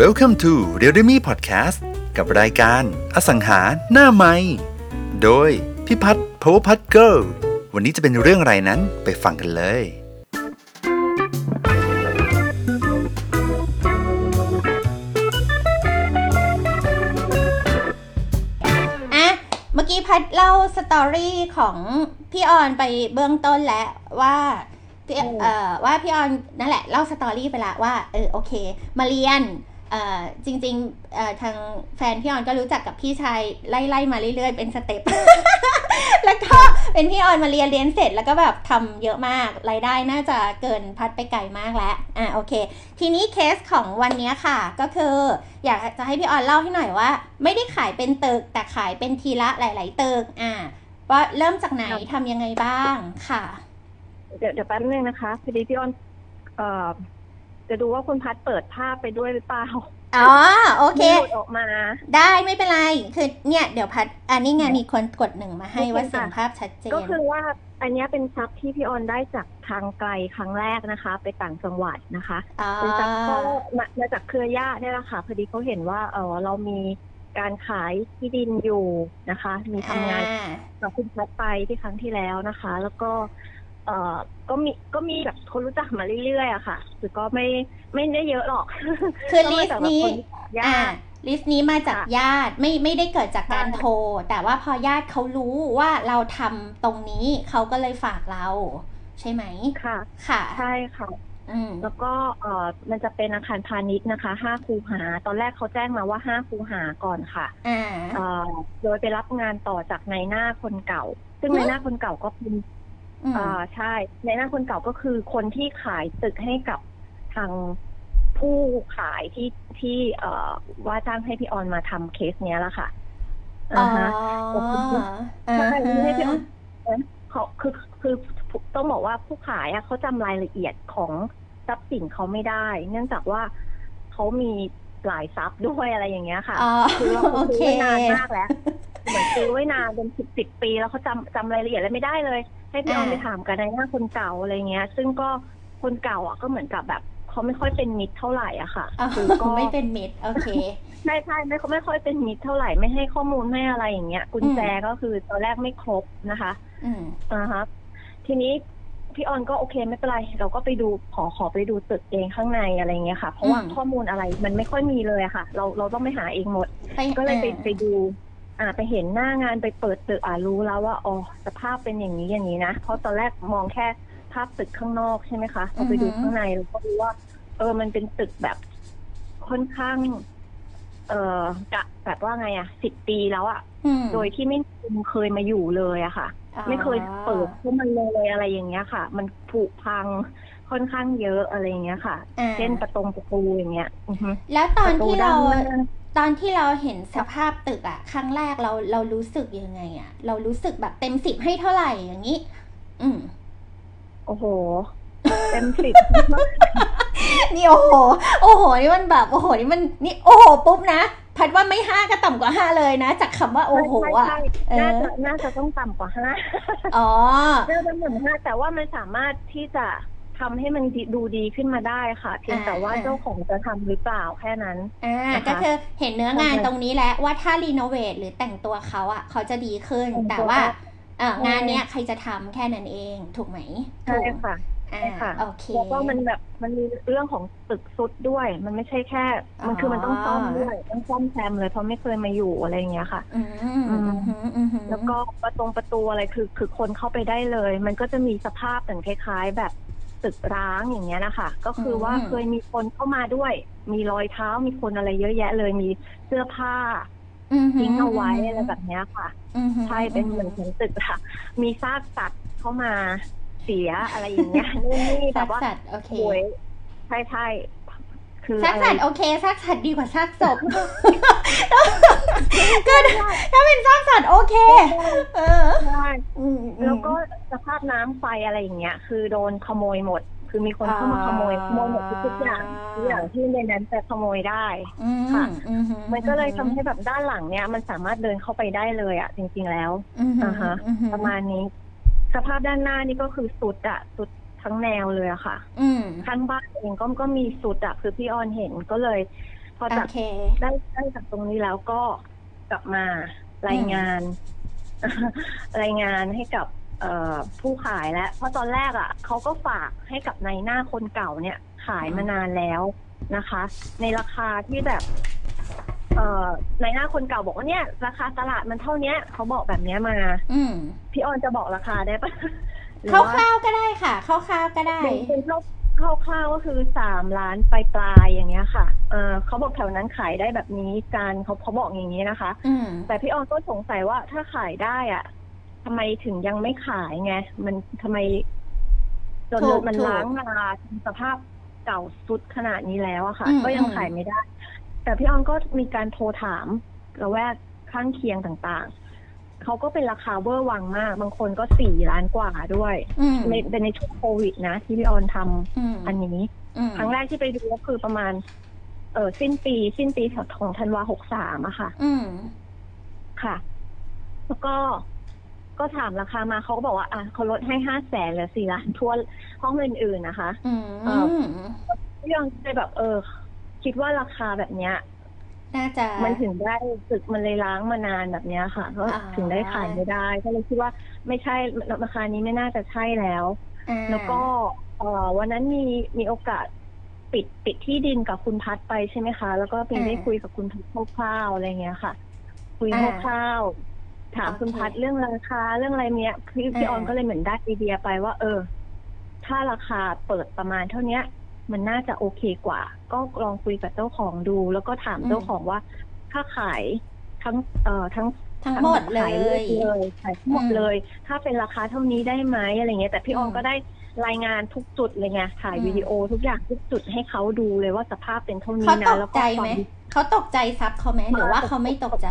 Welcome to r e a l m e Podcast กับรายการอสังหาหน้าไม้โดยพิพัฒน์ Power Put Girl วันนี้จะเป็นเรื่องอะไรนั้นไปฟังกันเลยอะเมื่อกี้พัดเล่าสตอรี่ของพี่ออนไปเบื้องต้นแล้วว่าพี่เอ่อว่าพี่ออนนั่นแหละเล่า story ไปละว่าเออโอเค มาเรียน จริงๆเอ่อทางแฟนพี่ออนก็รู้จักกับพี่ชายไล่ๆมาเรื่อยๆ เป็น step แล้วก็เป็นพี่ออนมาเรียนเรียนเสร็จแล้วก็แบบทำเยอะมากรายได้น่าจะเกินพัดไปไกลมากแล้วอะโอเค ทีนี้เคสของวันนี้ค่ะ ก็คือ อยากจะให้พี่ออนเล่าให้หน่อยว่า ไม่ได้ขายเป็นตึกแต่ขายเป็นทีละหลาย ๆ ตึกอะว่าเริ่มจากไหนทำยังไงบ้างค่ะ เดี๋ยวเดี๋ยวแป๊บนึงนะคะพอดีพี่อ้อนเอ่อ จะดูว่าคุณพัดเปิดภาพไปด้วยหรือเปล่า อ๋อ โอเคไม่หลุดออกมา ได้ไม่เป็นไร คือเนี่ยเดี๋ยวพัด อันนี้ไงมีคนกดหนึ่งมาให้โอเคว่าเสียงค่ะภาพชัดเจน ก็คือว่าอันเนี้ยเป็นซับที่พี่ออนได้จากทางไกลครั้งแรกนะคะ ไปต่างจังหวัดนะคะอ๋อเป็นซับก็มามาจากเครือญาติเนี่ยแหละค่ะพอดีเขาเห็นว่าเออเรามีการขายที่ดินอยู่นะคะ มีทำงานอ่ากับคุณพัดไปที่ครั้งที่แล้วนะคะ แล้วก็ เอ่อก็มีก็มีแบบคนรู้จักมาเรื่อยๆอะค่ะคือก็ไม่ไม่ได้เยอะหรอกคือก็ลิมาสจากต์นี้แบบคนญาอ่าติลิสต์นี้มาจากค่ะญาติไม่ไม่ได้เกิดจากการใช่โทร แต่ว่าพอญาติเขารู้ว่าเราทำตรงนี้เขาก็เลยฝากเรา ใช่ไหมค่ะ ค่ะ ใช่ค่ะอืมแล้วก็เอ่อมันจะเป็นอาคารพาณิชย์นะคะห้าคูหา ตอนแรกเขาแจ้งมาว่าห้าคูหาก่อนค่ะอ่าเอ่อโดยไปรับงานต่อจากนายหน้าคนเก่า ซึ่งอืมนายหน้าคนเก่าก็เป็น อืมอ่าใช่นายหน้าคนเก่าก็คือคนที่ขายตึกให้กับทางผู้ขายที่ที่เอ่อว่าจ้างให้พี่ออนมาทำเคสเนี้ยแหละค่ะอ๋ออ่าฮะอ่าใช่ไม่ให้พี่อฮะอนเขาคือคือต้องบอกว่าผู้ขายอะเขาจำรายละเอียดของทรัพย์สินเขาไม่ได้ เนื่องจากว่าเขามี หลายทรัพย์ด้วยอะไรอย่างเงี้ยค่ะอ๋อคือเราโอเคซื้อไว้นานมากแล้วเหมือนซื้อไว้นานเป็นสิบสิบปีแล้วเขาจำจำรายละเอียดอะไรไม่ได้เลย ให้พี่ออนอ่าไปถามกันในหน้าคนเก่าอะไรเงี้ย ซึ่งก็คนเก่าอะก็เหมือนกับแบบเขาไม่ค่อยเป็นมิตรเท่าไหร่อะค่ะอ๋อคือก็ไม่เป็นมิดโอเคใช่ใช่ไม่ไม่ค่อยเป็นมิตรเท่าไหร่ไม่ให้ข้อมูลไม่อะไรอย่างเงี้ย กุญแจก็คือตอนแรกไม่ครบนะคะอืมอ่าฮะทีนี้ พี่ออนก็โอเคไม่เป็นไร เราก็ไปดูขอขอไปดูตึกเองข้างในอะไรเงี้ยค่ะ เพราะว่าอืม ข้อมูลอะไรมันไม่ค่อยมีเลยอะค่ะ เราเราต้องไปหาเองหมด ไปก็เลยไปอ่าไปดู อ่าไปเห็นหน้างานไปเปิดตึกอ่ารู้แล้วว่าอ๋อสภาพเป็นอย่างนี้อย่างนี้นะเพราะตอนแรกมองแค่ภาพตึกข้างนอกใช่ไหมคะพอไปดูข้างในเราก็รู้ว่า เออมันเป็นตึกแบบค่อนข้าง เออกะแบบว่าไงอะสิบปีแล้วอะอืมโดยที่ไม่เคยมาอยู่เลยอะค่ะ ไม่เคยเปิดเข้ามาเลยอะไรอย่างเงี้ยค่ะ มันผุพังค่อนข้างเยอะอะไรอย่างเงี้ยค่ะอ่าเช่นประตงประตูอย่างเงี้ยอือฮึแล้วตอนที่เราประตูด้านหน้าตอนที่เราเห็นสภาพตึกอะครั้งแรกเราเรารู้สึกยังไงอะเรารู้สึกแบบเต็มสิบให้เท่าไหร่อย่างนี้ อืมโอ้โหเต็มสิบนี่โอ้โห โอ้โห นี่มันแบบ โอ้โห นี่มัน นี่ โอ้โห ปุ๊บนะ พัดว่าไม่ห้าก็ต่ำกว่าห้าเลยนะ จากคำว่าโอ้โหอะใช่เอใช่อน่าจะน่าจะต้องต่ำกว่าห้าอ๋อน่าจะต่ำกว่าห้าแต่ว่ามันสามารถที่จะทำให้มันดีดูดีขึ้นมาได้ค่ะเพียงแต่ว่าอ่าเจ้าของจะทำหรือเปล่าแค่นั้นอ่านะคะก็คือเห็นเนื้องานใช่ตรงนี้แล้วว่าถ้ารีโนเวทหรือแต่งตัวเขาอะเขาจะดีขึ้นแต่งตัวแต่ว่าเออใช่งานเนี้ยใครจะทำแค่นั้นเองถูกไหมใช่ถูกค่ะอ่า ใช่ค่ะโอเคแล้วก็มันแบบมันมีเรื่องของตึกซุดด้วย มันไม่ใช่แค่ มันคือมันต้องซ่อมด้วยต้องซ่อมแซมเลยเพราะไม่เคยมาอยู่อะไรอย่างเงี้ยค่ะอืมอืมอืมอืมอืมแล้วก็ประตงประตูอะไรคือ คือคนเข้าไปได้เลย มันก็จะมีสภาพเหมือนคล้ายๆ แบบตึกร้างอย่างเงี้ยนะคะ ก็คือว่าเคยมีคนเข้ามาด้วย มีรอยเท้ามีคนอะไรเยอะแยะเลยมีเสื้อผ้าอืมทิ้งเอาไว้อะไรแบบเนี้ยค่ะอืมใช่เป็นเหมือนเหมือนตึกค่ะ มีซากสัตว์เข้ามา เสียอะไรอย่างเงี้ยนู่นนี่แบซากบว่าสัตว์โอเคโวยใช่ใช่คือซากอะไรสัตว์โอเคซากสัตว์ดีกว่าซากศพก็ถ้าเป็นซากสัตว์โอเค เออใช่อืมอืมแล้วก็สภาพน้ำไฟอะไรอย่างเงี้ย คือโดนขโมยหมด คือมีคนเข้ามาขโมยขโมยหมดทุกๆอย่างทุกอย่างที่ในนั้นจะขโมยได้อืมค่ะอืมมันก็เลยทำให้แบบด้านหลังเนี้ยมันสามารถเดินเข้าไปได้เลยอะจริง ๆแล้วอืมอ่าฮะอืมประมาณนี้ สภาพด้านหน้านี่ก็คือสุดอะสุดทั้งแนวเลยอะค่ะ อืม ข้างบ้านเองก็ก็มีสุดอะคือพี่ออนเห็นก็เลย พอโอจากเค ได้ได้จากตรงนี้แล้วก็กลับมารายงาน รายงานให้กับ เอ่อผู้ขายแล้วเพราะตอนแรกอะเขาก็ฝากให้กับในายหน้าคนเก่าเนี่ย ขายมานานแล้วนะคะ ในราคาที่แบบเอ่อในายหน้าคนเก่าบอกว่าเนี่ย ราคาตลาดมันเท่าเนี้ยเขาบอกแบบเนี้ยมา อืมพี่ออนจะบอกราคาได้ปะหรือคว่าร่าวๆก็ได้ค่ะคร่าวๆก็ได้เป็นเป็นคร่าวๆก็คือสามล้านปลายๆอย่างเงี้ยค่ะเออเขาบอกแถวนั้นขายได้แบบนี้การเขาเขาบอกอย่างนี้นะคะ อืมแต่พี่ออนก็สงสัยว่าถ้าขายได้อะทำไมถึงยังไม่ขายไงมันทำไมจนถูกมันถูกล้างมาสภาพเก่าสุดขนาดนี้แล้วอะค่ะอืมก็ยังอืมขายไม่ได้ แต่พี่ออนก็มีการโทรถามระแวกข้างเคียงต่างๆ เขาก็เป็นราคาเวอร์วังมาก บางคนก็สี่ล้านกว่าด้วยอืมในเป็นในช่วงโควิด นะ ที่พี่ออนทำอืมอันนี้อืมครั้งแรกที่ไปดูก็คือประมาณ เออสิ้นปี สิ้นปีของธันวาหกสามอะค่ะอืมค่ะ แล้วก็ก็ถามราคามาเขาก็บอกว่า อะเขาลดให้ห้าแสนเหลือสี่ล้านทั่วห้องอื่นๆนะคะ อืเอ่อมพี่ยังเลยแบบเออ คิดว่าราคาแบบเนี้ย น่าจะ มันถึงได้ตึกมันเลยล้างมานานแบบเนี้ยค่ะก็อ่าถึงได้ขายไม่ได้ ก็เลยคิดว่าไม่ใช่ราคานี้ไม่น่าจะใช่แล้วอ่าแล้วก็เอ่อวันนั้นมีมีโอกาสปิดปิดที่ดินกับคุณพัดไปใช่ไหมคะ แล้วก็เป็นได้คุยกับคุณพัดคร่าวๆอะไรเงี้ยค่ะ คุยคร่าวๆถามคุณพัดเรื่องราคาเรื่องอะไรเนี้ยพี่พี่ออนก็เลยเหมือนได้ไอเดียไปว่า เออ ถ้าราคาเปิดประมาณเท่าเนี้ย มันน่าจะโอเคกว่า ก็ลองคุยกับเจ้าของดู แล้วก็ถามเจ้าของว่า ถ้าขายทั้งเอ่อทั้งทั้งหมดเลขายเลยขายทั้งหมดอืมเลย ถ้าเป็นราคาเท่านี้ได้ไหมอะไรเงี้ยแต่พี่ออมอืมก็ได้รายงานทุกจุดเลยไงถ่ายอืมวิดีโอทุกอย่างทุกจุดให้เขาดูเลยว่าสภาพเป็นเท่านี้เขาตนะกแล้วก็ใจไหมเขาตกใจซับเขาไหมหรือว่าเขาไม่ตกใจ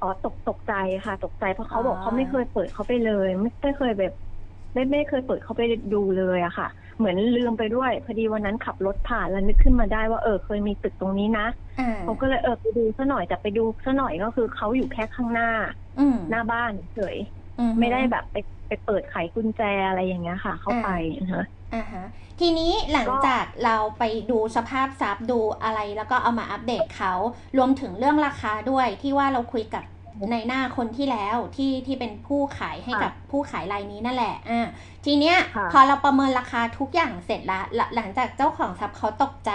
อ๋อตกตกใจค่ะ ตกใจเพราะเขาอ๋อบอกเขาไม่เคยเปิดเขาไปเลย ไม่ไม่เคยแบบ ไม่ไม่เคยเปิดเขาไปดูเลยอะค่ะ เหมือนลืมไปด้วย พอดีวันนั้นขับรถผ่านแล้วนึกขึ้นมาได้ว่าเออเคยมีตึกตรงนี้นะอ่าเขาก็เลยเออไปดูซะหน่อยแต่ไปดูซะหน่อยก็คือเขาอยู่แค่ข้างหน้าอืมหน้าบ้านเฉยอืไม่ได้แบบไปไปเปิดไขกุญแจอะไรอย่างเงี้ยค่ะ เข้าไปนะฮะอ่าฮะทีนี้หลังจากเราไปดูสภาพทรัพย์ดูอะไรแล้วก็เอามาอัปเดตเขารวมถึงเรื่องราคาด้วยที่ว่าเราคุยกับ ในหน้าคนที่แล้วที่ที่เป็นผู้ขายให้กับผู้ขายรายนี้นั่นแหละอ่าทีเนี้ยค่ะพอเราประเมินราคาทุกอย่างเสร็จแล้วหลังหลังจากเจ้าของทรัพย์เขาตกใจ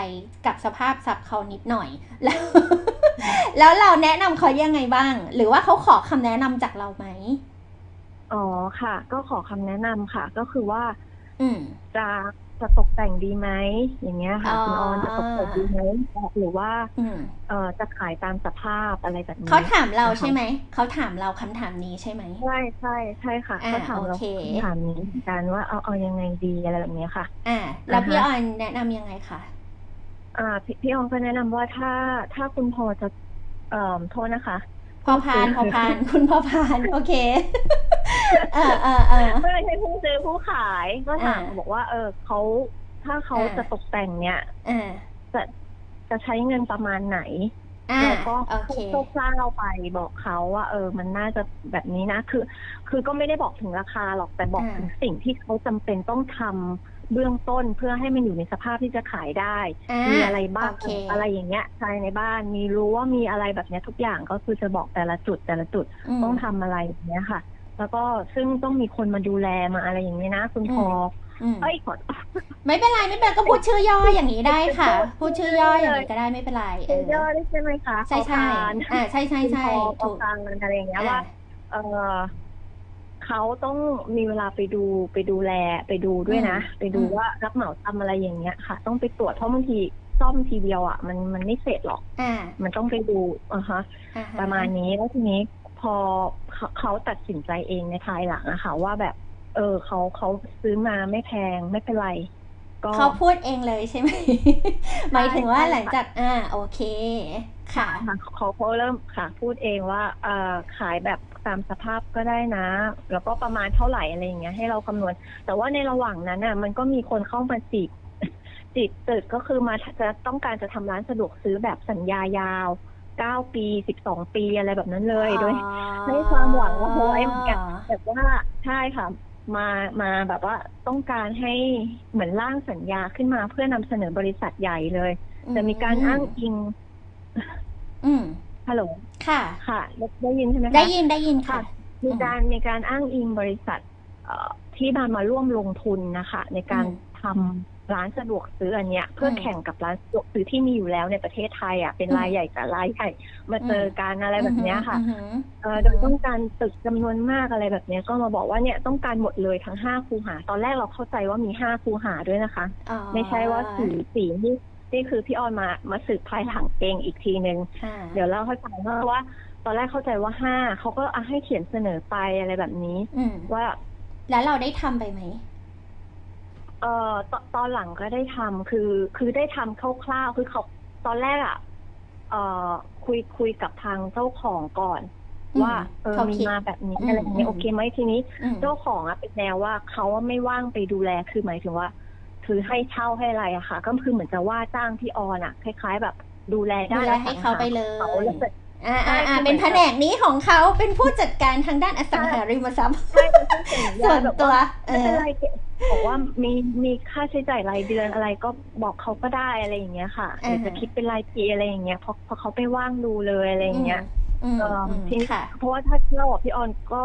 กับสภาพทรัพย์เขานิดหน่อย แล้ว แล้วเราแนะนำเขายังไงบ้าง หรือว่าเขาขอคำแนะนำจากเราไหมอ๋อค่ะ ก็ขอคำแนะนำค่ะ ก็คือว่า อืมจะ จะตกแต่งดีไหมอย่างเงี้ยค่ะอ๋อคุณออนจะตกแต่งดีไหมหรือว่าอืมเอ่อจะขายตามสภาพอะไรแบบนี้เขาถามเรานะคะใช่ไหมเขาถามเราคำถามนี้ใช่ไหมใช่ใช่ใช่ค่ะอ่าเขาถามเราโอเคคำถามนี้เหมือนกันว่าเอาเอายังไงดีอะไรแบบเนี้ยค่ะ อ่า แล้วอ่าฮะพี่ออนแนะนำยังไงคะอ่าพี่พี่ออนก็แนะนำว่าถ้าถ้าคุณพอจะเอ่อโทษนะคะ พอพานพอพานคุณพอพานโอเคเออเออเออไม่ใช่ผู้ซื้อผู้ขายก็ถามอ่าบอกว่า เออเขาถ้าเขาอ่าจะตกแต่งเนี่ยอ่าจะจะใช้เงินประมาณไหนอ่าแล้วก็โอเคพูดคร่าวๆไปบอกเขาว่า เออ มันน่าจะแบบนี้นะ คือ คือก็ไม่ได้บอกถึงราคาหรอกแต่บอกอ่าถึงสิ่งที่เขาจำเป็นต้องทำ เบื้องต้นเพื่อให้มันอยู่ในสภาพที่จะขายได้ อ่ามีอะไรบ้างโอเค อะไรอย่างเงี้ยภายในบ้านมีรู้ว่ามีอะไรแบบเนี้ยทุกอย่างก็คือจะบอกแต่ละจุดแต่ละจุด ม ต้องทำอะไรอย่างเงี้ยค่ะ แล้วก็ซึ่งต้องมีคนมาดูแลมาอะไรอย่างเงี้ยนะ คุณพออืมเอ้ยขอ ไม่เป็นไรไม่เป็นไรก็พูดชื่อย่ออย่างนี้ได้ค่ะ พูดชื่อย่ออย่างนี้ก็ได้ไม่เป็นไรเอเป็นอย่อได้ใช่ไหมคะใช่ใช่พอพานอ่าใช่ใช่ใช่คุณพอพอถูกพานอะไรอย่างเงี้ยว่าอ่าเออ เขาต้องมีเวลาไปดูไปดูแลไปดูด้วยนะอืมไปดูอืมว่ารับเหมาทำอะไรอย่างเงี้ยค่ะ ต้องไปตรวจเพราะบางทีซ่อมทีเดียวอะมันมันไม่เสร็จหรอกอ่ามันต้องไปดูอะฮะอ่าฮประมาณนี้แล้วทีนี้พอเขาเขาตัดสินใจเองในภายหลังอะค่ะว่าแบบ เออเขาเขาซื้อมาไม่แพงไม่เป็นไร ก็เขาพูดเองเลยใช่ไหมหมายถึงว่าใช่ค่ะหลังจากอ่าโอเคค่ะค่ะเขาเขาเริ่มค่ะ พูดเองว่าเอ่อขายแบบตามสภาพก็ได้นะ แล้วก็ประมาณเท่าไหร่อะไรอย่างเงี้ยให้เราคำนวณ แต่ว่าในระหว่างนั้นน่ะ มันก็มีคนเข้ามาจีบจีบตึกก็คือมาจะต้องการจะทำร้านสะดวกซื้อแบบสัญญายาวเก้าปีสิบสองปีอะไรแบบนั้นเลยโดยให้ความหวังว่าเฮ้ยมันจะแบบว่าใช่ค่ะ มามาแบบว่าต้องการให้เหมือนร่างสัญญาขึ้นมาเพื่อนำเสนอบริษัทใหญ่เลยจะมีการอ้างอิง อืมฮัลโหลค่ะ ค่ะ ได้ได้ยินใช่ไหมคะได้ยินได้ยินค่ะค่ะมีการมีการอ้างอิงบริษัทเอ่อที่มามาร่วมลงทุนนะคะ ในการอืมทำ ร้านสะดวกซื้ออันเนี้ยเพื่ออมแข่งกับร้านสะดวกซื้อที่มีอยู่แล้วในประเทศไทยอะเป็นอืมรายใหญ่กับรายใหญ่มาเจอกันอะไรแบบเนี้ยค่ะอือหือเอ่อโดยต้องการตึกจำนวนมากอะไรแบบเนี้ยก็มาบอกว่าเนี่ยต้องการหมดเลยทั้งห้าคูหา ตอนแรกเราเข้าใจว่ามีห้าคูหาด้วยนะคะอ๋อไม่ใช่ว่าสีสีนี่นี่คือพี่ออนมามาสืบภายหลังเองอีกทีนึงค่ะเดี๋ยวเล่าให้ฟังว่าว่า ตอนแรกเข้าใจว่าห้าเขาก็อะให้เขียนเสนอไปอะไรแบบนี้อืมว่า แล้วเราได้ทำไปไหม เอ่อตตอนหลังก็ได้ทำคือ คือได้ทำคร่าวๆคือเขาตอนแรกอะเอ่อคุยคุยกับทางเจ้าของก่อน อืมว่าเออเขามีคิดมาแบบนี้อืมอะไรอย่างเงี้ยอืม โอเคไหมทีนี้ อืม เจ้าของอะเป็นแนวว่าเขาอะไม่ว่างไปดูแลคือหมายถึงว่า คือให้เช่าให้อะไรอะค่ะ ก็คือเหมือนจะว่าจ้างพี่ออนอะคล้าย ๆ แบบดูแลดูด้านแลอให้สังเขาหาไปเลย เขาแล้วเสร็จ อ่าอ่าอ่าใช่เป็นแผนกนี้ของเขาเป็นผู้จัดการทางด้านอสังหาริมทรัพย์ใช่เป็นผู้เซ็นส่สัวญนญาแบบตัวว่าเอไม่เป็นอไรบอกว่ามีมีค่าใช้จ่ายรายเดือนอะไรก็บอกเขาก็ได้อะไรอย่างเงี้ยค่ะอ่าเดี๋ยวจะคิดเป็นรายปีอะไรอย่างเงี้ยเพราะเพราะเขาไปว่างดูเลยอะไรอย่างเงี้ยอืมเอออืมทีนี้ค่ะเพราะว่าถ้าเล่าอะพี่ออนก็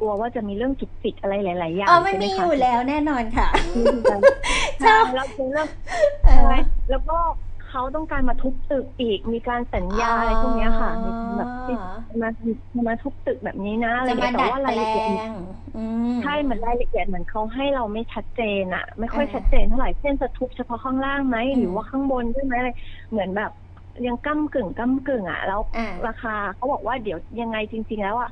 กลัวว่าจะมีเรื่องจุกจิกอะไรหลาย ๆ อย่างอ๋อมันใช่ไหมีคะอยู่แล้วแน่นอนค่ะมีอยู่แล้วชอบแล้วคือเรื่องเออใช่แล้วก็ เขาต้องการมาทุบตึกอีก มีการสัญญาอะไรพวกเนี้ยค่ะมีแบบที่มามาทุบตึกแบบนี้นะอะไรจะอย่างมาเงี้ยแต่ดัดว่าแปรายลละเอียดงอืมใช่เหมือนรายละเอียดเหมือนเขาให้เราไม่ชัดเจนอะไม่ค่อยอ่าชัดเจนเท่าไหร่เช่นจะทุบเฉพาะข้างล่างไหมอืมหรือว่าข้างบนด้วยไหมอะไรเหมือนแบบยังก้ากึ่งก้ากึ่งอะแล้วอ่าราคาเขาบอกว่าเดี๋ยวยังไงจริง ๆ แล้วอะ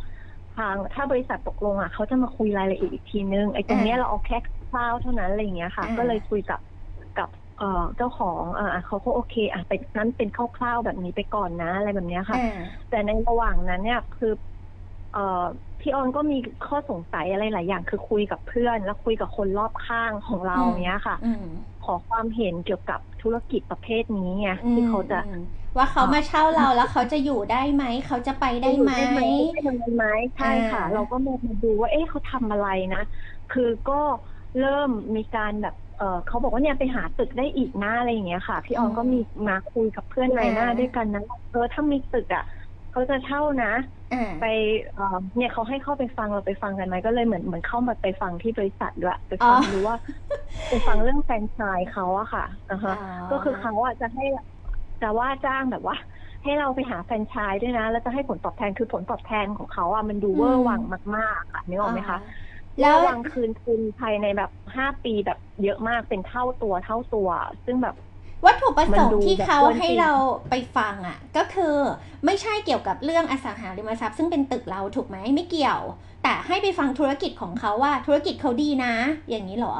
ทางถ้าบริษัทตกลงอะเขาจะมาคุยรายละเอียดอีกทีนึงไอ้ตรงเนี้ยเราเอาแค่คร่าวๆเท่านั้นอะไรอย่างเงี้ยค่ะอ่าก็เลยคุยกับกับ เอ่อเจ้าของอ่าเขาก็โอเคอะเป็นนั้นเป็นคร่าวๆแบบนี้ไปก่อนนะอะไรแบบเนี้ยค่ะอ่าแต่ในระหว่างนั้นเนี่ยคือเอ่อพี่ออนก็มีข้อสงสัยอะไรหลายอย่าง คือคุยกับเพื่อน แล้วคุยกับคนรอบข้างของเราอืมเนี้ยค่ะอืมขอความเห็นเกี่ยวกับธุรกิจประเภทนี้ไงที่เขาจะอืมว่าเขามาเช่าเราแล้วเขาจะอยู่ได้ไหม เขาจะไปได้ไหมได้ไหมได้ไหมใช่ค่ะอ่าเราก็มาดูว่า เอ๊ะเขาทำอะไรนะ คือก็เริ่มมีการแบบ เออเขาบอกว่าเนี่ยไปหาตึกได้อีกนะอะไรอย่างเงี้ยค่ะ พี่ออนก็มีมาคุยกับเพื่อนในหน้าด้วยกันนะเออถ้ามีตึกอะเขาจะเช่านะอ่าไปเอ่อเนี่ยเขาให้เข้าไปฟังเราไปฟังกันไหมก็เลยเหมือนเหมือนเข้ามาไปฟังที่บริษัทด้วยไปฟังอ๋อดูว่าไปฟังเรื่องแฟรนไชส์เขาอะค่ะอ่าฮะก็คือเขาอะจะให้จะว่าจ้างแบบว่าให้เราไปหาแฟรนไชส์ด้วยนะ แล้วจะให้ผลตอบแทนคือผลตอบแทนของเขาอะมันดูเวอร์วังมากๆอะนึกออกไหมคะ แล้เวอวร์วังคืนทุนภายในแบบห้าปีแบบเยอะมากเป็นเท่าตัวเท่าตัว ซึ่งแบบวัตถุประสงมันดูค์ที่แบบเขาเกินจริงให้เราไปฟังอะ ก็คือไม่ใช่เกี่ยวกับเรื่องอสังหาริมทรัพย์ซึ่งเป็นตึกเราถูกไหมไม่เกี่ยว แต่ให้ไปฟังธุรกิจของเขาว่าธุรกิจเขาดีนะ อย่างนี้เหรอ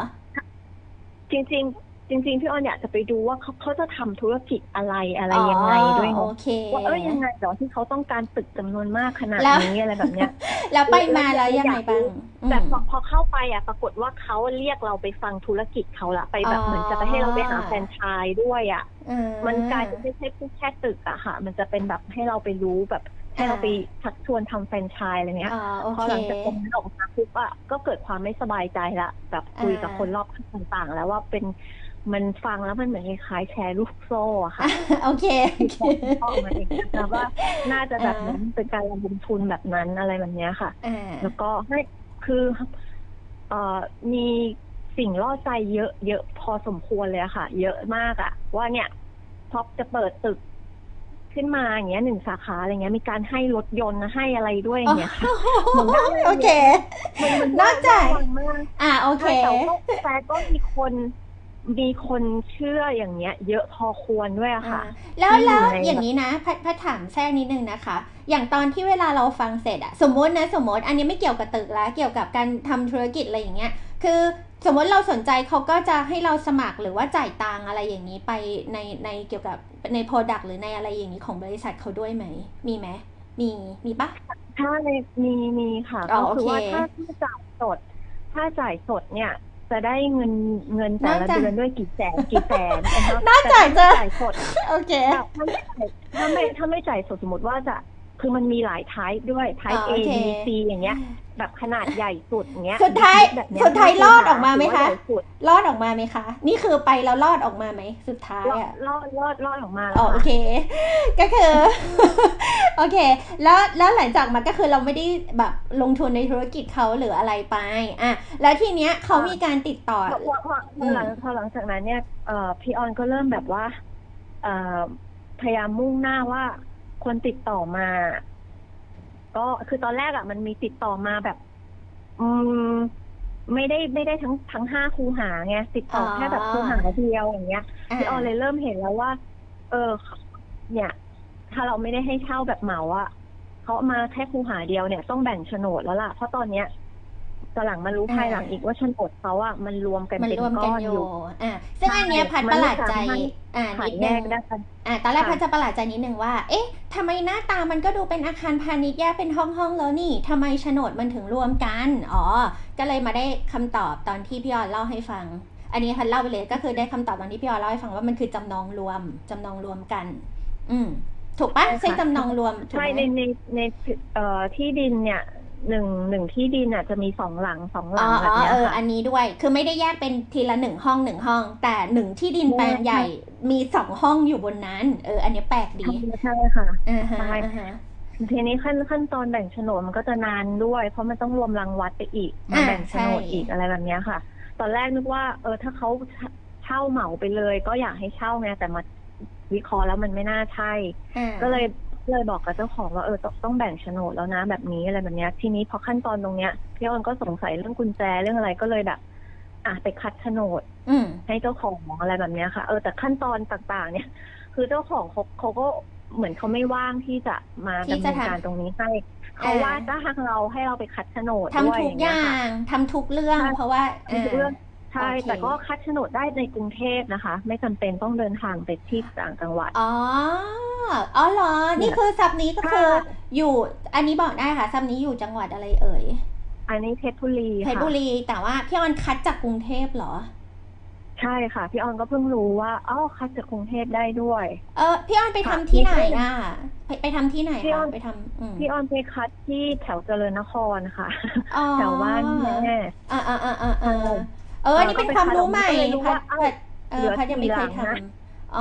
จริงๆ จริงๆพี่ออนอยากจะไปดูว่าเขาเขาจะทำธุรกิจอะไรอะไรยังไงด้วยอ๋อเนาะโอเค ว่าเอ้ยยังไงเหรอที่เขาต้องการตึกจำนวนมากขนาดแล้ว นี้อะไรแบบเนี้ย แล้วไปมาแล้วยังไงบ้างอืม แต่พอพอเข้าไปอะปรากฏว่าเขาเรียกเราไปฟังธุรกิจเขาละไปแบบอ๋อ เหมือนจะไปให้เราไปหาแฟรนไชส์ด้วยอะ อื มันกลายเป็นไม่ใช่แค่ตึกอะค่ะ มันจะเป็นแบบให้เราไปรู้แบบให้เราไปชักชวนทำแฟรนไชส์อะไรเงี้ยอ๋อโอพอเค หลังจากตรงนั้นออกมาปุ๊บอะก็เกิดความไม่สบายใจละแบบคุยกับอ่าคนรอบข้างต่างๆ แล้วว่าเป็น มันฟังแล้วมันเหมือนคล้ายๆแชร์ลูกโซ่อะค่ะ โอเคโอเคออกมาเองนะว่าน่าจะแบบอ่านั้นเป็นการลงทุนแบบนั้นอะไรแบบเนี้ยค่ะอ่าแล้วก็ให้คือเอ่อมีสิ่งล่อใจเยอะเยอะพอสมควรเลยอะค่ะ เยอะมากอะว่าเนี่ยท็อปจะเปิดตึกขึ้นมาอย่างเงี้ยหนึ่งสาขาอะไรเงี้ยมีการให้รถยนต์ให้อะไรด้วยอย่างเงี้ยค่ะเหมือนได้โอเคมันมันนอกจากระวังมากอ่าโอเคใช่แต่ก็แต่ก็มีคน มีคนเชื่ออย่างเงี้ย เยอะพอควรด้วยอะค่ะอ่าแล้วที่แล้วอยู่ในอย่างนี้นะพัดพัดถามแทรกนิดนึงนะคะ อย่างตอนที่เวลาเราฟังเสร็จอะสมมตินะสมมติ อันนี้ไม่เกี่ยวกับตึกแล้วเกี่ยวกับการทำธุรกิจอะไรอย่างเงี้ย คือสมมติเราสนใจเขาก็จะให้เราสมัครหรือว่าจ่ายตังอะไรอย่างนี้ไปในในเกี่ยวกับในโปรดักต์หรือในอะไรอย่างนี้ของบริษัทเขาด้วยไหม มีไหมมีมีปะถ้าในมีมีค่ะอ๋อก็คือว่าโอเคถ้าถ้าจ่ายสด ถ้าจ่ายสดเนี่ย จะได้เงินเงินแต่นอกละจากเดือนด้วยกี่แสนกี่แสนนะคะนอกจากจะแต่ถ้าจ่ายสดโอเคแบบถ้าไม่จ่ายถ้าไม่ถ้าไม่จ่ายสดสมมติว่าจะ คือมันมีหลายไทป์ด้วยไทป์อ๋ A อโอเค B C อย่างเงี้ย แบบขนาดใหญ่สุดอย่างเงี้ยสุดท้ายแบบเนี้สุดท้ายรอดออกมาไหมคะ ถือว่ใญ่สุดรอดออกมาไหมคะ นี่คือไปแล้วรอดออกมาไหมสุดท้ายรอดอะ รอดรอดรอดออกมาแล้อ๋อวโอค่ะเค ก็คือ โอเค แล้วแล้วหลังจากมาก็คือเราไม่ได้แบบลงทุนในธุรกิจเขาหรืออะไรไปอะแล้วทีเนี้ยเขามีการติดต่อ พอพอพอพอหลังพอหลังจากนั้นเนี่ยเอ่อพี่ออนก็เริ่มแบบว่าเอ่อพยายามมุ่งหน้าว่า คนติดต่อมา ก็คือตอนแรกอะ มันมีติดต่อมาแบบ อืม ไม่ได้ไม่ได้ทั้งทั้งห้าคูหาไงติดต่อออแค่แบบคูหาเดียวอย่างเงี้ยอะพี่ออนเลยเริ่มเห็นแล้วว่า เออ เนี่ย ถ้าเราไม่ได้ให้เช่าแบบเหมาอะเขาเอามาแค่คูหาเดียวเนี่ย ต้องแบ่งโฉนดแล้วล่ะเพราะตอนเนี้ย ตอนหลังมารู้ภายหลังอีกว่าโฉนดเขาอะมันรวมกันมันเป็นรวมก้กันอนออยู่ยู่อะซึ่งอันเนี้ยใช่พัดมันประหไม่ลาดใจสามารถอ่าขานิยดแยนึกงได้กันอ่าตอนแรกค่ะพัดจะประหลาดใจนิดนึงว่า เอ๊ะทำไมหน้าตามันก็ดูเป็นอาคารพาณิชย์แยกเป็นห้องห้องๆแล้วนี่ทำไมโฉนดมันถึงรวมกัน อ๋อ ก็เลยมาได้คำตอบตอนที่พี่ออนเล่าให้ฟัง อันนี้พัดเล่าไปเลยก็คือได้คำตอบตอนที่พี่ออนเล่าให้ฟังว่ามันคือจำนองรวมจำนองรวมกัน อืมถูกปะใช่ค่ะใช่จำนองรวมถูกใช่ไหมในในในเอ่อที่ดินเนี่ย หนึ่งหนึ่งที่ดินอะจะมีสองหลังสองหลัอ๋งอแบอ๋บอเนี้ยเออค่ะอันนี้ด้วย คือไม่ได้แยกเป็นทีละหนึ่งห้องหนึ่งห้อง แต่หนึ่งที่ดินแปลงใหญ่มีสองห้องอยู่บนนั้น เออ อันนี้แปลกดีใช่ค่ะอ่าฮะใช่อ่าฮะทีนี้ขั้นขั้นตอนแบ่งโฉนดมันก็จะนานด้วย เพราะมันต้องรวมรังวัดไปอีกมาอ่าแบ่งโฉนดใช่อีกอะไรแบบเนี้ยค่ะ ตอนแรกนึกว่า เออถ้าเขาเช่าเหมาไปเลย ก็อยากให้เช่าไงแต่มาวิเคราะห์แล้วมันไม่น่าใช่อ่าก็เลย เลยบอกกับเจ้าของว่าเออต้องต้องแบ่งโฉนดแล้วนะแบบนี้อะไรแบบเนี้ยทีนี้พอขั้นตอนตรงเนี้ยพี่ออนก็สงสัยเรื่องกุญแจเรื่องอะไรก็เลยแบบ อะไปคัดโฉนดอืมให้เจ้าของอะไรแบบเนี้ยค่ะ เออแต่ขั้นตอนต่างๆ เนี่ย คือเจ้าของเขาเขาก็เหมือนเขาไม่ว่างที่จะมาที่ดำจะเนินทำการตรงนี้ให้เขาอ่าว่าจ้างเราให้เราไปคัดโฉนดทำด้วยทุอกย่างอเงี้ยย่าค่ะงทำทุกเรื่องใช่เพราะว่ามีทุกเรื่อง ใช่โอเคแต่ก็คัดโฉนดได้ในกรุงเทพนะคะ ไม่จำเป็นต้องเดินทางไปที่ต่างจังหวัด อ๋อ อ๋อเหรอ นี่คือซับนี้ก็คือค่ะอยู่ อันนี้บอกได้ค่ะซับนี้อยู่จังหวัดอะไรเอ่ย อันนี้เพชรบุรีเพชรค่ะบุรี แต่ว่าพี่ออนคัดจากกรุงเทพเหรอ ใช่ค่ะ พี่ออนก็เพิ่งรู้ว่าอ้าวคัดจากกรุงเทพได้ด้วย เออพี่ออนไปทำค่ะที่ไหนนี่คืออะ ไปไปทำที่ไหนพี่อคะอนไปทำอืมพี่ออนไปคัดที่แถวเจริญนครค่ะอ๋อแถวบ้านแม่อ่าอ่าอ่าอ่าอ่าใช่ เออนี่เป็นความรู้ใหม่ก็เลยรู้พัดว่าเอ้าพัดเอเหลืออพัดยังไม่เคยกี่หลังนะทำอ๋อ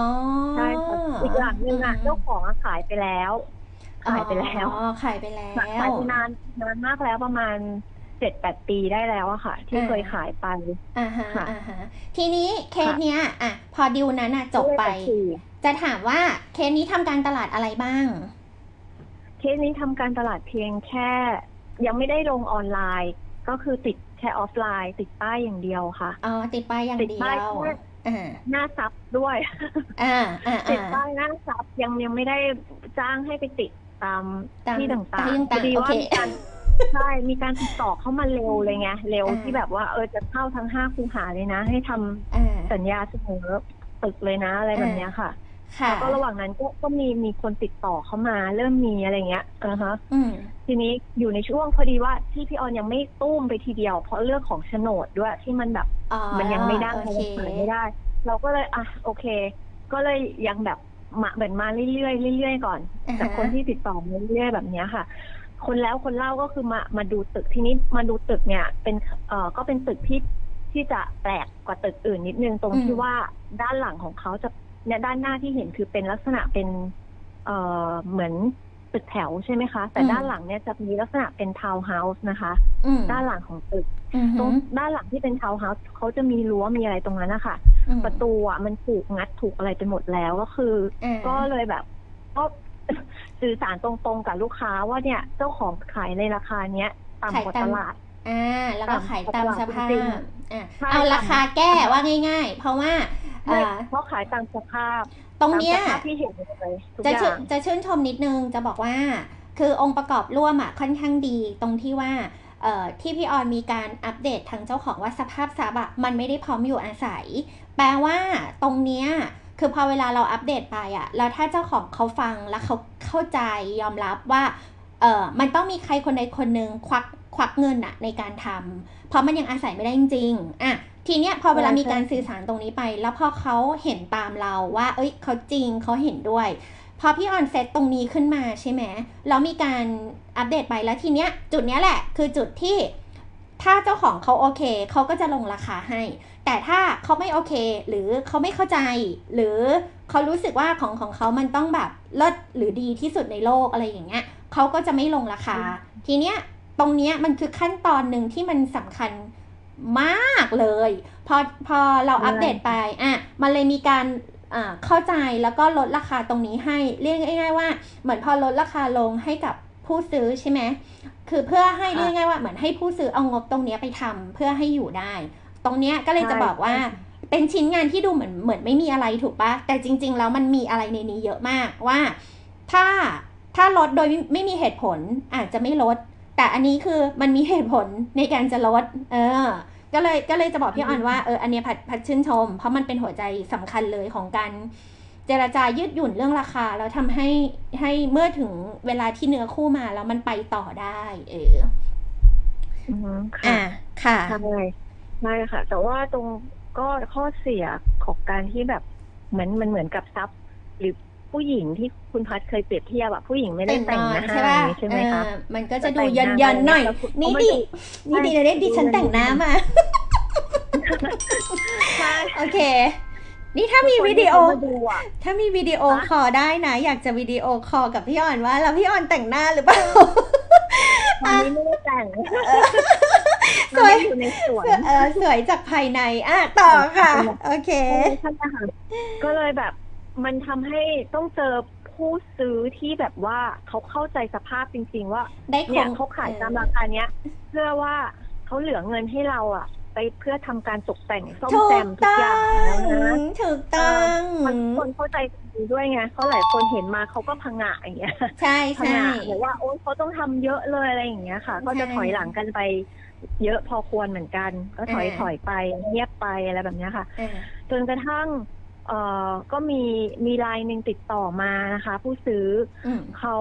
ใช่ค่ะอีกหลังหนึ่งอะเจ้าของอะขายไปแล้วขายไปแล้วอ๋อขายไปแล้วขายไปนานนานมากแล้วประมาณเจ็ดแปดปีได้แล้วอะค่ะ ที่อ่าเคยขายไปอ่าฮะค่ะอ่าฮะทีนี้เคสเนี้ยอะพอดิวนั้นอะจบไปก็เลยตัดสินจะถามว่าเคสนี้ทำการตลาดอะไรบ้าง เคสนี้ทำการตลาดเพียงแค่ ยังไม่ได้ลงออนไลน์ ก็คือติด แค่ออฟไลน์ ติดป้ายอย่างเดียวค่ะ อ๋อ ติดป้ายอย่างเดียวติดป้ายแค่อ่าหน้าทรัพย์ด้วยอ่าอ่าติดอ่า ป้ายหน้าทรัพย์ยังยังไม่ได้จ้างให้ไปติดตามตามที่ต่างที่ๆพต่าองดีๆโอว่าเค มีการใช่มีการติดต่อเข้ามาเร็วเลยไงเร็วอ่าที่แบบว่าเออจะเข้าทั้งห้าคูหาเลยนะ ให้ทำอ่า สัญญาเสมอตึกเลยนะอะไรแบบเนี้ยค่ะค่ะ แล้วก็ระหว่างนั้นก็ก็มีมีคนติดต่อเข้ามา เริ่มมีอะไรเงี้ยอ่าฮะอืมทีนี้อยู่ในช่วงพอดีว่าที่พี่ออนยังไม่ตุ้มไปทีเดียว เพราะเรื่องของโฉนดด้วยที่มันแบบอ๋อมันยังไม่ได้โอมันเคยังขายไม่ได้ เราก็เลยอะโอเค ก็เลยยังแบบมาเหมือนมาเรื่อยๆเรื่อยๆก่อน อ่าฮะ จากคนที่ติดต่อมาเรื่อยๆแบบเนี้ยค่ะ คนแล้วคนเล่าก็คือมามาดูตึกทีนี้มาดูตึกเนี่ย เป็นเอ่อก็เป็นตึกที่ที่จะแปลกกว่าตึกอื่นนิดนึงตรงที่ว่าด้านหลังของเขาจะ เนี่ยด้านหน้าที่เห็นคือเป็นลักษณะเป็นเอ่อเหมือนตึกแถวใช่ไหมคะ แต่ด้านหลังเนี่ยจะมีลักษณะเป็นทาวน์เฮาส์นะคะอืมด้านหลังของตึกอืมตรงด้านหลังที่เป็นทาวน์เฮาส์เขาจะมีรั้วมีอะไรตรงนั้นนะคะอืมประตูอะมันถูกงัดถูกอะไรไปหมดแล้วก็คืออ่าก็เลยแบบก็สื่อสารตรงๆกับลูกค้าว่าเนี่ย เจ้าของขายในราคาเนี้ยต่ำกว่าตลาด อ่าแล้วก็ขายตามสภาพจริงอ่าใช่เอาราคาแก้ว่าง่าย ๆ เพราะว่าไม่อ่าเพราะขายตามสภาพ ตรงเนี้ยตามสภาพที่เห็นเลยทุกจะอชื่ย่านงจะชื่นชมนิดนึงจะบอกว่า คือองค์ประกอบร่วมอะค่อนข้างดีตรงที่ว่าเอ่อที่พี่ออนมีการอัปเดตทางเจ้าของว่าสภาพทรัพย์อะมันไม่ได้พร้อมอยู่อาศัย แปลว่าตรงเนี้ยคือพอเวลาเราอัปเดตไปอะแล้วถ้าเจ้าของเขาฟังแล้วเขาเข้าใจยอมรับว่าเออมันต้องมีใครคนใดคนหนึ่งควักค วักเงินอะในการทำเพราะมันยังอาศัยไม่ได้จริงๆอะทีเนี้ยพอเวลามีการสื่อสารตรงนี้ไป แล้วพอเขาเห็นตามเราว่า เอ้ยเขาจริงเขาเห็นด้วย พอพี่ออนเซตตรงนี้ขึ้นมาใช่ไหมแล้วมีการอัปเดตไปแล้วทีเนี้ยจุดเนี้ยแหละ คือจุดที่ถ้าเจ้าของเขาโอเคเขาก็จะลงราคาให้ แต่ถ้าเขาไม่โอเค หรือเขาไม่เข้าใจ หรือเขารู้สึกว่าของของเขามันต้องแบบเลิศหรือดีที่สุดในโลกอะไรอย่างเงี้ยเขาก็จะไม่ลงราคา ทีเนี้ย ตรงเนี้ยมันคือขั้นตอนหนึ่งที่มันสำคัญมากเลย พอพอเราอัปเดตไปอะมันเลยมีการอ่าเข้าใจแล้วก็ลดราคาตรงนี้ให้เรียกง่ายๆว่า เหมือนพอลดราคาลงให้กับผู้ซื้อใช่ไหมคือเพื่อให้เรียกง่ายๆว่าเหมือนให้ผู้ซื้อเอางบตรงเนี้ยไปทำเพื่อให้อยู่ได้ ตรงเนี้ยก็เลยจะบอกว่า เป็นชิ้นงานที่ดูเหมือนเหมือนไม่มีอะไรถูกปะแต่จริง ๆ แล้วมันมีอะไรในนี้เยอะมากว่า ถ้าถ้าลดโดยไม่ไม่มีเหตุผลอาจจะไม่ลด แต่อันนี้คือมันมีเหตุผลในการจะลด เออ ก็เลยก็เลยจะบอกพี่ออนว่าเอออันเนี้ยพัดพัดชื่นชม เพราะมันเป็นหัวใจสำคัญเลยของการเจรจายืดหยุ่นเรื่องราคา แล้วทำให้ให้เมื่อถึงเวลาที่เนื้อคู่มาแล้วมันไปต่อได้ เอออือฮึค่ะอ่าค่ะใช่ใช่ค่ะ แต่ว่าตรงก็ข้อเสียของการที่แบบเหมือนมันเหมือนกับซับหรือ ผู้หญิงที่คุณพัดเคยเปรียบเทียบอะผู้หญิงไม่ได้แต่งหน้าใช่ป่ะใช่ไหมคะเออมันก็จะดูแต่งหยัน้านยันๆหน่อยแล้วคุณนี่เอามาดิดูนี่ดิเด็กดิฉันแต่งหน้ามาใช่โอเค นี่ถ้ามีวิดีโอคนที่เขามาดูอะถ้ามีวิดีโอฮะคอลได้นะ อยากจะวิดีโอคอลกับพี่ออนว่า แล้วพี่ออนแต่งหน้าหรือเปล่าวันนี้ไม่ได้แต่งสวยมันอยู่ในสวนเออสวยจากภายในอะต่อค่ะ โอเคใช่ไหมคะก็เลยแบบ มันทำให้ต้องเจอผู้ซื้อที่แบบว่าเขาเข้าใจสภาพจริง ๆ ว่าได้คเนี่ยงเขาขายตามราคาเนี้ย เพื่อว่าเขาเหลือเงินให้เราอะ ไปเพื่อทำการตกแต่งซ่อมถูแซกมทุกต้ออย่างแล้วนะงถูกต้องมันคนเข้าใจดีด้วยไงเพราะหลายคนเห็นมาเขาก็พังงะอย่างเงี้ยใช่พังใช่งะหรือว่าโอ๊ยเขาต้องทำเยอะเลยอะไรอย่างเงี้ยค่ะ ก็จะใช่ถอยหลังกันไป เยอะพอควรเหมือนกัน ก็ถอยอ่าถอยไปเงียบไปอะไรแบบเนี้ยค่ะเออจนกระทั่ง เอ่อก็มีมีไลน์หนึ่งติดต่อมานะคะ ผู้ซื้ออืมเขา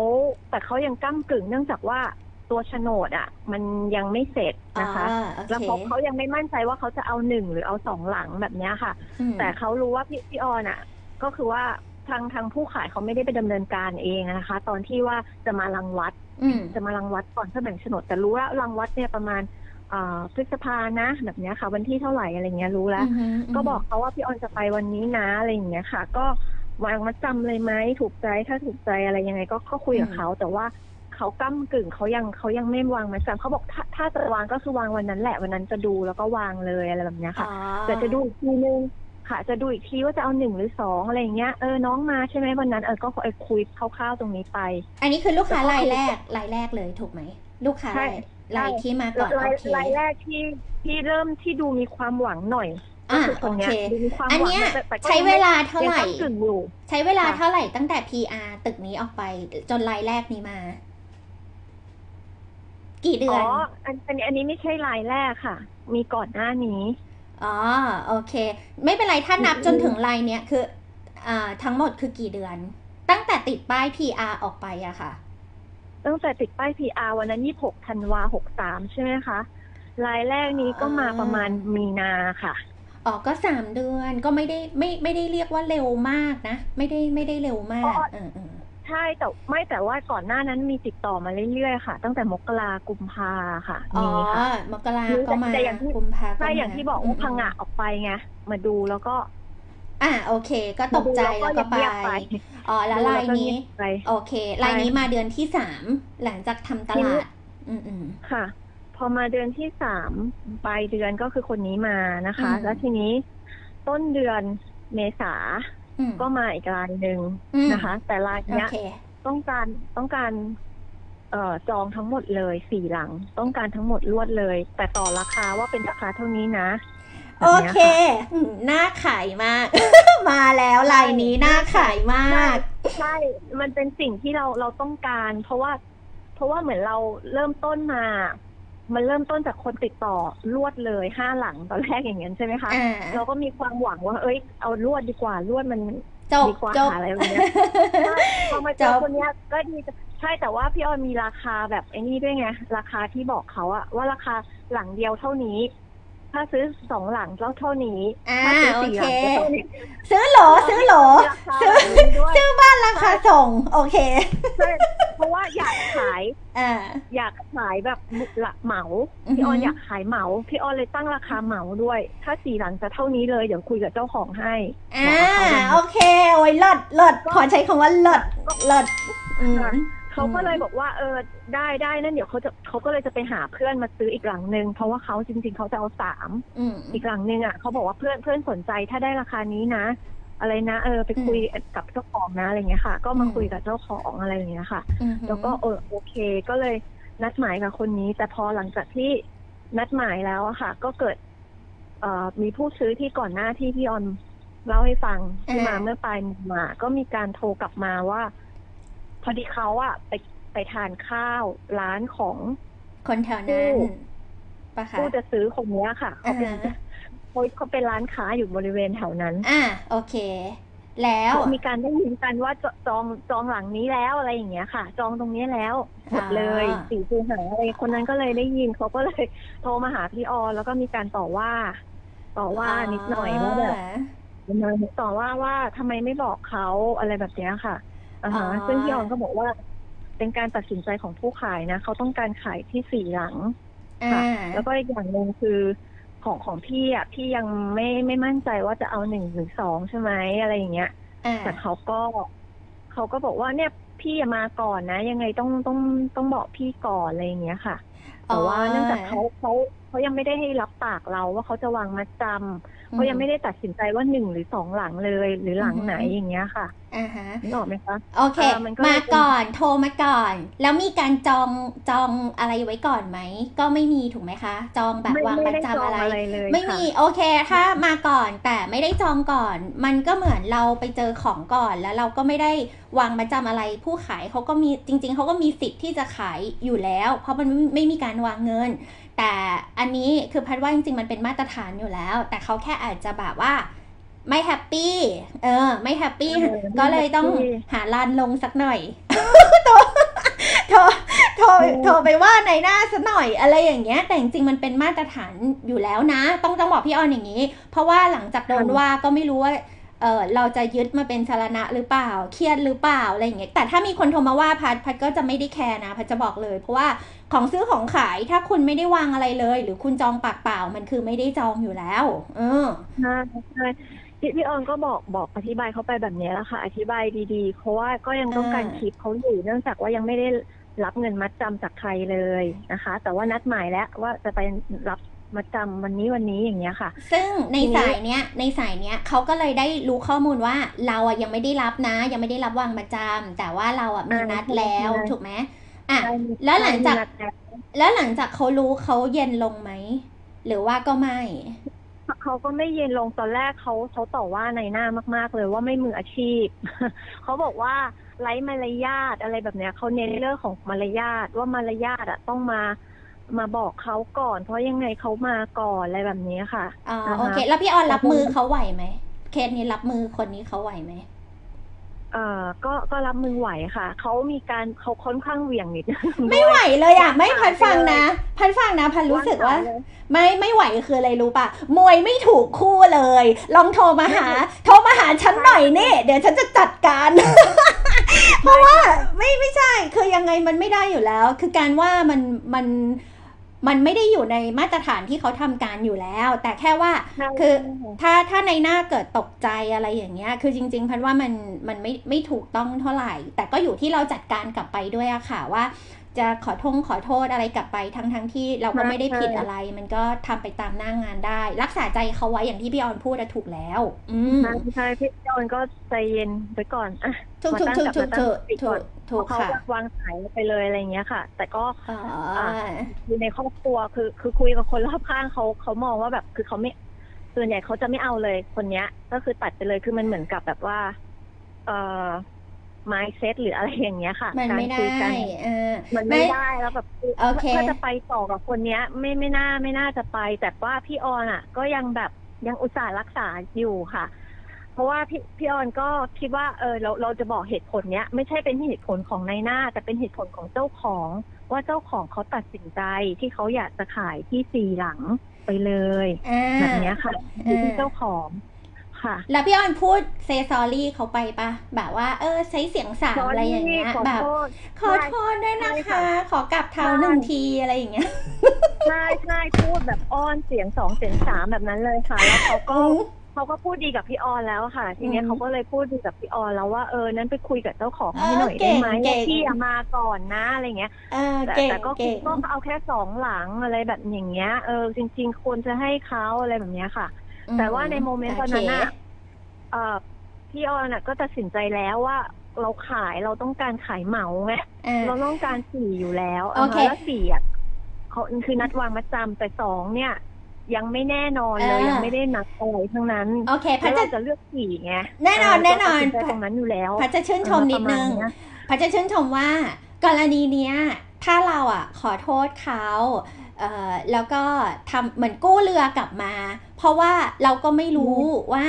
แต่เขายังก้ากึ่งเนื่องจากว่าตัวโฉนดอะ มันยังไม่เสร็จอ๋อนะคะโอแล้วเคเขาเขายังไม่มั่นใจว่าเขาจะเอาหนึ่งหรือเอาสองหลังแบบเนี้ยค่ะ อืมแต่เขารู้ว่าพี่พี่ออนอะ ก็คือว่าทางทางผู้ขายเขาไม่ได้ไปดำเนินการเองนะคะ ตอนที่ว่าจะมารังวัด อืมจะมารังวัดก่อนเพื่อแบ่งโฉนดแต่รู้ว่ารังวัดเนี่ยประมาณเอ่อ พฤษภานะ แบบเนี้ยค่ะ วันที่เท่าไหร่อะไรเงี้ยรู้แล้วอือฮึก็บอกเขาว่าพี่ออนจะไปวันนี้นะอะไรอย่างเงี้ยค่ะ ก็วางมัดจำเลยไหมถูกใจถ้าถูกใจอะไรยังไง ก็ก็คุยกับเขาแต่ว่าเขาก้ากึ่งเขายังเขายังไม่วางมัดจำเขาบอกถ้าถ้าจะวางก็คือวางวันนั้นแหละวันนั้นจะดูแล้วก็วางเลยอะไรแบบเนี้ยค่ะอ๋อแต่จะดูอีกทีนึงค่ะ จะดูอีกทีว่าจะเอาหนึ่งหรือสองอะไรอย่างเงี้ยเออน้องมาใช่ไหมวันนั้นเออก็คุยคร่าวๆตรงนี้ไป อันนี้คือลูกค้ารายแรกรายแรกเลยถูกไหมลูกค้าใช่ รายรายที่มาก่อนรายโอเครายแรกที่ที่เริ่มที่ดูมีความหวังหน่อยก็อะคือตรงเนี้ยโอเคดูมีความอันหวังเนี้ยแต่แต่ก็ใช้เวลาเท่าไหร่ยังก้ำกึ่งอยู่ใช้เวลาค่ะเท่าไหร่ตั้งแต่ PR ตึกนี้ออกไปจนรายแรกนี้มา กี่เดือ๋ออนอันอันนี้อันนี้ไม่ใช่รายแรกค่ะ มีก่อนหน้านี้อ๋อโอเค ไม่เป็นไรถ้านับอืมจนถึงรายเนี้ยคือ อ่า ทั้งหมดคือกี่เดือน ตั้งแต่ติดป้าย PR ออกไปอะค่ะ ตั้งแต่ติดป้าย PR วันนั้น26ธันวา63 ใช่ไหมคะรายแรกนี้ก็มาอ่าประมาณมีนาค่ะอ๋อก็สามเดือนก็ไม่ได้ไม่ไม่ได้เรียกว่าเร็วมากนะ ไม่ได้ไม่ได้เร็วมากอ๋อเออเออใช่แต่ไม่แต่ว่าก่อนหน้านั้นมีติดต่อมาเรื่อยๆค่ะ ตั้งแต่มกรากุมภาค่ะอ๋อมีค่ะมกราแต่ก็มาแต่อย่างที่กุมภาก็ใช่มาอย่างที่บอกว่าพังงะออกไปไงมาดูแล้วก็ อ่าโอเค ก็ตกใจแล้วก็ไปเงียบไปอ๋อแล้วลายนี้ดูแวก็เงียบไปโอเคลายนี้มาเดือนที่สามหลังจากทำตทีนี้ลาด อืมอืมค่ะ พอมาเดือนที่สามปลายเดือนก็คือคนนี้มานะคะอืมแล้วทีนี้ต้นเดือนเมษาอืมก็มาอีกรายหนึ่งอืมนะคะ แต่รายโอเนี้ยเคต้องการต้องการเอ่อจองทั้งหมดเลยสี่หลัง ต้องการทั้งหมดรวดเลย แต่ต่อราคาว่าเป็นราคาเท่านี้นะแบบ โอนี้ยเคอืมน่าขายมาก มาแล้วลายนี้น่าขายมาก ใช่ มันเป็นสิ่งที่เราเราต้องการ เพราะว่า เพราะว่าเหมือนเราเริ่มต้นมา มันเริ่มต้นจากคนติดต่อรวดเลยห้าหลังตอนแรกอย่างนั้นใช่ไหมคะอ่าเราก็มีความหวังว่า เอ้ย เอารวดดีกว่ารวดมันจบดีกว่าจบหาอะไรแบบเนี้ยใช่พอมาเจจอบคนเนี้ยก็ดีใช่แต่ว่าพี่ออนมีราคาแบบไอ้นี่ด้วยไงราคาที่บอกเขาอะว่าราคาหลังเดียวเท่านี้ ถ้าซื้อสองหลังก็เท่านี้อ่าถ้าซื้อโอสี่เคหลังก็เท่านี้ ซื้อโหลซื้อโหลราคาแบบนี้ด้วยซื้อบ้านราคาส่ง โอเคใช่เพราะว่าอยากขายอ่าอยากขายแบบหลักเหมาอือหือพี่ออนอยากขายเหมา พี่ออนเลยตั้งราคาเหมาด้วย ถ้าสี่หลังจะเท่านี้เลยเดี๋ยวคุยกับเจ้าของให้ อ่าบอกกับเขาเลยโอเค โอ้ยเลิศเลิศขอใช้คำว่าเลิศเลิศอืม เขาก็เลยบอกว่าเออได้ได้นั่นเดี๋ยวเขาจะเขาก็เลยจะไปหาเพื่อนมาซื้ออีกหลังหนึ่งเพราะว่าเขาจริง ๆเขาจะเอาสามอืมอีกหลังหนึ่งอะเขาบอกว่าเพื่อนเพื่อนสนใจถ้าได้ราคานี้นะ อะไรนะเออไปคุยกับเจ้าของนะอะไรเงี้ยค่ะ ก็มาอืมคุยกับเจ้าของอะไรอย่างเงี้ยค่ะอืมแล้วก็เออโอเคก็เลยนัดหมายกับคนนี้ แต่พอหลังจากที่นัดหมายแล้วอะค่ะ ก็เกิดเอ่อมีผู้ซื้อที่ก่อนหน้าที่พี่ออนเล่าให้ฟังที่มาเมื่อปลายมีนาก็มีการโทรกลับมาว่า พอดีเขาอะไปไปทานข้าวร้านของคนแถวนั้นปะคะผู้จะซื้อคนเนี้ยค่ะเขาเป็นอ่าฮะเขาเขาเป็นร้านค้าอยู่บริเวณแถวนั้น อ่าโอเค แล้วมีการได้ยินกันว่าจจองจองหลังนี้แล้วอะไรอย่างเงี้ยค่ะ จองตรงนี้แล้วหมดเลยอ่าสี่คูหาอะไรคนนั้นก็เลยได้ยินเขาก็เลยโทรมาหาพี่ออนแล้วก็มีการต่อว่า ต่อว่านิดหน่อยว่าแบบประมาณต่อว่าว่าทำไมไม่บอกเขาอะไรแบบเนี้ยค่ะ อ่าฮะอ๋อซึ่งพี่ออนก็บอกว่า เป็นการตัดสินใจของผู้ขายนะเขาต้องการขายที่สี่หลัง อ่า แล้วก็อีกอย่างหนึ่งคือของของพี่อะพี่ยังไม่ไม่มั่นใจว่าจะเอาหนึ่งหรือสองใช่ไหมอะไรอย่างเงี้ย อ่า แต่เขาก็เขาก็บอกว่าเนี่ยพี่อย่ามาก่อนนะ ยังไงต้องต้องต้องบอกพี่ก่อนอะไรอย่างเงี้ยค่ะ แต่ว่าเนื่องจากเขาเขาเขายังไม่ได้ให้รับปากเราว่าเขาจะวางมาจำ เขายังไม่ได้ตัดสินใจว่าหนึ่งหรือสองหลังเลย หรือหลังไหนอย่างเงี้ยค่ะอ่าฮะนึกออกไหมคะโอเคเออมันก็เลยมาก่อนโทรมาก่อน แล้วมีการจองจองอะไรไว้ก่อนไหม ก็ไม่มีถูกไหมคะ จองแบบไม่วางไม่ประได้จจำองอะไรอะไรเลยไม่ค่ะมีโอเคถ้ามาก่อนแต่ไม่ได้จองก่อน มันก็เหมือนเราไปเจอของก่อนแล้วเราก็ไม่ได้วางมาจำอะไร ผู้ขายเขาก็มีจริง ๆเขาก็มีสิทธิ์ที่จะขายอยู่แล้ว เพราะมันไม่ไม่มีการวางเงินแต่อันนี้คือพัดว่าจริงๆมันเป็นมาตรฐานอยู่แล้ว แต่เขาแค่อาจจะแบบว่าไม่ happy เออ ไม่ happy เออก็เลยต้องไม่แฮปปี้หาลานลงสักหน่อยโทรโทรโทรโทรไปว่านายหน้าสักหน่อยอะไรอย่างเงี้ย แต่จริงๆมันเป็นมาตรฐานอยู่แล้วนะ ต้องต้องบอกพี่ออนอย่างนี้ เพราะว่าหลังจากโดนว่าก็ไม่รู้ว่า เออเราจะยึดมาเป็นสารณะหรือเปล่า เครียดหรือเปล่าอะไรอย่างเงี้ยแต่ถ้ามีคนโทรมาว่าพัดพัดก็จะไม่ได้ care นะพัดจะบอกเลย เพราะว่าของซื้อของขายถ้าคุณไม่ได้วางอะไรเลย หรือคุณจองปากเปล่ามันคือไม่ได้จองอยู่แล้ว เออใช่ใช่พี่พี่ออนก็บอกบอกอธิบายเขาไปแบบนี้แล้วค่ะ อธิบายดีๆ เพราะว่าก็ยังต้องการอ่าคลิปเขาอยู่เนื่องจากว่ายังไม่ได้รับเงินมัดจำจากใครเลยนะคะ แต่ว่านัดหมายแล้วว่าจะไปรับ มัดจำวันนี้วันนี้อย่างเงี้ยค่ะ ซึ่งในทีนี้สายเนี้ยในสายเนี้ยเขาก็เลยได้รู้ข้อมูลว่าเราอะยังไม่ได้รับนะ ยังไม่ได้รับวางประจำแต่ว่าเราอะมีนัดแล้วถูกไหมอะแล้วหลังจากนัดแล้วแล้วหลังจากเขารู้เขาเย็นลงไหมหรือว่าก็ไม่เขาก็ไม่เย็นลงตอนแรกเขาเขาต่อว่าในหน้ามาก ๆ เลยว่าไม่มืออาชีพเขาบอกว่าไร้มารยาทอะไรแบบเนี้ยเขาเน้นเรื่องของมารยาทว่ามารยาทอะต้องมา มาบอกเขาก่อน เพราะยังไงเขามาก่อนอะไรแบบนี้ค่ะอ๋ออ่าฮะโอเค แล้วพี่ออนรับมือเขาไหวไหมเคสนี้รับมือคนนี้เขาไหวไหมเอ่อก็ก็รับมือไหวค่ะ เขามีการเขาค่อนข้างเหวี่ยงนิดนึงไม่ไหวเลยอะ ไม่วางพัดฟังไปเลยนะพัดฟังนะ พัดรู้สึกว่างสยเลยไม่ไม่ไหวคืออะไรรู้ป่ะ มวยไม่ถูกคู่เลย ลองโทรมาหา โทรมาหาฉันหน่อยนี่ เดี๋ยวฉันจะจัดการ เพราะว่าไม่ไม่ใช่ คือยังไงมันไม่ได้อยู่แล้ว คือการว่ามันมัน มันไม่ได้อยู่ในมาตรฐานที่เขาทำการอยู่แล้ว แต่แค่ว่าใช่คือใช่ถ้าถ้าในหน้าเกิดตกใจอะไรอย่างเงี้ย คือจริง ๆ พันว่ามันมันไม่ไม่ถูกต้องเท่าไหร่ แต่ก็อยู่ที่เราจัดการกลับไปด้วยอะค่ะว่า จะขอโทษขอโทษอะไรกลับไปทั้งทั้งที่เราก็ไม่ได้ผิดอะไร มันก็ทำไปตามหน้างานได้ รักษาใจเขาไว้อย่างที่พี่ออนพูดอะถูกแล้ว อืมใช่ใช่พี่จอนก็ใจเย็นไปก่อนอะถูกมาถูกตั้งถูกกับถูกมาตั้งถูกสติก่อนถูกถูกเขาค่ะวางสายไปเลยอะไรอย่างเงี้ยค่ะ แต่ก็อ๋อคือในครอบครัวคือ คือคุยกับคนรอบข้างเขาเขามองว่าแบบคือเขาไม่ส่วนใหญ่เขาจะไม่เอาเลยคนเนี้ย ก็คือตัดไปเลยคือมันเหมือนกับแบบว่า เอ่อ mindset หรืออะไรอย่างเงี้ยค่ะมันการไม่ได้คุยกันเออมันไม่ได้แล้วแบบคือโอเคถ้าจะไปต่อกับคนเนี้ย ไม่ไม่น่าไม่น่าจะไป แต่ว่าพี่ออนอะ ก็ยังแบบยังอุตส่าห์รักษาอยู่ค่ะ เพราะว่าพี่พี่ออนก็คิดว่าเออเราเราจะบอกเหตุผลเนี้ย ไม่ใช่เป็นเหตุผลของนายหน้า แต่เป็นเหตุผลของเจ้าของ ว่าเจ้าของเขาตัดสินใจที่เขาอยากจะขายที่สี่หลังไปไปเลยอ่าแบบเนี้ยค่ะอยู่ที่เจ้าของ ค่ะ แล้วพี่ออนพูดเซซอรี่เขาไปปะแบบว่า เออ ใช้เสียงสามอะไรอย่างเงี้ยขอแบบโทษขอโทษด้วยนะใช่คะค่ะขอกลับเท้าใช่หนึ่งทีอะไรอย่างเงี้ยใช่ใช่พูดแบบอ้อนเสียงสองเสียงสามแบบนั้นเลยค่ะ แล้วเขาก็อืมเขาก็พูดดีกับพี่ออนแล้วค่ะ ทีเนี้อืยมเขาก็เลยพูดดีกับพี่ออนแล้วว่าเออนั้นไปคุยกับเจ้าของเออให้หน่อยเก่ได้งไหมเก่งพี่อะมาก่อนนะอะไรเงี้ยเออแต่เก่งแต่ก็เก่งก็เอาแค่สองหลังอะไรแบบอย่างเงี้ย เออจริง ๆควรจะให้เขาอะไรแบบเนี้ยค่ะ แต่ว่าในโมเมนต์ตอนนั้นโน่ะเอ่อพี่ออนน่ะ ก็ตัดสินใจแล้วว่าเราขายเราต้องการขายเหมาไงเออเราต้องการสี่อยู่แล้วโอเคาฮะแล้วสี่อะเขาคือนัดวางมัดจำแต่สองเนี่ย ยังไม่แน่นอนเลยเออยังไม่ได้นัดอะไรทั้งนั้นโอเคพัแล้ดวจะเราจะเลือกสี่ไงแน่นอนเแน่นอนเราตัดสิใจตรงนั้นอยู่แล้วพัดจะชื่นชมนิดนึงประมาณเนี้ยพัดจะชื่นชมว่ากรณีเนี้ย ถ้าเราอะ ขอโทษเขาเอ่อ แล้วก็ทำเหมือนกู้เรือกลับมา เพราะว่าเราก็ไม่รู้ว่า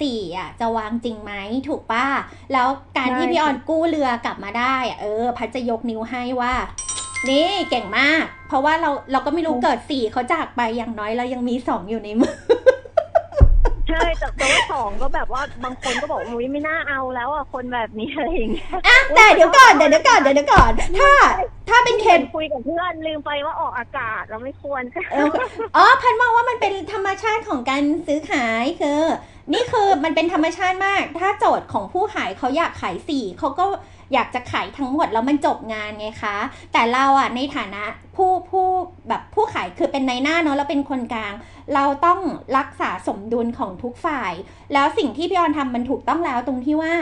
สี่อะจะวางจริงไหมถูกป่ะแล้วการที่ใช่พี่ออนกู้เรือกลับมาได้อะเออ พัดจะยกนิ้วให้ว่า นี่เก่งมาก เพราะว่าเราเราก็ไม่รู้เกิดสี่เขาจากไปอย่างน้อยเรายังมีสองอยู่ในมือ ใช่แต่แต่ว่าสองก็แบบว่าบางคนก็บอกอุ้ยไม่น่าเอาแล้วอะคนแบบนี้อะไรอย่างเงี้ยอะแต่เดี๋ยวก่อนเดี๋ยวเดี๋ยวก่อนเดี๋ยวเดี๋ยวก่อน ถ้า ถ้าเป็นเคนคุยกับเพื่อนลืมไปว่าออกอากาศเราไม่ควรเอออ๋อพันมองว่ามันเป็นธรรมชาติของการซื้อขายคือ นี่คือมันเป็นธรรมชาติมาก ถ้าโจทย์ของผู้ขายเขาอยากขายสี่เขาก็ อยากจะขายทั้งหมดแล้วมันจบงานไงคะ แต่เราอะในฐานะผู้ผู้แบบผู้ขายคือเป็นในหน้าเนาะแล้วเป็นคนกลาง เราต้องรักษาสมดุลของทุกฝ่าย แล้วสิ่งที่พี่ออนทำมันถูกต้องแล้วตรงที่ว่า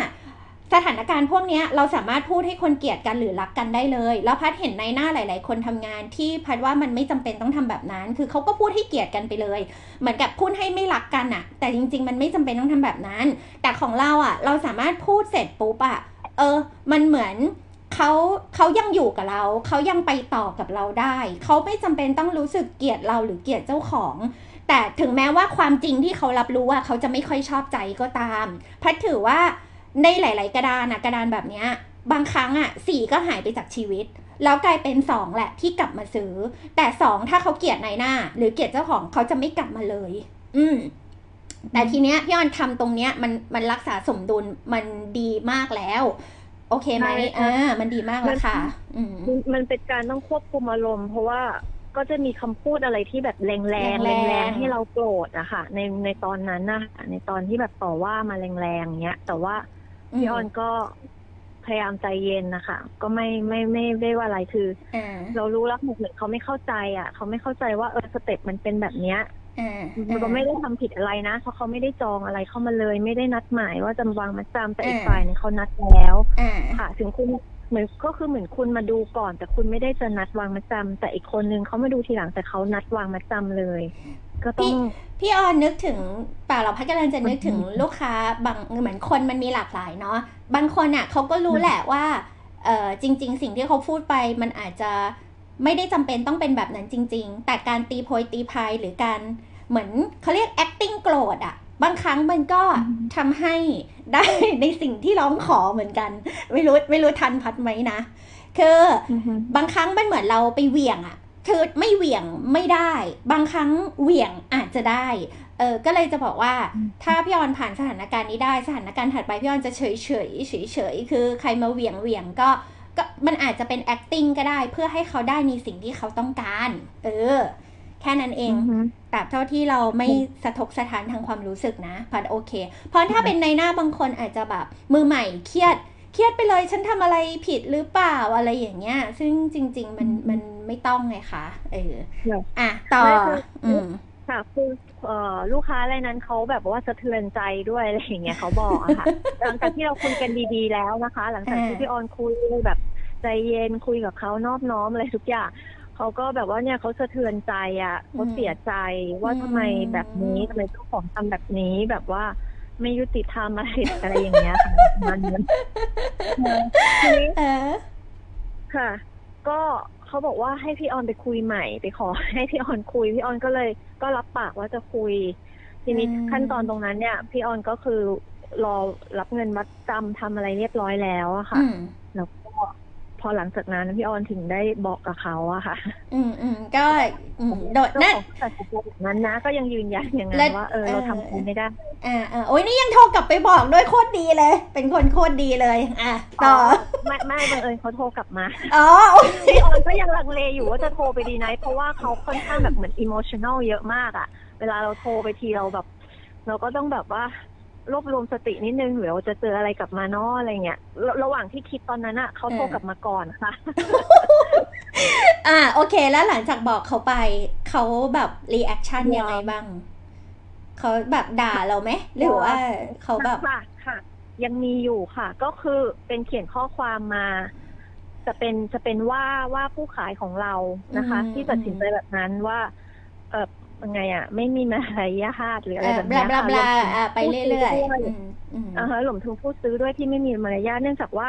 สถานการณ์พวกเนี้ยเราสามารถพูดให้คนเกลียดกันหรือรักกันได้เลย แล้วพัดเห็นในหน้าหลาย ๆ คนทำงานที่พัดว่ามันไม่จำเป็นต้องทำแบบนั้น คือเขาก็พูดให้เกลียดกันไปเลย เหมือนกับพูดให้ไม่รักกันอะแต่จริง ๆ มันไม่จำเป็นต้องทำแบบนั้น แต่ของเราอะเราสามารถพูดเสร็จปุ๊บอะ เออ มันเหมือนเขาเขายังอยู่กับเรา เขายังไปต่อกับเราได้ เขาไม่จำเป็นต้องรู้สึกเกลียดเราหรือเกลียดเจ้าของ แต่ถึงแม้ว่าความจริงที่เขารับรู้ว่าเขาจะไม่ค่อยชอบใจก็ตาม พัดถือว่าในหลาย ๆ กระดานอะกระดานแบบเนี้ยบางครั้งอะสี่ก็หายไปจากชีวิต แล้วกลายเป็นสองแหละที่กลับมาซื้อ แต่สองถ้าเขาเกลียดนายหน้า หรือเกลียดเจ้าของเขาจะไม่กลับมาเลย อืม แต่ทีเนี้ยพี่ออนทำตรงเนี้ยมันมันรักษาสมดุลมันดีมากแล้ว โอเคไหมใช่ค่ะอ่ามันดีมากแล้วค่ะอืมมันมันเป็นการต้องควบคุมอารมณ์เพราะว่าก็จะมีคำพูดอะไรที่แบบแรงแรงแรงๆแรงๆให้เราโกรธอะค่ะ ในในตอนนั้นนะคะในตอนที่แบบต่อว่ามาแรงๆเงี้ย แต่ว่าพี่ออนก็พยายามใจเย็นนะคะก็ไม่ไม่ไม่ได้ว่าอะไรคืออ่าเรารู้แล้วเหมือนเขาไม่เข้าใจ อะ เขาไม่เข้าใจว่าเออสเต็ปมันเป็นแบบเนี้ย อ่ามันก็ไม่ได้ทำผิดอะไรนะเพราะเขาไม่ได้จองอะไรเข้ามาเลย ไม่ได้นัดหมายว่าจะวางมัดจำแต่อีกอ่าฝ่ายหนึงเขานัดแล้วอ่าค่ะ ถึงคุณเหมือนก็คือเหมือนคุณมาดูก่อน แต่คุณไม่ได้จะนัดวางมัดจำแต่อีกคนนึงเขามาดูทีหลังแต่เขานัดวางมัดจำเลย ก็ต้องพี่ออนนึกถึงเปล่าเราพักกำลังจะนึกถึงลูกค้าบางเหมือนคนมันมีหลากหลายเนาะบางคนอะเขาก็รู้แหละว่าเออจริง ๆ สิ่งที่เขาพูดไปมันอาจจะ ไม่ได้จำเป็นต้องเป็นแบบนั้นจริง ๆ แต่การตีโพยตีพายหรือการเหมือนเขาเรียก acting โกรธอะบางครั้งมันก็ทำให้ได้ในสิ่งที่ร้องขอเหมือนกัน ไม่รู้ไม่รู้ทันพัดไหมนะ คืออือฮึบางครั้งมันเหมือนเราไปเหวี่ยงอะคือไม่เหวี่ยงไม่ได้ บางครั้งเหวี่ยงอาจจะได้เออก็เลยจะบอกว่าถ้าพี่ออนผ่านสถานการณ์นี้ได้สถานการณ์ถัดไปพี่ออนจะเฉยเฉยเฉยเฉยๆคือใครมาเหวี่ยงเหวี่ยงก็ ก็มันอาจจะเป็น acting ก็ได้เพื่อให้เขาได้ในสิ่งที่เขาต้องการ เออ แค่นั้นเองอือฮึตราบเท่าที่เราไม่สะทกสะท้านทางความรู้สึกนะพัดโอเค เพราะถ้าเป็นในหน้าบางคนอาจจะแบบมือใหม่เครียด เครียดไปเลยฉันทำอะไรผิดหรือเปล่าอะไรอย่างเงี้ย ซึ่งจริง ๆ มันมันไม่ต้องไงคะเออค่ะอะต่อไม่คืออืม ค่ะคือเอ่อลูกค้ารายนั้นเขาแบบว่าสะเทือนใจด้วยอะไรอย่างเงี้ยเขาบอกอะค่ะ หลังจากที่เราคุยกันดีๆแล้วนะคะ หลังจากที่อ่าพี่ออนคุยแบบใจเย็นคุยกับเขานอบน้อมอะไรทุกอย่างเขาก็แบบว่าเนี่ยเขาสะเทือนใจอะเขาเสียใจว่าทำไมแบบนี้ทำไมเจ้าของทำแบบนี้แบบว่าไม่ยุติธรรมอะไรอะไรอย่างเงี้ยค่ะมันมันทีนี้เออค่ะ ก็ เขาบอกว่าให้พี่ออนไปคุยใหม่ ไปขอให้พี่ออนคุย พี่ออนก็เลยก็รับปากว่าจะคุย ทีนี้อืมขั้นตอนตรงนั้นเนี่ย พี่ออนก็คือรอรับเงินมัดจำทำอะไรเรียบร้อยแล้วอะค่ะอืมแล้วก็ พอหลังจากนั้นพี่ออนถึงได้บอกกับเขาอะค่ะ อืมอืมก็อืมโดดนั่นั่นนตัดสินใจแบบนั้นนะ ก็ยังยืนยันอย่างนั้และนว่าเออเออเราทำคุณไม่ได้ อ่าอ่าโอ้ยนี่ยังโทรกลับไปบอกด้วยโคตรดีเลย เป็นคนโคตรดีเลย อะต่อไม่ไม่บังเอิญเขาโทรกลับมาอ๋อโอ้ยพี่ออนก็ยังลังเลอยู่ว่าจะโทรไปดีไหมเพราะว่าเขาค่อนข้างแบบเหมือนอิโมชัน a ลเยอะมากอะเวลาเราโทรไปทีเราแบบ เราก็ต้องแบบว่า รวบรวมสตินิดนึงหรือเราจะเจออะไรกลับมาเนาะอะไรเงี้ยระระหว่างที่คิดตอนนั้นอะเขาโทรกลับมาก่อนค่ะ อ่าโอเค แล้วหลังจากบอกเขาไปเขาแบบรีแอคชั่นยอมยังไงบ้างเขาแบบด่าเราไหมหรือว่าเขาแบบค่ะค่ะ ยังมีอยู่ค่ะ ก็คือเป็นเขียนข้อความมา จะเป็นจะเป็นว่าว่าผู้ขายของเรานะคะอืมที่ตัดสินใจแบบนั้นว่า เออ ยังไงอะ ไม่มีมารยาทหรืออะไรเอ่อแบบบเนี้ลายบลาค่ะบลารวมถึงอ่าไปเรื่อยผู้ซื้ด้วยๆอืมอืมอ่าฮะหลมถึงผู้ซื้อด้วยที่ไม่มีมารยาทเนื่องจากว่า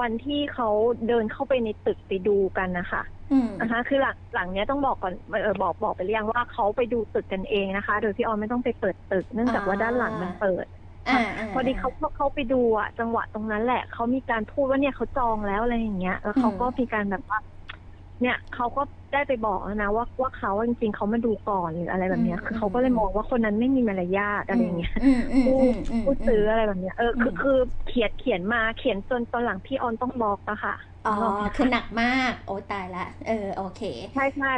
วันที่เขาเดินเข้าไปในตึกไปดูกันนะคะอืมนะคะคือหลังหลังเนี้ยต้องบอกก่อนเออบอกบอกไปเรียงว่าเขาไปดูตึกกันเองนะคะ โดยพี่ออนไม่ต้องไปเปิดตึก เนื่องจากว่าด้านหลังมันเปิดอ่าาพอดีเขาเขาเขาไปดูอะจังหวะตรงนั้นแหละเขามีการพูดว่าเนี่ยเขาจองแล้วอะไรอย่างเงี้ย แล้วเขาก็มีการแบบว่า เนี่ยเขาก็ได้ไปบอกแล้วนะว่าว่าเขาจริงๆเขามาดูก่อนหรืออะไรแบบเนี้ยคือเขาก็เลยมองว่าคนนั้นไม่มีมารยาทอะไรอย่างเงี้ยอืมอืมผู้อืมอืมผู้ซื้ออะไรแบบเนี้ยเออคืออืมคือเขียนเขียนมาเขียนจนตอนหลังพี่ออนต้องบล็อกอะค่ะอ๋อคือหนักมาก โอ้ตายละ เออโอเค ใช่ใช่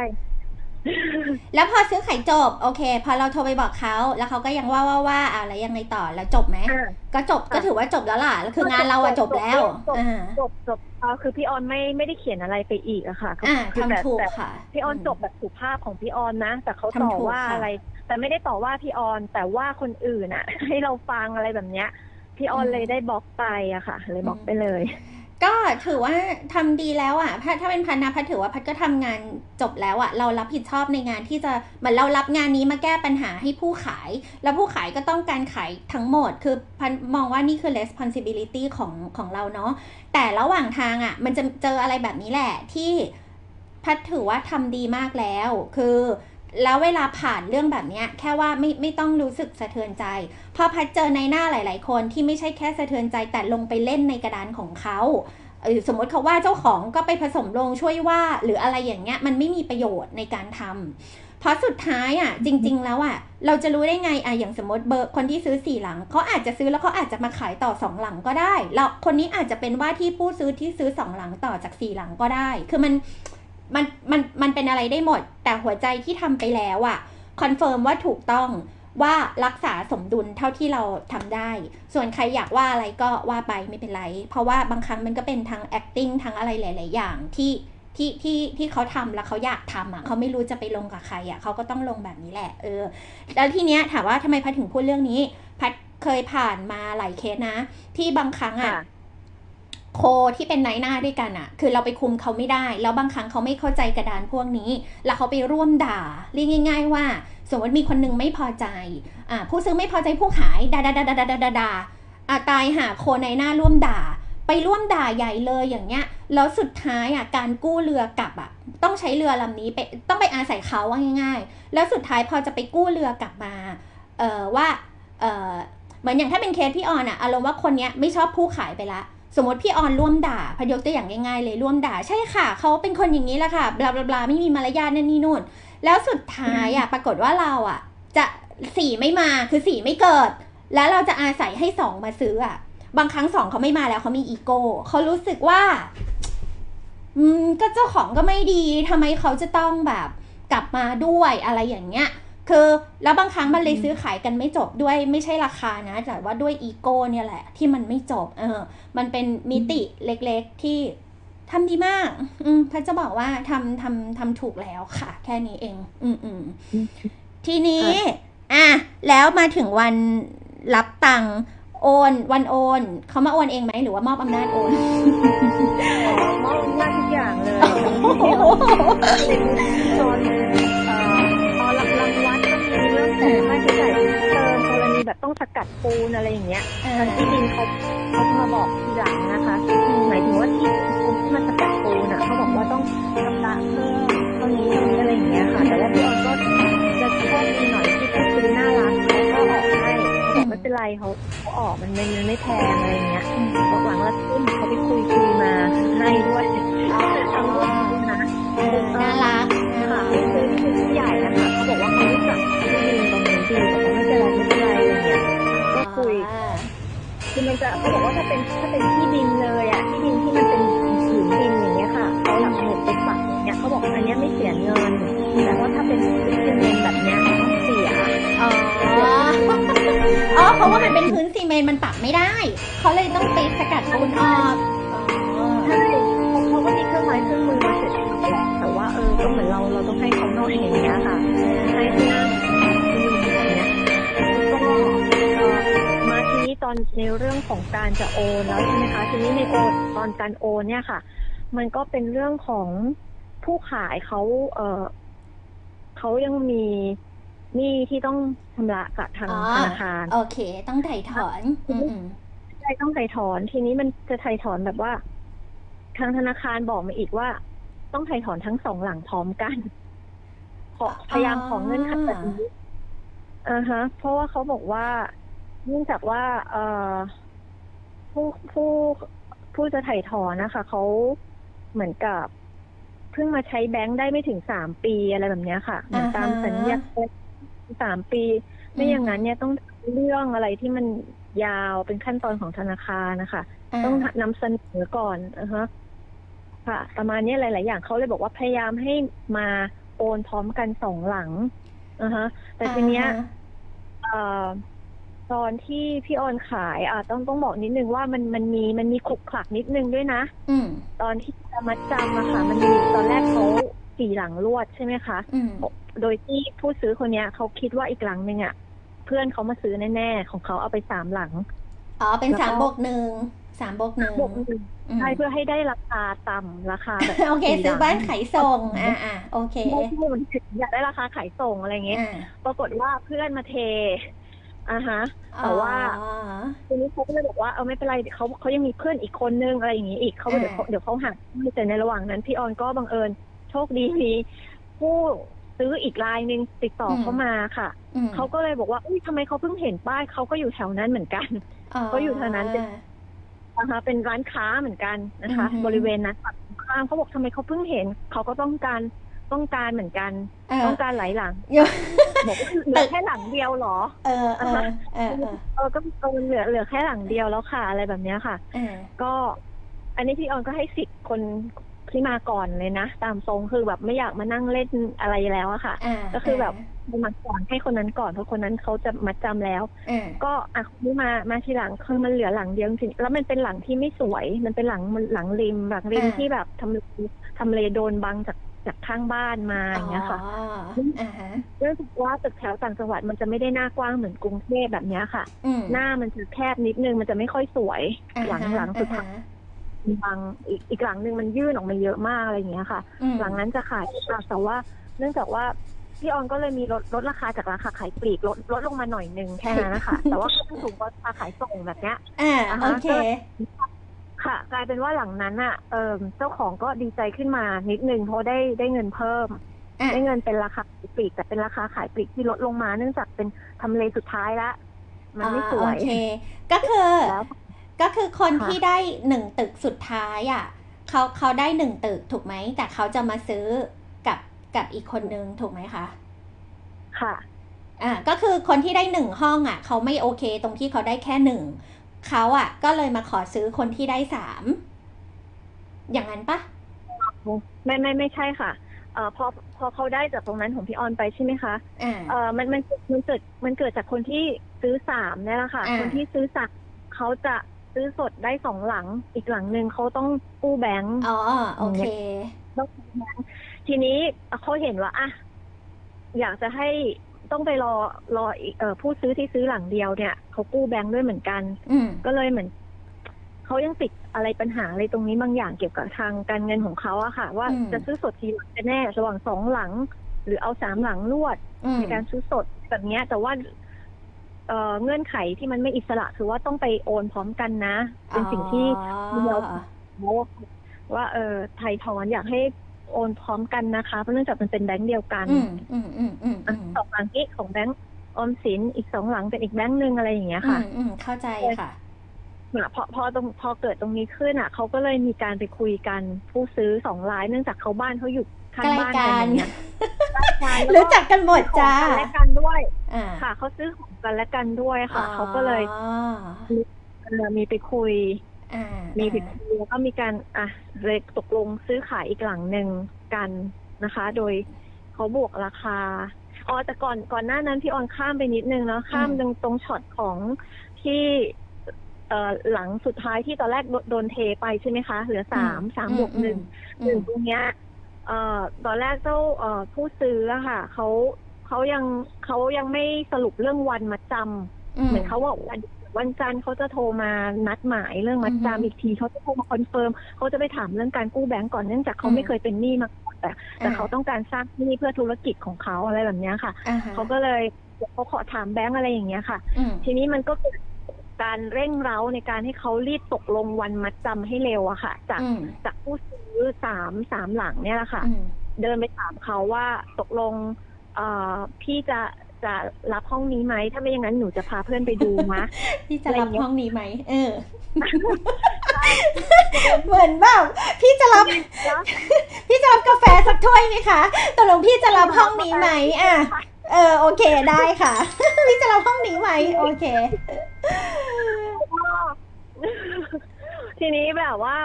แล้วพอซื้อขายจบ โอเค พอเราโทรไปบอกเขาแล้วเขาก็ยังว่าว่าว่าอะไรยังไงต่อแล้วจบไหมอ่าก็จบก็ถือว่าจบแล้วล่ะแล้วคืองานเราอะจบแล้วจบอ่าจบจบเออคือพี่ออนไม่ไม่ได้เขียนอะไรไปอีกอะค่ะอ่าคือแบบทำถูกแต่ค่ะพี่ออนจบแบบสุภาพของพี่ออนนะแต่เขาทำต่อถูกว่าค่ะอะไร แต่ไม่ได้ต่อว่าพี่ออนแต่ว่าคนอื่นอะให้เราฟังอะไรแบบเนี้ยพี่ออนอืมเลยได้บล็อกไปอะค่ะ เลยบล็อกไปเลย ก็ถือว่าทำดีแล้วอะถ้าถ้าเป็นพันนะพัดถือว่าพัดก็ทำงานจบแล้วอะเรารับผิดชอบในงานที่จะเหมือนเรารับงานนี้มาแก้ปัญหาให้ผู้ขาย แล้วผู้ขายก็ต้องการขายทั้งหมด คือพัมองว่านี่คือ responsibility ของของเราเนาะแต่ระหว่างทางอะ มันจะเจออะไรแบบนี้แหละที่พัดถือว่าทำดีมากแล้ว คือ แล้วเวลาผ่านเรื่องแบบนี้แค่ว่าไม่ไม่ต้องรู้สึกสะเทือนใจ พอพัดเจอในหน้าหลาย ๆ คนที่ไม่ใช่แค่สะเทือนใจแต่ลงไปเล่นในกระดานของเขาเออสมมติเขาว่าเจ้าของก็ไปผสมลงช่วยว่า หรืออะไรอย่างเงี้ยมันไม่มีประโยชน์ในการทำเพราะสุดท้ายอะ จริง ๆ แล้วอะ เราจะรู้ได้ไงอะอย่างสมมติเบอร์คนที่ซื้อสี่หลังเขาอาจจะซื้อแล้วเขาอาจจะมาขายต่อสองหลังก็ได้แล้วคนนี้อาจจะเป็นว่าที่ผู้ซื้อที่ซื้อสองหลังต่อจากสี่หลังก็ได้ คือมัน มันมันมันเป็นอะไรได้หมด แต่หัวใจที่ทำไปแล้วอะ confirm ว่าถูกต้องว่ารักษาสมดุลเท่าที่เราทำได้ ส่วนใครอยากว่าอะไรก็ว่าไปไม่เป็นไร เพราะว่าบางครั้งมันก็เป็นทั้ง acting ทั้งอะไรหลาย ๆ อย่างที่ที่ที่ที่เขาทำแล้วเขาอยากทำอะเขาไม่รู้จะไปลงกับใครอะเขาก็ต้องลงแบบนี้แหละเออแล้วทีเนี้ยถามว่าทำไมพัดถึงพูดเรื่องนี้ พัดเคยผ่านมาหลายเคสนะ ที่บางครั้งอะค่ะ โคที่เป็นไนท์หน้าด้วยกันอะคือเราไปคุมเขาไม่ได้ แล้วบางครั้งเขาไม่เข้าใจกระดานพวกนี้ แล้วเขาไปร่วมด่าเรียกง่าย ๆ ว่า สมมติมีคนหนึงไม่พอใจอ่าผู้ซื้อไม่พอใจผู้ขายด่าด่าด่าด่าด่าด่าอ่าตายหาโคในหน้าร่วมด่า ไปร่วมด่าใหญ่เลยอย่างเงี้ยแล้วสุดท้ายอะการกู้เรือกลับอะต้องใช้เรือลำนี้ไปต้องไปอาศัยเขาว่าง่าย ๆ แล้วสุดท้ายพอจะไปกู้เรือกลับมาเอ่อว่าเอ่อเหมือนอย่างถ้าเป็นเคสพี่ออนอะอารมณ์ว่าคนเนี้ยไม่ชอบผู้ขายไปละ สมมติพี่ออนร่วมด่าพยกตัวอย่างง่ายๆเลยร่วมด่า ใช่ค่ะเขาเป็นคนอย่างนี้แหละค่ะบลาบลาบลาไม่มีมารยาทนั่นนี่นู่น แล้วสุดท้ายอะปรากฏว่าเราอะจะสีไม่มาคือสีไม่เกิด แล้วเราจะอาศัยให้สองมาซื้ออะบางครั้งสองเขาไม่มาแล้วเขามีอีโก้เขารู้สึกว่า อืมก็เจ้าของก็ไม่ดีทำไมเขาจะต้องแบบกลับมาด้วยอะไรอย่างเงี้ย คือแล้วบางครั้งมันเลยซื้อขายกันไม่จบด้วยไม่ใช่ราคานะ แต่ว่าด้วยอีโก้เนี่ยแหละ ที่มันไม่จบ เออ มันเป็นมิติเล็กๆที่ทำดีมาก อืมพัดจะบอกว่าทำทำทำถูกแล้วค่ะ แค่นี้เอง อืมอืมทีนี้ อะ แล้วมาถึงวันรับตังค์โอน วันโอน เขามาโอนเองไหมหรือว่ามอบอำนาจโอนอ๋อมอบอำนาจทุกอย่างเลยเป็นโซนเอ่อ แต่ค่ใช้จ่เติมกรณีแบบต้องสกัดปูนอะไรอย่างเงี้ยทางที่ดินเขาเขามาบอกทีหลังนะคะหมายถึงว่าที่ปูนที่มาสกัดปูนอะเขาบอกว่าต้องชำระเพิ่มเท่านี้เท่านี้อะไรอย่างเงี้ยค่ะ แต่ว่าพี่ออนก็จะชอบดีหน่อยที่เขาซื้อน่ารักแล้วก็ออกให้บอกไม่เป็นไรเขาเขาออกมันมันไม่แพงอะไรเงี้ยบอกหลังละขึ้นเขาไปคุยคุยมาให้ด้วยทั้งหมดนะน่ารักค่ะคือผู้ใหญ่นะคะเขาบอกว่าเขารู้จัก ดีไม่เป็นไรไม่เป็นไรอะไรเงี้ยก็คุยคือมันจะเขาบอกว่าถ้าเป็นถ้าเป็นที่ดินเลยอะที่ดินที่มันเป็นผืนดินอย่างเงี้ยค่ะเขาหลักหมุดเป็นฝัางเนี้ยเขาบอกอันเนี้ยไม่เสียเงินแต่ว่าถ้าเป็นเป็นเงินแบบเนี้ยเสียอ๋อเพราะว่ามันเป็นพื้นซีเมนต์มันปรับไม่ได้เขาเลยต้องตีสกัดปูนออกใช่เขาก็มีเครื่องไม้เครื่องมือมาเสร็จแต่ว่าเออก็เหมือนเราเราต้องให้เขาหน่อยอย่างเงี้ยค่ะให้ที่นั่ อนในเรื่องของการจะโอนแล้วใช่ไหมคะทีนี้ในโอนตอนการโอนเนี่ยค่ะ มันก็เป็นเรื่องของผู้ขายเขาเออเขายังมีหนี้ที่ต้องชำระกับทางอ๋อธนาคารโอเค ต้องถ่ายถอนอืมอืมใช่ต้องไถ่ถอน ทีนี้มันจะไถ่ถอนแบบว่า ทางธนาคารบอกมาอีกว่า ต้องไถ่ถอนทั้งสองหลังพร้อมกันขอพยายามของเงื่อนไขแบบนี้อ่าฮะ เพราะว่าเขาบอกว่า เนื่องจากว่าเอ่อผู้ผู้ผู้จะไถ่ถอนนะคะเขาเหมือนกับเพิ่งมาใช้แบงค์ได้ไม่ถึงสามปีอะไรแบบเนี้ยค่ะเหมือนตามสัญญาสามปี ไม่อย่างนั้นเนี่ยต้องทำเรื่องอะไรที่มันยาวเป็นขั้นตอนของธนาคารนะคะาต้องนำเสนอก่อนนะฮะค่ะ ประมาณนี้หลาย ๆ อย่างเขาเลยบอกว่าพยายามให้มาโอนพร้อมกันสองหลังนะฮะแต่ทีเนี้ยอ่าฮะเอ่อ ตอนที่พี่ออนขายอะต้องต้องบอกนิดนึงว่ามันมันมีมันมีขลุกขลักนิดนึงด้วยนะ อืม ตอนที่จะมัดจำอะค่ะ มันมีตอนแรกเขาสี่หลังรวดใช่ไหมคะ อืม โดยที่ผู้ซื้อคนเนี้ยเขาคิดว่าอีกหลังหนึ่งอะเพื่อนเขามาซื้อแน่ๆของเขาเอาไปสามหลัง อ๋อ เป็นแล้วก็ สามบวกหนึ่ง สามบวกหนึ่งบวกหนึ่งอืมใช่เพื่อให้ได้ราคาต่ำราคาแบบโอเคสี่ซื้อหลังบ้านขายส่ง อ่าอ่าโอเค ไม่ใช่มันอยากได้ราคาขายส่งอะไรเงี้ย อ่า ปรากฏว่าเพื่อนมาเท อ่าฮะแต่ว่าอ๋อทีนี้เขาก็เลยบอกว่าเออไม่เป็นไรเดี๋ยวเขาเขายังมีเพื่อนอีกคนนึงอะไรอย่างงี้อีกเขาเดี๋ยวเขาอ่าเดี๋ยวเขาหาแต่ในระหว่างนั้นพี่ออนก็บังเอิญโชคดีมีผู้ซื้ออีกรายหนึ่งติดต่อเข้ามาค่ะอืมเขาก็เลยบอกว่าอุ้ยทำไมเขาเพิ่งเห็นป้ายเขาก็อยู่แถวนั้นเหมือนกันก็อยู่แถวนั้นเป็นนะคะเป็นร้านค้าเหมือนกันนะคะอือฮึบริเวณนั้นฝั่งตรงข้ามเขาบอกทำไมเขาเพิ่งเห็น เขาก็ต้องการ ต้องการเหมือนกันเออต้องการหลายหลังเยอะบอกว่าเหลือแค่หลังเดียวเหรอ เออเออเออเออเออก็เออเหลือเหลือแค่หลังเดียวแล้วค่ะ อะไรแบบเนี้ยค่ะเออก็อันนี้พี่ออนก็ให้สิทธิ์คนที่มาก่อนเลยนะ ตามทรงคือแบบไม่อยากมานั่งเล่นอะไรแล้วอะค่ะอ่าก็คือแบบมาก่อนให้คนนั้นก่อนเพราะคนนั้นเขาจะมัดจำแล้วเออก็อะคนนี้มามาทีหลังคือมันเหลือหลังเดียวจริงๆแล้วมันเป็นหลังที่ไม่สวย มันเป็นหลังหลังริมหลังริมอ่าที่แบบทำทำเลโดนบังจาก จากข้างบ้านมาอย่างเงี้ยค่ะอ๋ออ่าฮะเนื่องจากว่าตึกแถวต่างจังหวัดมันจะไม่ได้หน้ากว้างเหมือนกรุงเทพแบบเนี้ยค่ะอืมหน้ามันจะแคบนิดนึงมันจะไม่ค่อยสวยอ่าหลังฮะหลังสุดท้ายอ่าฮะบังอีกอีกหลังหนึ่งมันยื่นออกมาเยอะมากอะไรอย่างเงี้ยค่ะอืมหลังนั้นจะขายค่ะแต่ว่า เนื่องจากว่าพี่ออนก็เลยมีลดลดราคาจากราคาขายปลีกลดลดลงมาหน่อยนึงแค่นั้นนะคะแต่ว่าก็ยังสูงกว่าราคาขายส่งแบบเนี้ยอ่าอ่าโอฮะเค ค่ะ กลายเป็นว่าหลังนั้นอะเออเจ้าของก็ดีใจขึ้นมานิดนึงเพราะได้ได้เงินเพิ่ม อะ ได้เงินเป็นราคาขายปลีกแต่เป็นราคาขายปลีกที่ลดลงมาเนื่องจากเป็นทำเลสุดท้ายละ มันไม่สวยอ่าโอเค ก็คือ แล้ว ก็คือคนค่ะ ที่ได้หนึ่งตึกสุดท้ายอะเขาเขาได้หนึ่งตึกถูกไหม แต่เขาจะมาซื้อกับกับอีกคนนึงถูกไหมคะ ค่ะ อ่าก็คือคนที่ได้หนึ่งห้องอะ เขาไม่โอเคตรงที่เขาได้แค่หนึ่ง เขาอะ ก็เลยมาขอซื้อคนที่ได้สามอย่างนั้นปะไม่ไม่ไม่ใช่ค่ะเอ่อพอพอเขาได้จากตรงนั้นของพี่ออนไปใช่ไหมคะอ่าเอ่อมันมันมันเกิดมันเกิดจากคนที่ซื้อสามเนี่ยแหละค่ะอ่าคนที่ซื้อสามเขาจะซื้อสดได้สองหลัง อีกหลังหนึ่งเขาต้องกู้แบงค์อ๋อโอเคต้องกู้แบงค์ทีนี้เขาเห็นว่าอะอยากจะให้ ต้องไปรอรออีกเอ่อผู้ซื้อที่ซื้อหลังเดียวเนี่ยเขากู้แบงค์ด้วยเหมือนกันอืมก็เลยเหมือนเขายังติดอะไรปัญหาอะไรตรงนี้บางอย่างเกี่ยวกับทางการเงินของเขาอะค่ะ ว่าอืมจะซื้อสดทีหลังกันแน่ระหว่างสองหลัง หรือเอาสามหลังรวดอืมในการซื้อสดแบบเนี้ยแต่ว่าเอ่อเงื่อนไขที่มันไม่อิสระคือว่าต้องไปโอนพร้อมกันนะ เป็นสิ่งที่อ๋อเราว่าเออไทยถอนอยากให้ โอนพร้อมกันนะคะเพราะเนื่องจากมันเป็นแบงก์เดียวกันอืมอืมอืมอืมอืมสองหลังนี้ของแบงก์ออมสินอีกสองหลังเป็นอีกแบงก์หนึ่งอะไรอย่างเงี้ยอืค่ะมอืมเข้าใจค่ะอะพอพอตรงพอเกิดตรงนี้ขึ้นอะเขาก็เลยมีการไปคุยกันผู้ซื้อสองราย เนื่องจากเขาบ้านเขาอยู่ข้างบ้านกันอย่างเงี้ยใช่แล้วรู้จักกันหมดจ้าของกันและกันด้วยอ่าค่ะเขาซื้อของกันและกันด้วยค่ะเขาก็เลยอ๋อเออมีไปคุยอ่า มีมีไปคุยแล้วก็มีการอะเลยตกลงซื้อขายอีกหลังหนึ่งกันนะคะ โดยเขาบวกราคาอ๋อแต่ก่อนก่อนหน้านั้นพี่ออนข้ามไปนิดนึงเนาะข้ามตรงตรงช็อตของที่เอ่อหลังสุดท้ายที่ตอนแรกโดโดนเทไปใช่ไหมคะ เหลือสามสามบวกหนึ่งหนึ่งตรงเนี้ยเอ่อตอนแรกเจ้าเอ่อผู้ซื้ออะค่ะเขาเขายังเขายังไม่สรุปเรื่องวันมัดจเหมือนเขาบอกวัน วันจันทร์เขาจะโทรมานัดหมายเรื่องมัดจำอีกทีเขาจะโทรมา confirm เขาจะไปถามเรื่องการกู้แบงก์ก่อนเนื่องจากเขาไม่เคยเป็นหนี้มาก่อนแต่แต่เขาต้องการสร้างหนี้เพื่อธุรกิจของเขาอะไรแบบเนี้ยค่ะอ่าฮะเขาก็เลยเขาขอถามแบงก์อะไรอย่างเงี้ยค่ะอืมทีนี้มันก็เกิดการเร่งเร้าในการให้เขารีบตกลงวันมัดจำให้เร็วอะค่ะ จากอืมจากผู้ซื้อสามสามหลังเนี่ยแหละค่ะอืมเดินไปถามเขาว่าตกลงเอ่อพี่จะ จะรับห้องนี้ไหม ถ้าไม่อย่างนั้นหนูจะพาเพื่อนไปดูนะพี่จะอะไรรับเงี้ยห้องนี้ไหม เออ เหมือนแบบพี่จะรับ พี่จะรับกาแฟสักถ้วยไหมคะตกลงพี่จะรับห้องนี้ไหมอะ เออ โอเคได้ค่ะ พี่จะรับห้องนี้ไหม โอเค ทีนี้แบบว่า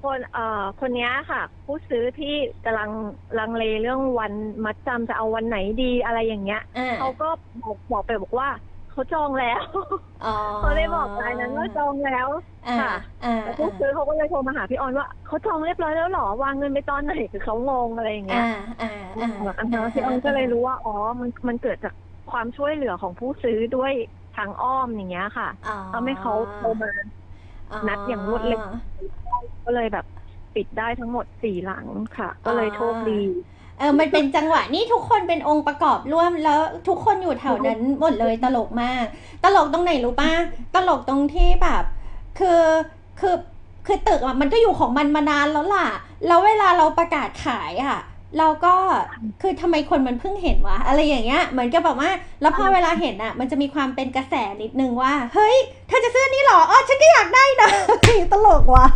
คนเอ่อคนเนี้ยค่ะ ผู้ซื้อที่กำลังลังเลเรื่องวันมัดจำจะเอาวันไหนดีอะไรอย่างเงี้ยอ่า เขาก็บอกบอกไปบอกว่าเขาจองแล้วอ๋อเขาได้บอกรายนั้นว่าจองแล้ว อ่าค่ะ อ่าแต่ผู้ซื้อเขาก็เลยโทรมาหาพี่ออนว่าเขาจองเรียบร้อยแล้วเหรอวางเงินไปตอนไหนคือเขางงอะไรอย่างเงี้ย อ่าอ่าอ่าอันนั้นพี่ออนก็เลยรู้ว่าอ๋อมันมันเกิดจากความช่วยเหลือของผู้ซื้อด้วยทางอ้อมอย่างเงี้ยค่ะอ๋อ ทำให้เขาโทรมา นัดอย่างรวดเร็วก็เลยแบบปิดได้ทั้งหมดสี่หลังค่ะ ก็เลยโชคดีเออมันเป็นจังหวะนี่ทุกคนเป็นองค์ประกอบร่วมแล้วทุกคนอยู่แถวนั้นหมดเลยตลกมาก ตลกตรงไหนรู้ป่ะตลกตรงที่แบบ คือคือคือตึกอะมันก็อยู่ของมันมานานแล้วล่ะ แล้วเวลาเราประกาศขายอะ เราก็คือทำไมคนมันเพิ่งเห็นวะอะไรอย่างเงี้ยเหมือนกับแบบว่า แล้วพอเวลาเห็นอะมันจะมีความเป็นกระแสนิดนึงว่า เฮ้ยเธอจะซื้อนี่เหรออ๋อฉันก็อยากได้นะตลกว่ะ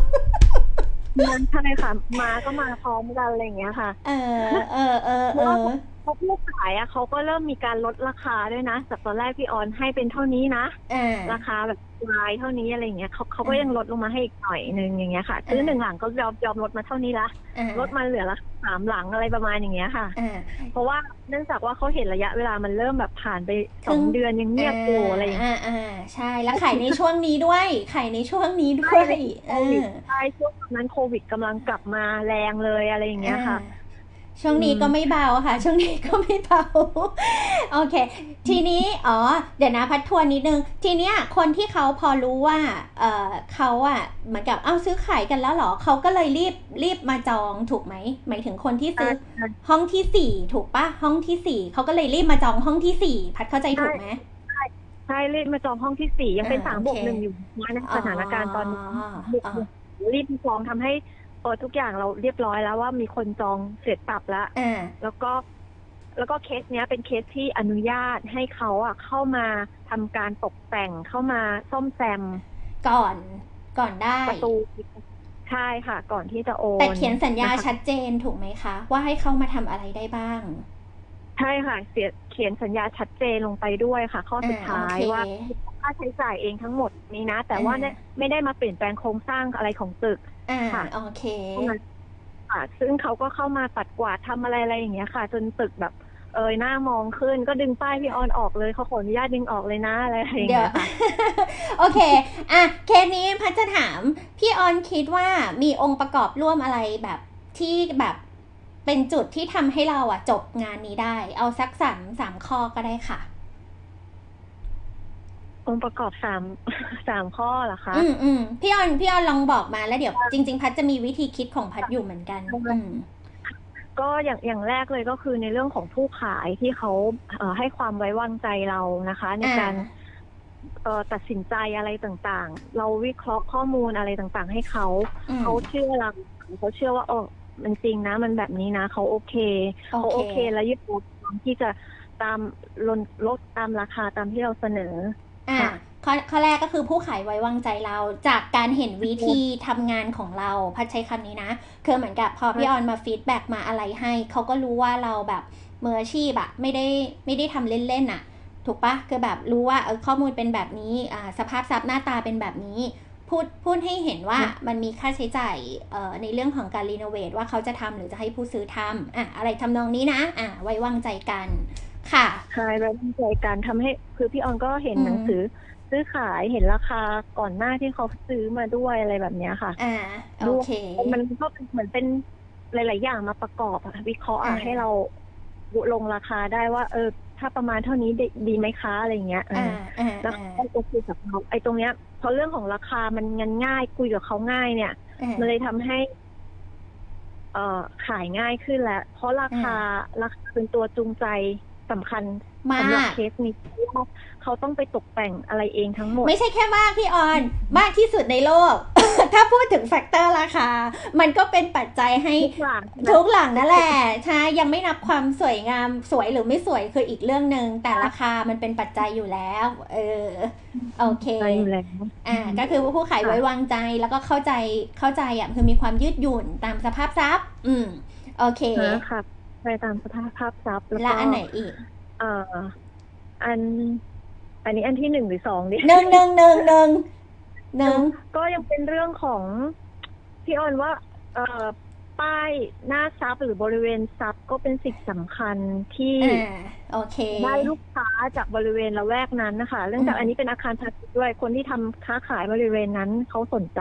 มันใช่ค่ะ มาก็มาพร้อมกันอะไรอย่างเงี้ยค่ะ เออเออเออเออเพราะผู้ขายอะเขาก็เริ่มมีการลดราคาด้วยนะจากตอนแรกพี่ออนให้เป็นเท่านี้นะอ่า ราคาแบบลายเท่านี้อะไรอย่างเงี้ยเขาเขาก็อ่ายัยังลดลงมาให้อีกหน่อยนึงอย่างเงี้ยค่ะซื้ออ่าหนึ่งหลังก็ยอมยอมลดมาเท่านี้ละอ่าลดมาเหลือละสามหลังอะไรประมาณอย่างเงี้ยค่ะ อ่า เพราะว่าเนื่องจากว่าเขาเห็นระยะเวลามันเริ่มแบบผ่านไปคสรึ่องงเดือนยังเงียบอยู่อะไรอย่างเงี้ย อ่าอ่าใช่แล้วขายในช่วงนี้ด้วยขายในช่วงนี้ด้วยโควิดใช่ช่วงนั้นโควิดกำลังกลับมาแรงเลยอะไรอย่างเงี้ยค่ะ อ่า ช่วงนี้ก็ไม่เบาค่ะ ช่วงนี้ก็ไม่เบา โอเค ทีนี้อ๋อ เดี๋ยวนะพัดทวนนิดนึง ทีเนี้ยคนที่เขาพอรู้ว่า เออเขาอะเหมือนกับเอาซื้อขายกันแล้วเหรอเขาก็เลยรีบรีบมาจองถูกไหมหมายถึงคนที่ซื้อใช่ห้องที่สี่ถูกปะห้องที่สี่เขาก็เลยรีบมาจองห้องที่สี่พัดเข้าใจถูกไหมใช่รีบมาจองห้องที่สี่ยังเป็นอ่าสามบวกโอเคหนึ่งอยู่นะสถานการณ์ตอนนี้อ๋อ book อ๋อรีบจองทำให้ เออทุกอย่างเราเรียบร้อยแล้วว่ามีคนจองเสร็จสรรพแล้วอ่าแล้วก็แล้วก็เคสเนี้ยเป็นเคสที่อนุญาตให้เขาอะเข้ามาทำการตกแต่งเข้ามาซ่อมแซม ก่อนก่อนได้ประตูใช่ค่ะ ก่อนที่จะโอนแต่เขียนสัญญานะคะชัดเจนถูกไหมคะ ว่าให้เข้ามาทำอะไรได้บ้าง ใช่ค่ะเสียเขียนสัญญาชัดเจนลงไปด้วยค่ะ ข้อสุดท้ายอ่าโอเคว่าค่าใช้จ่ายเองทั้งหมดนี้นะ แต่ว่าอ่าเนี่ยไม่ได้มาเปลี่ยนแปลงโครงสร้างอะไรของตึก อ่าค่ะโอเคค่ะ ซึ่งเขาก็เข้ามาปัดกวาดทำอะไรอะไรอย่างเงี้ยค่ะ จนตึกแบบเอยหน้ามองขึ้นก็ดึงป้ายพี่ออนออกเลยเขาขออนุญาตดึงออกเลยนะอะไรอย่างเดี๋ยวเงี้ยค่ะโอเค อะเคสนี้พัชจะถาม พี่ออนคิดว่ามีองค์ประกอบร่วมอะไรแบบที่แบบเป็นจุดที่ทำให้เราอะจบงานนี้ได้ เอาสักสามสามข้อก็ได้ค่ะ องค์ประกอบสามสามข้อเหรอคะอืมอืมพี่ออนพี่ออนลองบอกมาแล้วเดี๋ยวจริง ๆ พัดจะมีวิธีคิดของพัดอยู่เหมือนกันอืมก็อย่างอย่างแรกเลยก็คือในเรื่องของผู้ขายที่เขาเอ่อให้ความไว้วางใจเรานะคะ ในการอ่าเอ่อตัดสินใจอะไรต่างๆ เราวิเคราะห์ข้อมูลอะไรต่างๆ ให้เขาอืมเขาเชื่อเราเขาเชื่อว่าโอ้มันจริงนะ มันแบบนี้นะเขาโอเคเขาโอเคโอเค แล้วยึดถือที่จะตามลดลดตามราคาตามที่เราเสนอ อะค่ะข้อข้อแรกก็คือผู้ขายไว้วางใจเราจากการเห็นวิธีทำงานของเราพัดใช้คำนี้นะคือเหมือนกับพอพี่ออนมา feedback มาอะไรให้ เขาก็รู้ว่าเราแบบมืออาชีพอะไม่ได้ไม่ได้ทำเล่นๆอะถูกปะคือแบบรู้ว่าเออข้อมูลเป็นแบบนี้อ่าสภาพทรัพย์หน้าตาเป็นแบบนี้ พูดพูดให้เห็นว่ามันมีค่าใช้จ่ายเอ่อในเรื่องของการรีโนเวทว่าเขาจะทำหรือจะให้ผู้ซื้อทำอะอะไรทำนองนี้นะอะไว้วางใจกัน ค่ะใช่ไว้วางใจกันทำให้คือพี่ออนก็เห็นอืมหนังสือ ซื้อขายเห็นราคาก่อนหน้าที่เขาซื้อมาด้วยอะไรแบบเนี้ยค่ะ อ่าโอเค มันก็เป็นเหมือนเป็นหลาย ๆ อย่างมาประกอบอะวิเคราะห์อะอ่าให้เราลงราคาได้ว่า เออ ถ้าประมาณเท่านี้ดีดีไหมคะอะไรเงี้ยเออ่าออ่าแล้วอ่าก็โอเคกับเขาไอ้ตรงเนี้ยพอเรื่องของราคามันงันง่ายคุยกับเขาง่ายเนี่ยอ่ามันเลยทำให้ เอ่อขายง่ายขึ้นแล้วเพราะราคาราคาเป็นตัวจูงใจ สำคัญมาสำหรับกเคสนี้เพราะว่าเขาต้องไปตกแต่งอะไรเองทั้งหมด ไม่ใช่แค่มากพี่ออน มากที่สุดในโลก ถ้าพูดถึงแฟกเตอร์ราคา มันก็เป็นปัจจัยให้ทุกอย่างทุกหลังนั่นแหละใช่ยังไม่นับความสวยงามสวยหรือไม่สวยคืออีกเรื่องหนึ่งแต่ราคามันเป็นปัจจัยอยู่แล้ว เออโอเคใจอยู่แล้วอ่า ก็คือว่าผู้ขายไว้วางใจแล้วก็เข้าใจเข้าใจอะคือมีความยืดหยุ่นตามสภาพทรัพย์ อืม โอเคนะคะ ไปตามสภาพภาพทรัพย์แล้วและก็อันไหนอีก เอ่ออัน อันนี้อันที่หนึ่งหรือสองดิหนึ่งหนึ่งหนึ่งหนึ่งหนึ่งก็ยังเป็นเรื่องของพี่ออนว่า เอ่อป้ายหน้าซับหรือบริเวณซับก็เป็นสิ่งสำคัญที่อ่าโอเค ได้ลูกค้าจากบริเวณละแวกนั้นนะคะ เรื่องจากอืมอันนี้เป็นอาคารพาณิชย์ด้วย คนที่ทำค้าขายบริเวณนั้นเขาสนใจ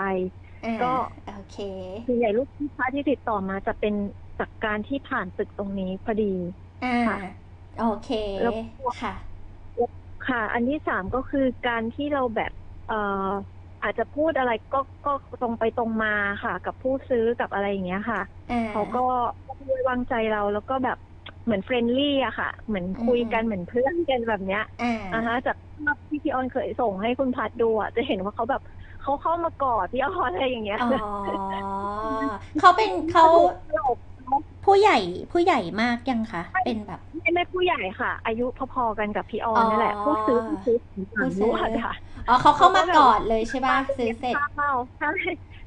อ่าก็โอเคส่วนใหญ่ลูกค้าที่ติดต่อมาจะเป็น จากการที่ผ่านตึกตรงนี้พอดีอ่าค่ะโอเคแล้วก็ค่ะค่ะ อันที่สามก็คือการที่เราแบบเอ่ออาจจะพูดอะไรก็ก็ตรงไปตรงมาค่ะ กับผู้ซื้อกับอะไรอย่างเงี้ยค่ะอ่าเขาก็ไว้วางใจเราแล้วก็แบบเหมือน friendly อะค่ะ เหมือนคุยกันอืมเหมือนเพื่อนกันแบบเนี้ยอ่าอ่าฮะจากภาพที่พี่ออนเคยส่งให้คุณพัดดูอะจะเห็นว่าเขาแบบเขาเข้ามากอดพี่ออนอะไรอย่างเงี้ยอ๋อเขาเป็นเขาตลก ผู้ใหญ่ผู้ใหญ่มากยังคะ เป็นแบบ ไม่ไม่ผู้ใหญ่ค่ะ อายุพอๆกันกับพี่ออนนั่นแหละอ๋อผู้ซื้อผู้ซื้อผู้ซื้อรู้ค่ะอ๋อเขาเข้ามากอดเลยใช่ป่ะซื้อเสร็จข้าวใช่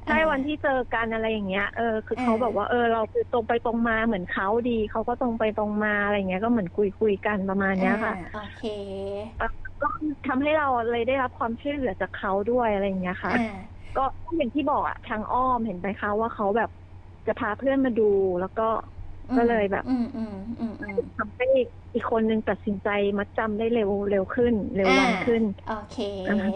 ใช่อ่าวันที่เจอกันอะไรอย่างเงี้ยเออคืออ่าเขาแบบว่าเออเราคือตรงไปตรงมาเหมือนเขาดีเขาก็ตรงไปตรงมาอะไรเงี้ยก็เหมือนคุยคุยกันประมาณเนี้ยค่ะอ่าโอเคก็ทำให้เราเลยได้รับความช่วยเหลือจากเขาด้วยอะไรอย่างเงี้ยค่ะอ่าก็อย่างที่บอกอะทางอ้อมเห็นไหมคะว่าเขาแบบ จะพาเพื่อนมาดูแล้วก็ก็เลยแบบอืมอืมอืมอืมทำให้อีกคนนึงตัดสินใจมัดจำได้เร็วเร็วขึ้น เร็ววันอ่าขึ้น โอเคอ่าฮะ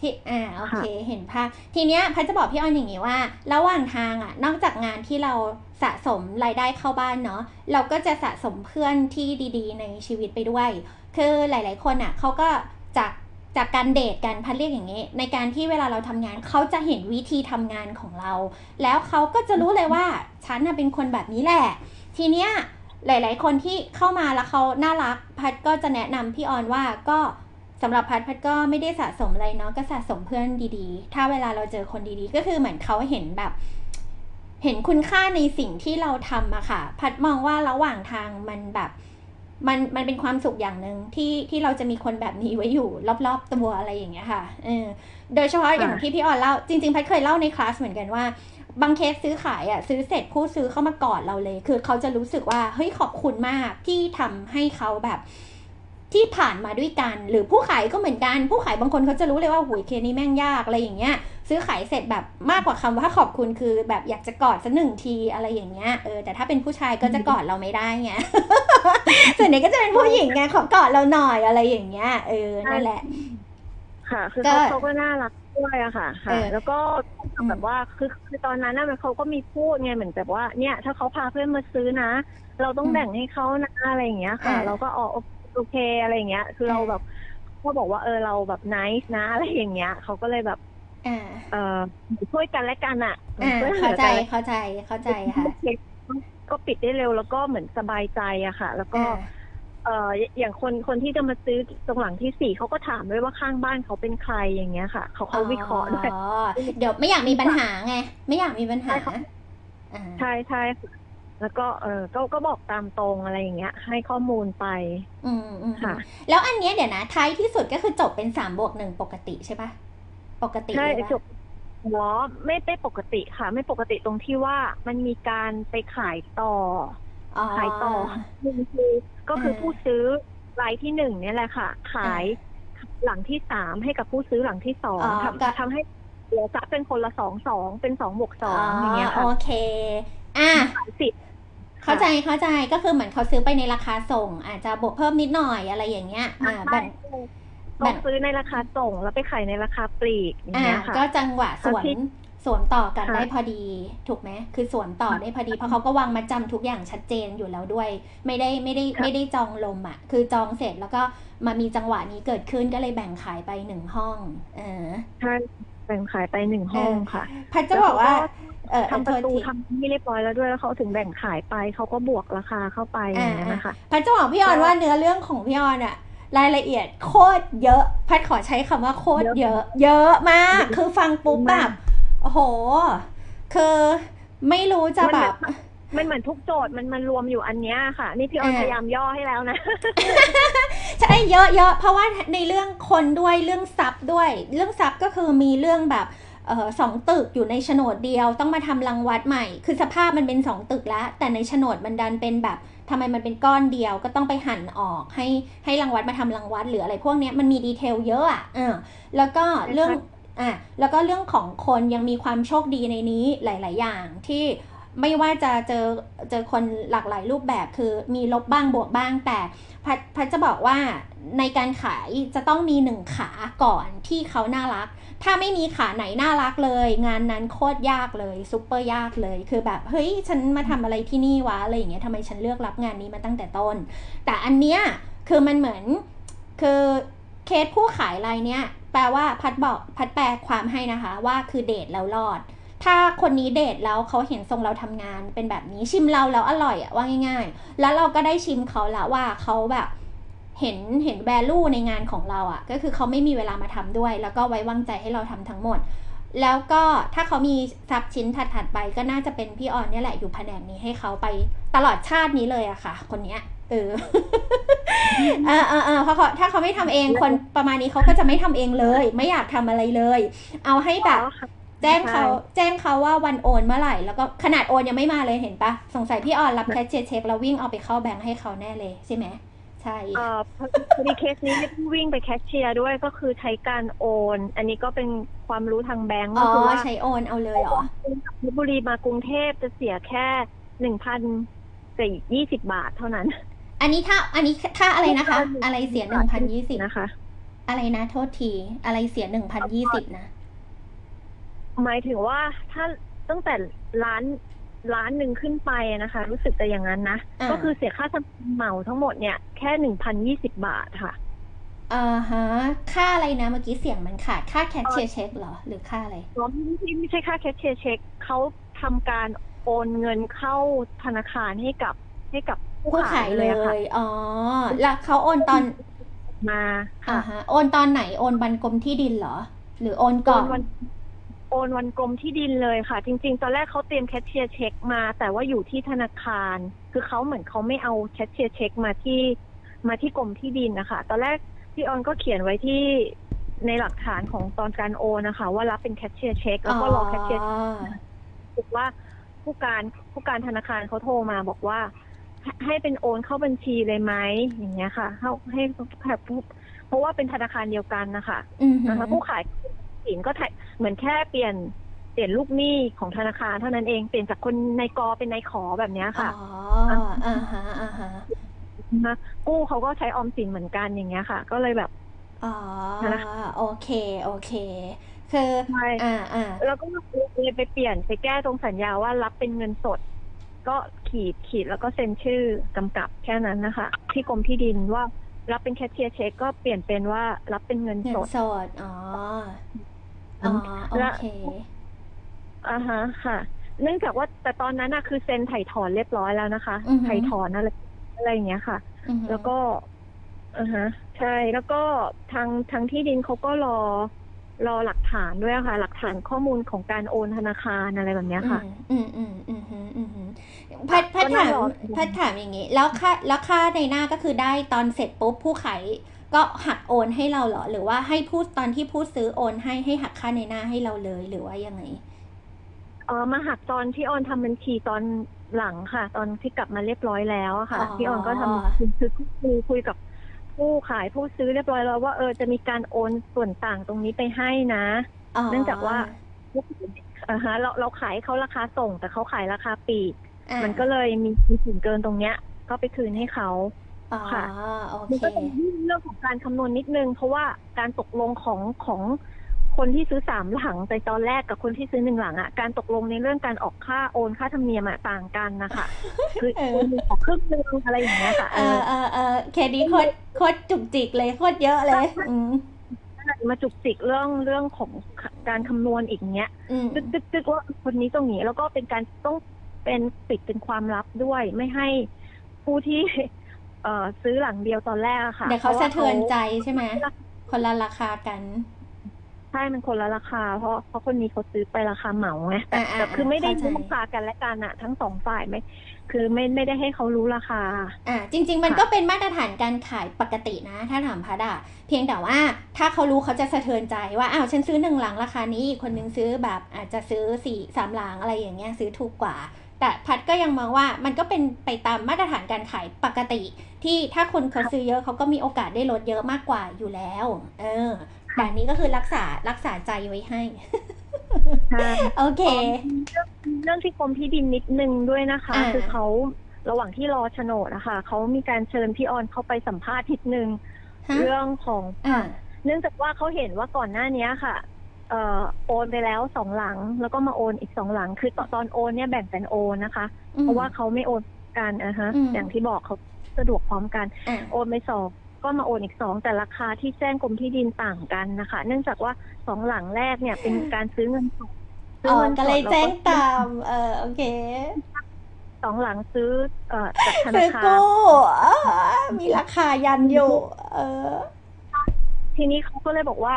ที่อ่าโอเค เห็นภาพ ทีเนี้ยพัดจะบอกพี่ออนอย่างนี้ว่า ระหว่างทางอะ นอกจากงานที่เราสะสมรายได้เข้าบ้านเนาะ เราก็จะสะสมเพื่อนที่ดี ๆ ในชีวิตไปด้วย คือหลาย ๆ คนอะเขาก็จาก จากการเดทกันพัดเรียกอย่างนี้ ในการที่เวลาเราทำงานเขาจะเห็นวิธีทำงานของเรา แล้วเขาก็จะรู้เลยว่าฉันเป็นคนแบบนี้แหละ ทีเนี้ยหลาย ๆ คนที่เข้ามาแล้วเขาน่ารักพัดก็จะแนะนำพี่ออนว่าก็สำหรับพัดพัดก็ไม่ได้สะสมอะไรเนาะก็สะสมเพื่อนดีๆ ถ้าเวลาเราเจอคนดีๆ ก็คือเหมือนเขาเห็นแบบ เห็นคุณค่าในสิ่งที่เราทำอะค่ะ พัดมองว่าระหว่างทางมันแบบ มันมันเป็นความสุขอย่างหนึ่งที่ที่เราจะมีคนแบบนี้ไว้อยู่ รอบๆตัวอะไรอย่างเงี้ยค่ะเออโดยเฉพาะอย่างที่พี่ออนเล่าจริงๆพัดเคยเล่าในคลาสเหมือนกันว่า บางเคสซื้อขายอะซื้อเสร็จผู้ซื้อเข้ามากอดเราเลย คือเขาจะรู้สึกว่าเฮ้ยขอบคุณมากที่ทำให้เขาแบบ ที่ผ่านมาด้วยกัน หรือผู้ขายก็เหมือนกัน ผู้ขายบางคนเขาจะรู้เลยว่าหุยเคสนี้แม่งยากอะไรอย่างเงี้ย ซื้อขายเสร็จแบบมากกว่าคำว่าขอบคุณคือแบบอยากจะกอดสักหนึ่งทีอะไรอย่างเงี้ยเออแต่ถ้าเป็นผู้ชายก็จะกอดเราไม่ได้ไงส่วนใหญ่ก็จะเป็นผู้หญิงไงขอกอดเราหน่อยอะไรอย่างเงี้ยเออนั่นแหละ ค่ะ คือก็เขาเขาก็น่ารักด้วยอะค่ะค่ะเออแล้วก็แบบว่าคือคือตอนนั้นน่ะมันเขาก็มีพูดไงเหมือนแบบว่าเนี่ย ถ้าเขาพาเพื่อนมาซื้อนะ เราต้องอืมแบ่งให้เขานะอะไรอย่างเงี้ยค่ะอ่าเราก็อ๋อโอเค อะไรอย่างเงี้ย คือเราแบบก็บอกว่าเออเราแบบน c e นะอะไรอย่างเงี้ยเขาก็เลยแบบอ่าเออช่วยกันและกันอะอ่าช่วยหลืเข้าอใจกันและเข้าใจเข้าใจค่ะก็ปิดได้เร็วแล้วก็เหมือนสบายใจอะค่ะ แล้วก็อ่าเอ่ออย่างคนคนที่จะมาซื้อตรงหลังที่สี่เขาก็ถามด้วยว่าข้างบ้านเขาเป็นใครอย่างเงี้ยค่ะเขาเขาวิเคราะห์ด้วยอ๋อเดี๋ยวไม่อยากมีปัญหาไง ไม่อยากมีปัญหาใช่ค่ะอ่าใช่ใช่ค่ะ แล้วก็เออก็ก็บอกตามตรงอะไรอย่างเงี้ย ให้ข้อมูลไป อืมอืมค่ะ แล้วอันเนี้ยเดี๋ยวนะท้ายที่สุดก็คือจบเป็นสามบวกหนึ่งปกติใช่ปะปกติใช่เลยปะจบหัวไม่ไม่ปกติค่ะ ไม่ปกติตรงที่ว่ามันมีการไปขายต่ออ๋อขายต่อหนึ่งคือก็คือเออผู้ซื้อรายที่หนึ่งเนี่ยแหละค่ะ ขายหลังที่สามให้กับผู้ซื้อหลังที่สองอ๋อทก็ำทำให้เหลือจะเป็นคนละสองสองเป็นสองบวกสองอย่างเงี้ยค่ะโอเค อะขายสิทธิ์เข้าใจเข้าใจก็คือเหมือนเขาซื้อไปในราคาส่ง อาจจะบวกเพิ่มนิดหน่อยอะไรอย่างเงี้ยอ่าแบ่งเขาซื้อในราคาส่งแล้วไปขายในราคาปลีกอย่างอ่าเงี้ยค่ะก็จังหวะสวนแล้วที่สวนต่อกันค่ะได้พอดี ถูกไหมคือสวนต่อได้พอดี เพราะเขาก็วางมาจำทุกอย่างชัดเจนอยู่แล้วด้วย ไม่ได้ไม่ได้ไม่ได้จองลมอะ คือจองเสร็จแล้วก็มามีจังหวะนี้เกิดขึ้นก็เลยแบ่งขายไปหนึ่งห้อง เออใช่แบ่งขายไปหนึ่งห้องค่ะพัดจะบอกว่าเออ ทำประตูโทษทีทำที่เรียบร้อยแล้วด้วยแล้วเขาถึงแบ่งขายไปเขาก็บวกราคาเข้าไปอย่างนั้นนะคะพัดจะบอกพี่ออนว่าเนื้อเรื่องของพี่ออนอะรายละเอียดโคตรเยอะ พัดขอใช้คำว่าโคตรเยอะ เยอะมาก คือฟังปุ๊บแบบโอ้โห คือไม่รู้จะแบบมันเหมือนทุกโจทย์มันมันรวมอยู่อันเนี้ยค่ะ นี่พี่ออนเออพยายามย่อให้แล้วนะ ใช่เยอะเยอะเพราะว่าในเรื่องคนด้วยเรื่องทรัพย์ด้วย เรื่องทรัพย์ก็คือมีเรื่องแบบเออ สองตึกอยู่ในโฉนดเดียวต้องมาทำรังวัดใหม่ คือสภาพมันเป็นสองตึกแล้วแต่ในโฉนดมันดันเป็นแบบทำไมมันเป็นก้อนเดียวก็ต้องไปหั่นออกให้ให้รังวัดมาทำรังวัดหรืออะไรพวกเนี้ยมันมีดีเทลเยอะอะเออแล้วก็เรื่องอะแล้วก็เรื่องของคนยังมีความโชคดีในนี้หลาย ๆ อย่างที่ไม่ว่าจะเจอเจอคนหลากหลายรูปแบบคือมีลบบ้างบวกบ้าง แต่พัดพัดจะบอกว่าในการขายจะต้องมีหนึ่งขาก่อนที่เขาน่ารัก ถ้าไม่มีขาไหนน่ารักเลย งานนั้นโคตรยากเลยซุปเปอร์ยากเลย คือแบบเฮ้ยฉันมาทำอะไรที่นี่วะอะไรอย่างเงี้ยทำไมฉันเลือกรับงานนี้มาตั้งแต่ต้น แต่อันเนี้ยคือมันเหมือนคือเคสผู้ขายรายเนี้ยแปลว่าพัดบอกพัดแปลความให้นะคะ ว่าคือเดทแล้วรอด ถ้าคนนี้เดทแล้วเขาเห็นทรงเราทำงานเป็นแบบนี้ชิมเราแล้วอร่อยอะว่าง่าย ๆ แล้วเราก็ได้ชิมเขาละว่าเขาแบบ เห็นเห็นแวลูในงานของเราอะก็คือเขาไม่มีเวลามาทำด้วย แล้วก็ไว้วางใจให้เราทำทั้งหมด แล้วก็ถ้าเขามีทรัพย์ชิ้นถัดๆไปก็น่าจะเป็นพี่ออนเนี่ยแหละอยู่แผนกนี้ให้เขาไปตลอดชาตินี้เลยอะค่ะ คนเนี้ยเออเออเออเออเพราะเขาถ้าเขาไม่ทำเองคนประมาณนี้เขาก็จะไม่ทำเองเลย ไม่อยากทำอะไรเลย เอาให้แบบอ๋อค่ะแจ้งเขาใช่แจ้งเขาว่าวันโอนเมื่อไหร่ แล้วก็ขนาดโอนยังไม่มาเลยเห็นปะสงสัยพี่ออนรับแคชเชียร์เช็คแล้ววิ่งเอาไปเข้าแบงค์ให้เขาแน่เลยใช่ไหมใช่เอ่อพอพอดีเคสนี้ไม่ต้องวิ่งไปแคชเชียร์ด้วยก็คือใช้การโอน อันนี้ก็เป็นความรู้ทางแบงก์อ๋อก็คือว่าใช้โอนเอาเลยเหรอจากเพชรบุรีมากรุงเทพจะเสียแค่หนึ่งพันสี่ยี่สิบบาทเท่านั้น อันนี้ถ้าอันนี้ถ้าอะไรนะคะ อะไรเสียหนึ่งพันยี่สิบนะคะ อะไรนะโทษทีอะไรเสียหนึ่งพันยี่สิบนะหมายถึงว่าถ้าตั้งแต่ร้าน ร้านหนึ่งขึ้นไปอะนะคะ รู้สึกจะอย่างนั้นนะ อ่า ก็คือเสียค่าทำเหมาทั้งหมดเนี่ยแค่หนึ่งพันยี่สิบบาทค่ะ อ่าฮะ ค่าอะไรนะเมื่อกี้เสียงมันขาด ค่าแคชเชียร์เช็คเหรอ หรือค่าอะไรเพราะไม่ใช่ไม่ใช่ค่าแคชเชียร์เช็คเขาทำการโอนเงินเข้าธนาคารให้กับให้กับผู้ผู้ขาขายยเลเลยอะค่ะ ย อ๋อ แล้วเขาโอนตอน มาอ่าค่ะฮะ โอนตอนไหน โอนวันกรมที่ดินเหรอ หรือโอนก่อน โวัน โอนวันกรมที่ดินเลยค่ะ จริง ๆ ตอนแรกเขาเตรียมแคชเชียร์เช็คมา แต่ว่าอยู่ที่ธนาคาร คือเขาเหมือนเขาไม่เอาแคชเชียร์เช็คมาที่มาที่กรมที่ดินนะคะ ตอนแรกพี่ออนก็เขียนไว้ที่ในหลักฐานของตอนการโอนนะคะ ว่ารับเป็นแคชเชียร์เช็คแล้วก็รอแคชเชียร์บอกว่าผู้การผู้การธนาคารเขาโทรมาบอกว่า ให้ให้เป็นโอนเข้าบัญชีเลยไหมอย่างเงี้ยค่ะให้ให้แบบเพราะว่าเป็นธนาคารเดียวกันนะคะอือหือนะคะผู้ขาย สินก็แทเหมือนแค่เปลี่ยนเปลี่ยนลูกหนี้ของธนาคารเท่านั้นเองเปลี่ยนจากคนในกอเป็นในขอแบบเนี้ยอ๋ค่ะออ่าฮะอ่าฮะนะคะกู้เขาก็ใช้ออมสินเหมือนกันอย่างเงี้ยค่ะ ก็เลยแบบอ๋อนะคะโอเคโอเค คือใช่อ่าอ่าแล้วก็เลยไปเปลี่ยนไปแก้ตรงสัญญาว่ารับเป็นเงินสด ก็ขีดขีดแล้วก็เซ็นชื่อกำกับแค่นั้นนะคะ ที่กรมที่ดินว่ารับเป็นแคชเชียร์เช็คก็เปลี่ยนเป็นว่ารับเป็นเงินเงิสนดสดอ๋อ อ๋อโอและเคอ่าฮะค่ะ เนื่องจากว่าแต่ตอนนั้นน่ะคือเซ็นถ่ายถอนเรียบร้อยแล้วนะคะอือฮึถ่ายถอนอะไรอะไรอย่างเงี้ยค่ะอือหือแล้วก็อ่าฮะ ใช่แล้วก็ทางทางที่ดินเขาก็รอรอหลักฐานด้วยค่ะ หลักฐานข้อมูลของการโอนธนาคารอะไรแบบเนี้ยค่ะอืมอืมอืมอืมอืมอืมพัดพัดก็ถาน่ามรอพัดถามอย่างงี้ แล้วค่าแล้วค่าในหน้าก็คือได้ตอนเสร็จปุ๊บผู้ขาย ก็หักโอนให้เราเหรอ หรือว่าให้ผู้ตอนที่ผู้ซื้อโอนให้ให้หักค่าในหน้าให้เราเลยหรือว่ายังไงเออมาหักตอนที่ออนทำบัญชีตอนหลังค่ะ ตอนที่กลับมาเรียบร้อยแล้วอะค่ะอ๋อพี่ออนก็ทำคือคือคุยคุยกับผู้ขายผู้ซื้อเรียบร้อยแล้วว่าเออจะมีการโอนส่วนต่างตรงนี้ไปให้นะเนื่องจากว่าอ่าฮะเราเราขายเขาราคาส่ง แต่เขาขายราคาปลีกอ่ามันก็เลยมีมีส่วนเกินตรงเนี้ย ก็ไปคืนให้เขา อ๋อค่ะโอมันเค ก็จะมีเรื่องของการคำนวณนิดนึง เพราะว่าการตกลงของของคนที่ซื้อสามหลังแต่ตอนแรกกับคนที่ซื้อหนึ่งหลังอะการตกลงในเรื่องการออกค่าโอนค่าธรรมเนียมอะต่างกันนะคะคือเออ คนหนึงขอครึ่งนึงอะไรอย่างเงี้ยค่ะเออเออเออเคดีโคตรโคตรจุกจิกเลยโคตรเยอะเลย อืมมาจุกจิกเรื่องเรื่องของการคำนวณอีกเนี้ย อืมตึกตึกตึกว่าคนนี้ตรงนี้แล้วก็เป็นการต้องเป็นปิดเป็นความลับด้วย ไม่ให้ผู้ที่ เอ่อซื้อหลังเดียวตอนแรกอะค่ะเดี๋ยวเขาพรสะว่เทือนใจใช่ไหมคนละราคากันใช่มันคนละราคา เพราะเพราะคนนี้เขาซื้อไปราคาเหมาไงแต่อ่าอ่าแต่คือไม่ได้เข้าใจรู้ราคากันและกันอะทั้งสองฝ่ายไม่ คือไม่ไม่ได้ให้เขารู้ราคา อ่าจริง ๆ มันค่ะก็เป็นมาตรฐานการขายปกตินะ ถ้าถามพัดอะเพียงแต่ว่าถ้าเขารู้เขาจะสะเทือนใจว่าอ้าวฉันซื้อหนึ่งหลังราคานี้อีกคนนึงซื้อแบบอาจจะซื้อสี่สามหลังอะไรอย่างเงี้ยซื้อถูกกว่า แต่พัดก็ยังมองว่ามันก็เป็นไปตามมาตรฐานการขายปกติ ที่ถ้าคนเขาซื้อเยอะเขาก็มีโอกาสได้ลดเยอะมากกว่าอยู่แล้ว เออแต่อันนี้ก็คือรักษารักษาใจไว้ให้ใช่โอเคเรื่องเรื่องที่กรมที่ดินนิดนึงด้วยนะคะอ่าคือเขาระหว่างที่รอโฉนดนะคะเขามีการเชิญพี่ออนเข้าไปสัมภาษณ์นิดนึงฮะเรื่องของอ่าเนื่องจากว่าเขาเห็นว่าก่อนหน้านี้ค่ะเอ่อ โอนไปแล้วสองหลัง แล้วก็มาโอนอีกสองหลัง คือตอนตอนโอนเนี่ยแบ่งเป็นโอนนะคะ เพราะว่าเขาไม่โอนกันอะฮะอืมอย่างที่บอกเขาสะดวกพร้อมกันอ่าโอนไปสองก็มาโอนอีกสองแต่ราคาที่แจ้งกรมที่ดินต่างกันนะคะ เนื่องจากว่าสองหลังแรกเนี่ยเป็นการซื้อเงินสดซื้อ๋องินสดก็เลยแจ้งแวตามเออโอเคสองหลังซื้อเอ่อจากธนาซื้อคารกู้อ่ามีราคายันอยู่ เออ ทีนี้เขาก็เลยบอกว่า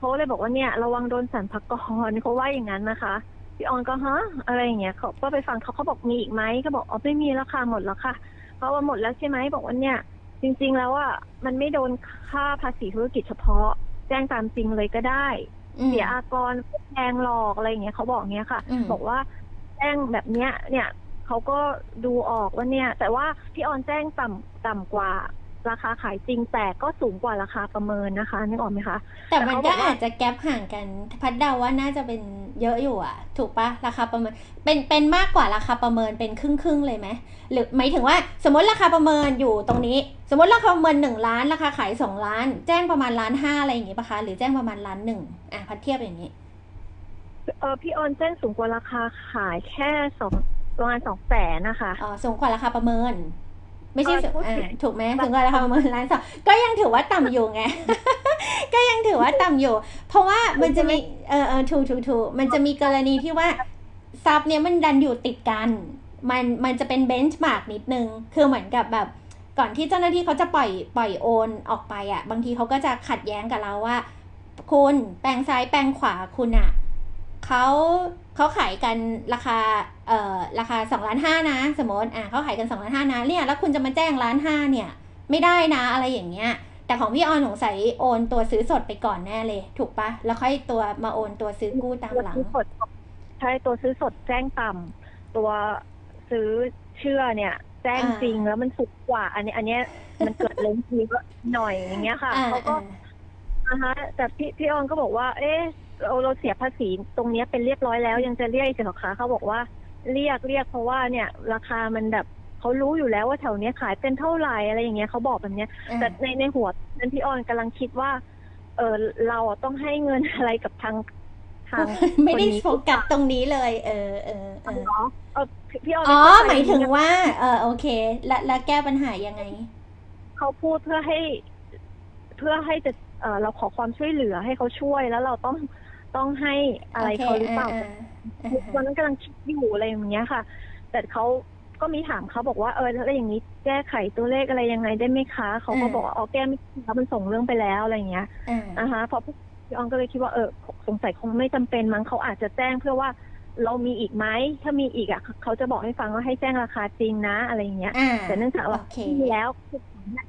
เขาเลยบอกว่าเนี่ยระวังโดนสรรพากรเขาว่าอย่างนั้นนะคะพี่ออนก็ฮะอะไรอย่างเงี้ยเขาก็ไปฟังเขาเขาบอกมีอีกไหมเขาบอกอ๋อไม่มีราคาหมดแล้วค่ะเพราะว่าหมดแล้วใช่ไหมบอกว่าเนี่ย จริง ๆ แล้วอะมันไม่โดนค่าภาษีธุรกิจเฉพาะ แจ้งตามจริงเลยก็ได้อืมเสียอากรแพงหลอกอะไรอย่างเงี้ยเขาบอกเงี้ยค่ะอืมบอกว่าแจ้งแบบเนี้ยเนี่ยเขาก็ดูออกว่าเนี่ย แต่ว่าพี่ออนแจ้งต่ำต่ำกว่า ราคาขายจริงแต่ก็สูงกว่าราคาประเมินนะคะนึกออกไหมคะ แต่มันแต่เขาบก็อกว่าอาจจะแกลบห่างกัน พัดเดาว่าน่าจะเป็นเยอะอยู่อะ ถูกปะราคาประเมินเป็นเป็นมากกว่าราคาประเมินเป็นครึ่งครึ่งๆเลยไหมหรือหมายถึงว่าสมมติราคาประเมินอยู่ตรงนี้ สมมติราคาประเมินหนึ่งล้านราคาขายสองล้าน แจ้งประมาณล้านห้าอะไรอย่างงี้ปะคะหรือแจ้งประมาณล้านหนึ่งอะพัดเทียบอย่างนี้เออพี่ออนแจ้งสูงกว่าราคาขายแค่สองประมาณสองแสนนะคะอ๋อสูงกว่าราคาประเมิน ไม่ใช่เออพูดผิดอ่าถูกไหมสูงกว่าราคาประเมินล้านสองก็ยังถือว่าต่ำอยู่ไง ก็ยังถือว่าต่ำอยู่ เพราะว่ามันจะมีเออเออถูกถูกถูกมันจะมีกรณีที่ว่าซับเนี่ยมันดันอยู่ติดกัน มันมันจะเป็นเบนช์มาร์กนิดนึง คือเหมือนกับแบบก่อนที่เจ้าหน้าที่เขาจะปล่อยปล่อยโอนออกไปอะ่ะ บางทีเขาก็จะขัดแย้งกับเราว่า คุณแปลงซ้ายแปลงขวาคุณอะ่ะเขาเขาขายกันราคา เอ่อราคาสองล้านห้านะ สมมติอะเขาขายกันสองล้านห้านะเนี่ยแล้วคุณจะมาแจ้งล้านห้าเนี่ย ไม่ได้นะอะไรอย่างเงี้ย แต่ของพี่ออนสงสัยโอนตัวซื้อสดไปก่อนแน่เลย ถูกปะแล้วค่อยตัวมาโอนตัวซื้อกู้ตามหลังตัวซื้อสดใช่ตัวซื้อสดแจ้งต่ำตัวซื้อเชื่อเนี่ยแจ้งอ่าจริงแล้วมันสุกกว่า อันนี้ อันเนี้ยมันเกิดเลนทีก็หน่อยอย่างเงี้ยค่ะอ่าเขาก็อ่าอ่าฮะแต่พี่พี่ออนก็บอกว่า เอ๊ะเราเราเสียภาษีตรงเนี้ยเป็นเรียบร้อยแล้วยังจะเรียกอีกเหรอคะเขาบอกว่า เรียกเรียกเพราะว่าเนี่ย ราคามันแบบเขารู้อยู่แล้วว่าแถวเนี้ยขายเป็นเท่าไหร่อะไรอย่างเงี้ยเขาบอกแบบเนี้ยอ่าแต่ในในหัวนั้นพี่ออนกำลังคิดว่า เออเราอะต้องให้เงินอะไรกับทางทางไม่ได้คนนี้โฟกัสตรงนี้เลย เออเออเออเนาะเออพี่ออนอ๋อไเข้ใจหมายถึงว่า เออโอเค แล้วแล้วแก้ปัญหายังไงเขาพูดเพื่อให้เพื่อให้จะเออเราขอความช่วยเหลือให้เขาช่วยแล้วเราต้องต้องให้อะไรโคเขาหรือเปล่า อ่าอ่าตอนนั้นกำลังคิดอยู่อะไรอย่างเงี้ยค่ะ แต่เขาก็มีถามเขาบอกว่าเออแล้วอย่างนี้แก้ไขตัวเลขอะไรยังไงได้ไหมคะเขาก็บอกว่าอ๋อแก้ไม่ได้แล้วมันส่งเรื่องไปแล้วอะไรอย่างเงี้ยอ่าอ่าฮะพอพี่ออนก็เลยคิดว่าเออสงสัยคงไม่จำเป็นมั้งเขาอาจจะแจ้งเพื่อว่าเรามีอีกไหมถ้ามีอีกอะเขาจะบอกให้ฟังว่าให้แจ้งราคาจริงนะอะไรอย่างเงี้ยอ่าแต่เนื่องจากว่าโอเคมีแล้วคือ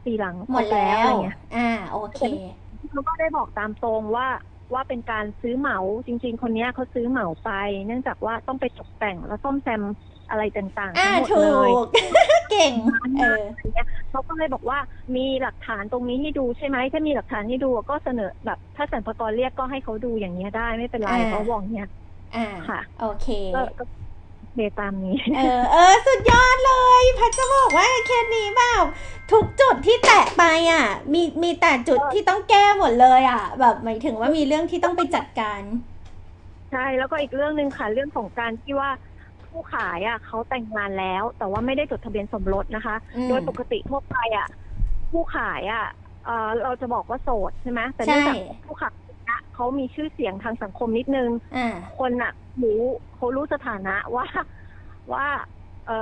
ปีหลังหมดแล้วอะไรเงี้ยอ่าโอเคเขาก็ได้บอกตามตรงว่า ว่าเป็นการซื้อเหมาจริง ๆ คนเนี้ยเขาซื้อเหมาไป เนื่องจากว่าต้องไปตกแต่งแล้วซ่อมแซมอะไรต่างๆอ่าทั้งหมดถูเลยกเก่งเออเขาก็เลยบอกว่ามีหลักฐานตรงนี้ให้ดูใช่ไหมถ้ามีหลักฐานให้ดูก็เสนอแบบ ถ้าสรรพากรเรียกก็ให้เขาดูอย่างเงี้ยได้ไม่เป็นไรอ่าเขาบอกเนี้ยอ่าค่ะ โอเค ก็ก็เคตามนี้ เออ เออ สุดยอดเลย พัดจะบอกว่าเคสนี้แบบทุกจุดที่แตะไปอะ มีมีแต่จุดที่ต้องแก้หมดเลยอะ แบบหมายถึงว่ามีเรื่องที่ต้องไปจัดการ ใช่ แล้วก็อีกเรื่องหนึ่งค่ะ เรื่องของการที่ว่าผู้ขายอะเขาแต่งงานแล้ว แต่ว่าไม่ได้จดทะเบียนสมรสนะคะอืมโดยปกติทั่วไปอะ ผู้ขายอะเอ่อเราจะบอกว่าโสดใช่ไหมแต่เนื่องจากใช่ผู้ขาย เนี่ยเขามีชื่อเสียงทางสังคมนิดนึง อ่า คนอะรู้เขารู้สถานะว่าว่า เออ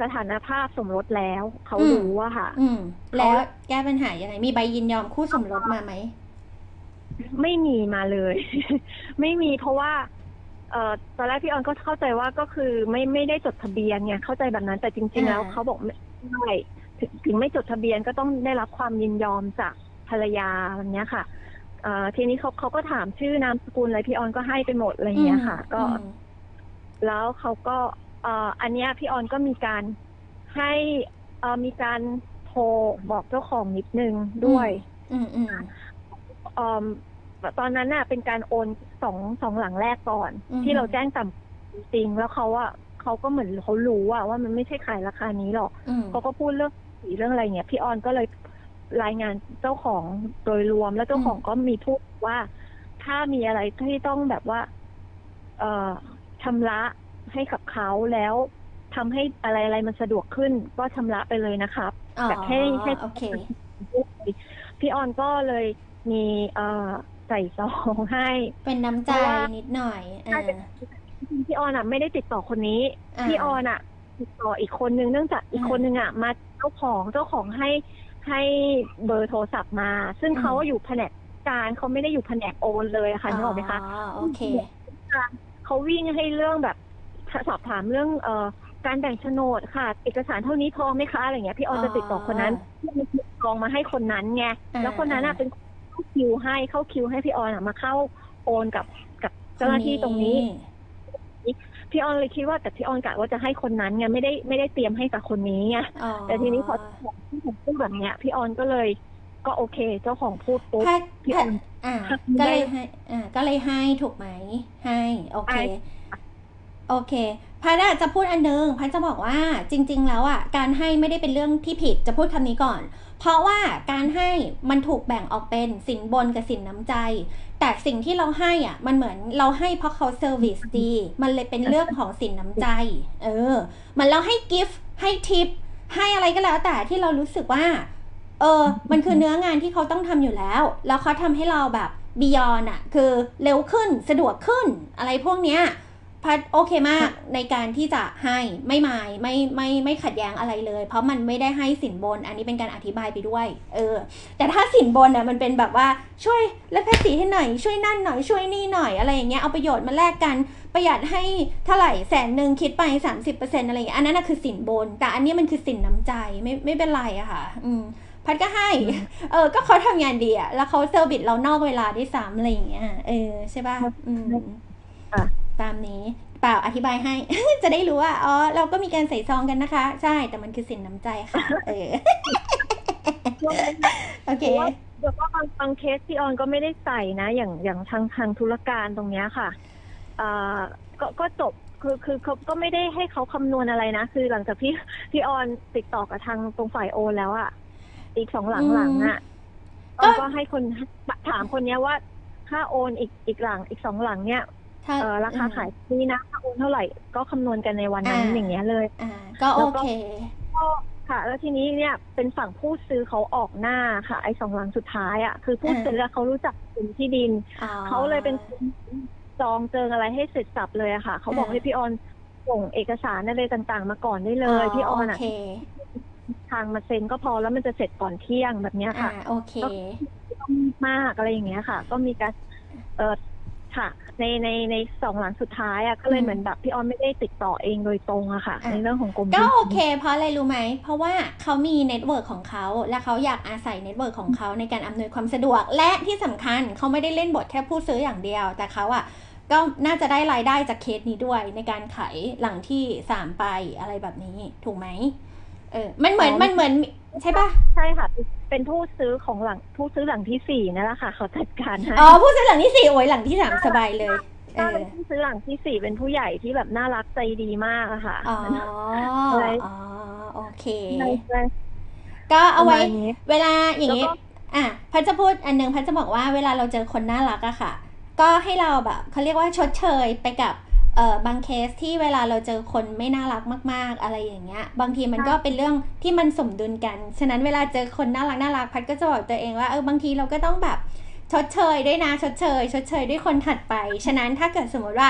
สถานภาพสมรสแล้วเขาอืม รู้ว่าค่ะ อืม แล้วแก้ปัญหายังไง มีใบยินยอมคู่สมรสมาไหม ไม่มีมาเลย ไม่มีเพราะว่า เอ่อตอนแรกพี่ออนก็เข้าใจว่าก็คือไม่ไม่ได้จดทะเบียนไงเข้าใจแบบนั้นแต่จริง ๆ แล้วอ่า เขาบอกไม่ได้ถึงถึงไม่จดทะเบียนก็ต้องได้รับความยินยอมจากภรรยาแบบเนี้ยค่ะเอ่อ ทีนี้เขาเขาก็ถามชื่อนามสกุลอะไรพี่ออนก็ให้ไปหมดอะไรอย่างเงี้ยค่ะ ก็อืมแล้วเขาก็เอ่ออันเนี้ยพี่ออนก็มีการให้เอ่อมีการโทรบอกเจ้าของนิดนึงด้วย อืมอืมเอ่อตอนนั้นน่ะ เป็นการโอนสองสองหลังแรกก่อนอือฮึที่เราแจ้งต่ำจริงแล้วเขาอะเขาก็เหมือนเขารู้อะว่ามันไม่ใช่ขายราคานี้หรอกอืมเขาก็พูดเรื่องสีเรื่องอะไรเงี้ยพี่ออนก็เลย รายงานเจ้าของโดยรวมแล้วเจ้าของก็มีพูดว่า ถ้ามีอะไรที่ต้องแบบว่า เอ่อชำระให้กับเขาแล้วทำให้อะไรอะไรมันสะดวกขึ้นก็ชำระไปเลยนะครับอ๋อแบบให้ให้โอเคพี่ออนก็เลยมีเอ่อใส่ซองให้ เป็นน้ำใจเพราะว่านิดหน่อยอ่าพี่ออนอะ ไม่ได้ติดต่อคนนี้อ่าพี่ออนอะ ติดต่ออีกคนนึงเนื่องจากอีกอ่าคนนึงอะมาเจ้าของเจ้าของให้ ให้เบอร์โทรศัพท์มา ซึ่งอืมเขาอยู่แผนกการเขาไม่ได้อยู่แผนกโอนเลยอะค่ะนึกออกไหมคะอ๋อโอเคเขาวิ่งให้เรื่องแบบสอบถามเรื่องเอ่อการแบ่งโฉนดค่ะ เอกสารเท่านี้พอไหมคะอะไรเงี้ยพี่ออนจะติดต่อคนนั้นที่มีกองมาให้คนนั้นไงอ่าแล้วคนนั้นอะเป็นคนเข้าคิวให้เข้าคิวให้พี่ออนอะมาเข้าโอนกับกับเจ้าหน้าที่ตรงนี้ พี่ออนเลยคิดว่าแต่พี่ออนกะว่าจะให้คนนั้นไงไม่ได้ไม่ได้เตรียมให้กับคนนี้ไงอ๋อแต่ทีนี้พอที่ผมพูดแบบเนี้ย พี่ออนก็เลย ก็โอเค เจ้าของพูดปุ๊บถ้าพี่อถ้าอนอ่าถ้าก็ได้เลยให้อ่าก็เลยให้ถูกไหมให้ โอเคให้โอเคพัดอะจะพูดอันนึงพัดจะบอกว่าจริง ๆ แล้วอะการให้ไม่ได้เป็นเรื่องที่ผิดจะพูดคำนี้ก่อน เพราะว่าการให้มันถูกแบ่งออกเป็นสินบนกับสินน้ำใจ แต่สิ่งที่เราให้อะมันเหมือนเราให้เพราะเขาเซอร์วิสดี มันเลยเป็นเรื่องของสินน้ำใจ เออ มันเราให้กิฟต์ให้ทิป ให้อะไรก็แล้วแต่ที่เรารู้สึกว่า เออ มันคือเนื้องานที่เขาต้องทำอยู่แล้ว แล้วเขาทำให้เราแบบบียอนอะ คือเร็วขึ้นสะดวกขึ้นอะไรพวกเนี้ย พัดโอเคมากในการที่จะให้ไม่มายไม่ไม่ไม่ขัดแย้งอะไรเลย เพราะมันไม่ได้ให้สินบน อันนี้เป็นการอธิบายไปด้วย เออ แต่ถ้าสินบนอะมันเป็นแบบว่าช่วยลดภาษีให้หน่อยช่วยนั่นหน่อยช่วยนี่หน่อยอะไรอย่างเงี้ยเอาประโยชน์มาแลกกันประหยัดให้เท่าไหร่แสนหนึ่งคิดไป 30%อะไรอย่างเงี้ยอันนั้นน่ะคือสินบน แต่อันนี้มันคือสินน้ำใจไม่ไม่เป็นไรอะค่ะ อืมพัดก็ให้ เออ ก็เขาทำงานดีอะแล้วเขาเซอร์วิสเรานอกเวลาด้วยซ้ำอะไรอย่างเงี้ยเออใช่ป่ะอืมอะ ตามนี้ เปล่าอธิบายให้ จะได้รู้ว่า อ๋อ เราก็มีการใส่ซองกันนะคะ ใช่ แต่มันคือสินน้ำใจค่ะ เออ โอเคเดี๋ยวก็บางบางเคสพี่ออนก็ไม่ได้ใส่นะ อย่างอย่างทางทางธุรการตรงเนี้ยค่ะอ่าก็ก็จบคือคือเขาก็ไม่ได้ให้เขาคำนวณอะไรนะ คือหลังจากพี่พี่ออนติดต่อกับทางตรงฝ่ายโอนแล้วอะอีกสองหลังหลังอะอก็อนก็ให้คนถามคนเนี้ยว่าถ้าโอนอีกอีกหลังอีกสองหลังเนี้ยถ้าเออ ราคาขายนี่นะถ้าโอนเท่าไหร่ก็คำนวณกันในวันนั้นอ่าอย่างเงี้ยเลยอ่าก็โอเคก็ค่ะ แล้วทีนี้เนี่ยเป็นฝั่งผู้ซื้อเขาออกหน้าค่ะ ไอ้สองหลังสุดท้ายอะคือผู้อ่าซื้ออะเขารู้จักกลุ่มที่ดินอ๋อเขาเลยเป็นคนจองเจิงอะไรให้เสร็จสับเลยอะค่ะเขาบอกอ่าให้พี่ออนส่งเอกสารอะไรต่างๆ มาก่อนได้เลยพี่ออนโออะเคทางมาเซ็นก็พอแล้วมันจะเสร็จก่อนเที่ยงแบบเนี้ยอ่าค่ะโอเคต้องรีบมากอะไรอย่างเงี้ยค่ะ ก็มีการเออ ค่ะ ในในในสองหลังสุดท้ายอะก็เลยอืมเหมือนแบบพี่ออนไม่ได้ติดต่อเองโดยตรงอะค่ะอะในเรื่องของกรมที่ดินก็โอเค เพราะอะไรรู้ไหม เพราะว่าเขามี network ของเขาและเขาอยากอาศัย network ของเขาในการอำนวยความสะดวก และที่สำคัญเขาไม่ได้เล่นบทแค่ผู้ซื้ออย่างเดียว แต่เขาอะก็น่าจะได้รายได้จากเคสนี้ด้วยในการขายหลังที่สามไปอะไรแบบนี้ถูกไหมเออมันเหมือนอ๋อมันเหมือน ใช่ปะใช่ค่ะ เป็นผู้ซื้อของหลังผู้ซื้อหลังที่สี่นั่นแหละค่ะ เขาจัดการให้อ๋อผู้ซื้อหลังที่สี่โอ้ยหลังที่สามสบายเลยเอเออที่ซื้อหลังที่สี่เป็นผู้ใหญ่ที่แบบน่ารักใจดีมากอะค่ะอ๋ออะไรอ๋อโอเคใช่ใช่ก็เอาไว้ประมาณนี้เวลาอย่างนี้แล้วก็อะพันจะพูดอันหนึงพันจะบอกว่าเวลาเราเจอคนน่ารักอะค่ะ ก็ให้เราแบบเขาเรียกว่าชดเชยไปกับ เอ่อบางเคสที่เวลาเราเจอคนไม่น่ารักมาก ๆ อะไรอย่างเงี้ย บางทีมันก็เป็นเรื่องที่มันสมดุลกัน ฉะนั้นเวลาเจอคนน่ารักน่ารักพัดก็จะบอกตัวเองว่าเออบางทีเราก็ต้องแบบชดเชยด้วยนะชดเชยชดเชยด้วยคนถัดไป ฉะนั้นถ้าเกิดสมมติว่า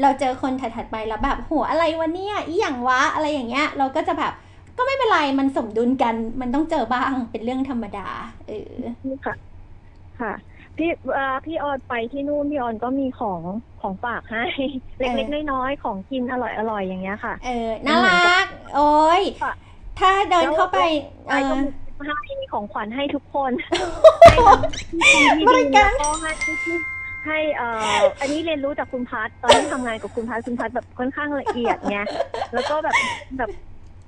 เราเจอคนถัดๆไปแล้วแบบหัวอะไรวะเนี่ยอีหยังวะอะไรอย่างเงี้ย เราก็จะแบบก็ไม่เป็นไรมันสมดุลกัน มันต้องเจอบ้างเป็นเรื่องธรรมดาเออค่ะ ค่ะ พี่เอ่อพี่ออนไปที่นู่นพี่ออนก็มีของของฝากให้ เล็กๆน้อยๆของกินอร่อยๆอย่างเงี้ยค่ะ เออน่ารักโอ้ยค่ะถ้าเดินเข้าไปเอไปก็อมีให้มีของขวัญให้ทุกคนให้ทั้งที่บริดีการแล้วก็ให้ที่ให้เอ่ออันนี้เรียนรู้จากคุณพัทตอนที่ทำงานกับคุณพัทคุณพัทแบบค่อนข้างละเอียดไงแล้วก็แบบแบบ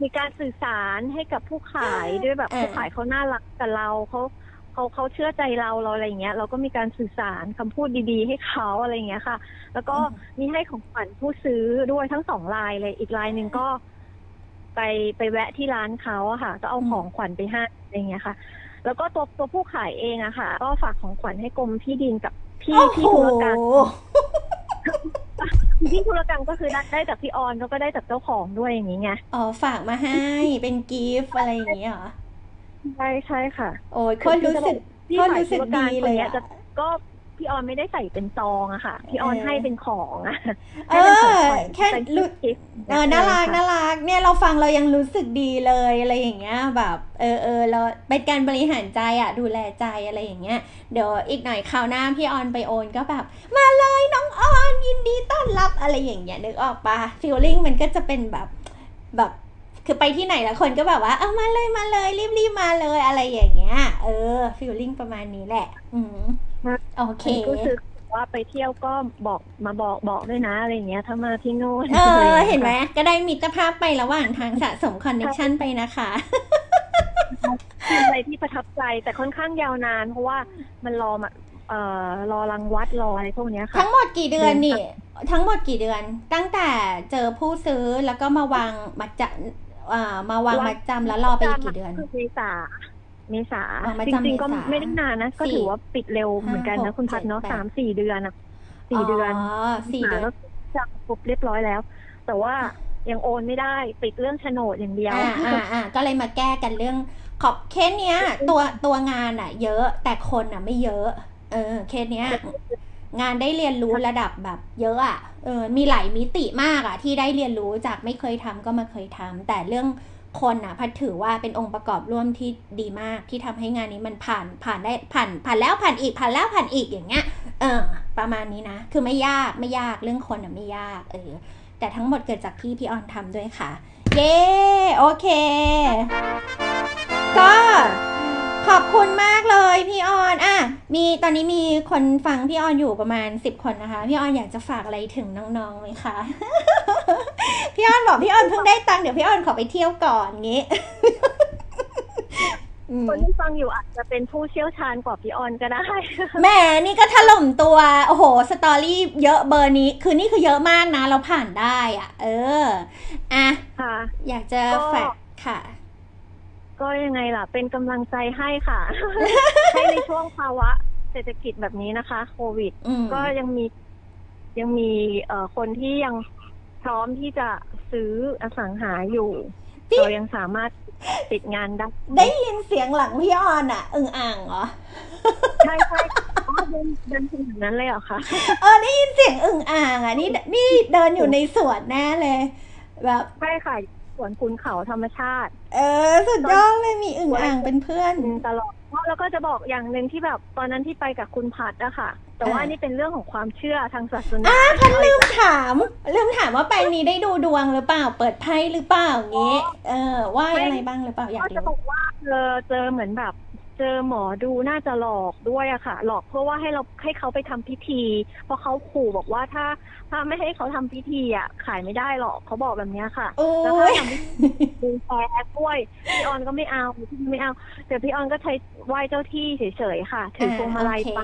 มีการสื่อสารให้กับผู้ขายด้วยแบบเออผู้ขายเขาน่ารักกับเราเขา เขาเขาเชื่อใจเราเราอะไรอย่างเงี้ย เราก็มีการสื่อสารคำพูดดีๆ ให้เขาอะไรอย่างเงี้ยค่ะ แล้วก็มีให้ของขวัญผู้ซื้อด้วยทั้งสองลายเลยอีกลายหนึ่งก็ ไปไปแวะที่ร้านเขาอะค่ะ ก็เอาของขวัญไปให้อะไรอย่างเงี้ยค่ะ แล้วก็ตัวตัวผู้ขายเองอะค่ะ ก็ฝากของขวัญให้กรมที่ดินกับพี่โอ้พี่โหธุรการพี่ธุรการก็คือได้ได้จากพี่ออนแล้วก็ได้จากเจ้าของด้วยอย่างนี้ไง อ๋อ ฝากมาให้เป็นกิฟต์อะไรอย่างเงี้ยเหรอ ใช่ใช่ค่ะ โอ้ยโคนรู้สึกพี่โคนฝ่ายรู้สึธุกรการดีคนเลยเนี้ยอะจะก็พี่ออนไม่ได้ใส่เป็นซองอะค่ะ พี่ออนเออให้เป็นของอะเอให้เป็นของอขวัญแค่เป็นรู้กิฟต์เออน่ารักค่ะน่ารัก เนี่ยเราฟังเรายังรู้สึกดีเลยอะไรอย่างเงี้ย แบบ เออเออเราเป็นการบริหารใจอะดูแลใจอะไรอย่างเงี้ยเดี๋ยวอีกหน่อยคราวหน้าพี่ออนไปโอนก็แบบ มาเลยน้องออนยินดีต้อนรับอะไรอย่างเงี้ยนึกออกปะ feeling มันก็จะเป็นแบบแบบ คือไปที่ไหนแล้วคนก็แบบว่า เอามาเลยมาเลยรีบรีบมาเลยอะไรอย่างเงี้ย เออ feeling ประมาณนี้แหละ อืมโอเคก็คือว่าไปเที่ยวก็บอกมาบอกบอกด้วยนะอะไรอย่างเงี้ย ถ้ามาที่นู่นเอออะไรอย่างเงี้ยเห็นไหมก็ได้มิตรภาพไประหว่างทางสะสม connection ไปนะคะเป็นอะไรที่ประทับใจแต่ค่อนข้างยาวนาน เพราะว่ามันรอมาเอ่อรอรังวัดรออะไรพวกเนี้ยค่ะทั้งหมดกี่เดือนนี่ ทั้งหมดกี่เดือน ตั้งแต่เจอผู้ซื้อแล้วก็มาวางมัดจำ อ่ามาวางมัดจำแล้วรอไปอีกกี่เดือนคือเมษาเมษาอ๋อมาจจำริงๆก็เมษาไม่ได้นานนะก็สี่ถือว่าปิดเร็วเหมือนกันห้านะคุณพัดเนาะหกเจ็ดแปดสามสี่เดือนอะสี่เดือนอ๋อสี่เดือนแล้วจะครบเรียบร้อยแล้ว แต่ว่ายังโอนไม่ได้ปิดเรื่องโฉนดอย่างเดียวอ่าอ่าอ่าก็เลยมาแก้กันเรื่องขอบเคสเนี้ย ตัวตัวงานอะ เยอะแต่คนอะไม่เยอะ เออเคสเนี้ย งานได้เรียนรู้ระดับแบบเยอะอะ เออมีหลายมิติมากอะที่ได้เรียนรู้จากไม่เคยทำก็มาเคยทำแต่เรื่องคนอะพัดถือว่าเป็นองค์ประกอบร่วมที่ดีมากที่ทำให้งานนี้มันผ่านผ่านได้ผ่านผ่านแล้วผ่านอีกผ่านแล้วผ่านอีกอย่างเงี้ยเออประมาณนี้นะ คือไม่ยากไม่ยากเรื่องคนอะไม่ยากเออแต่ทั้งหมดเกิดจากที่พี่ออนทำด้วยค่ะ เย้โอเค ก็ ขอบคุณมากเลยพี่ออนอะมีตอนนี้มีคนฟังพี่ออนอยู่ประมาณสิบคนนะคะ พี่ออนอยากจะฝากอะไรถึงน้องๆไหมคะ พี่ออนบอกพี่ออนเพิ่งได้ตังค์เดี๋ยวพี่ออนขอไปเที่ยวก่อนงี้อืมคนที่ฟังอยู่อาจจะเป็นผู้เชี่ยวชาญกว่าพี่ออนก็ได้ แหมนี่ก็ถล่มตัว โอ้โห สตอรี่เยอะเบอร์นี้ คือนี่คือเยอะมากนะ เราผ่านได้อะ เออ อะ ค่ะ อยากจะก็แฟกค่ะ ก็ยังไงล่ะ เป็นกำลังใจให้ค่ะ ให้ในช่วงภาวะเศรษฐกิจแบบนี้นะคะ โควิด อืม ก็ยังมียังมีเอ่อคนที่ยังพร้อมที่จะซื้ออสังหาอยู่ พี่ เรายังสามารถติดงานได้ ได้ยินเสียงหลังพี่ออนอะอึ่งอ่างเหรอ ใช่ใช่อ๋อเดินเดินถึงอย่างนั้นเลยเหรอคะเออได้ยินเสียงอึ่งอ่างอะนี่นี่เดินอยู่ในสวนแน่เลย แบบ ใช่ค่ะ สวนคุณเขาธรรมชาติ เออ สุดยอดเลยมีอึ่งอ่างเป็นเพื่อนตลอดแล้วก็จะบอกอย่างหนึ่งที่แบบตอนนั้นที่ไปกับคุณพัดอะค่ะ แต่ว่าอ่านี่เป็นเรื่องของความเชื่อทางศาสนาพันลืมถามลืมถามว่าไปนี้ได้ดูดวงหรือเปล่า เปิดไพ่หรือเปล่าอย่างงี้ เออไหว่าอะไรบ้างหรือเปล่าอยากก็จะบรู้อกว่าเจอเจอเหมือนแบบ เจอหมอดูน่าจะหลอกด้วยอะค่ะ หลอกเพื่อว่าให้เราให้เขาไปทำพิธี เพราะเขาขู่บอกว่าถ้า ถ้าไม่ให้เขาทำพิธีอะขายไม่ได้หรอกเขาบอกแบบเนี้ยค่ะ โอ้แล้วถ้าย ทำพิธีดูแพ้ด้วยพี่ออนก็ไม่เอาพี่ไม่เอาแต่พี่ออนก็ใช้ไหว้เจ้าที่เฉยๆค่ะ ถือพวงมาลัยโอเคไป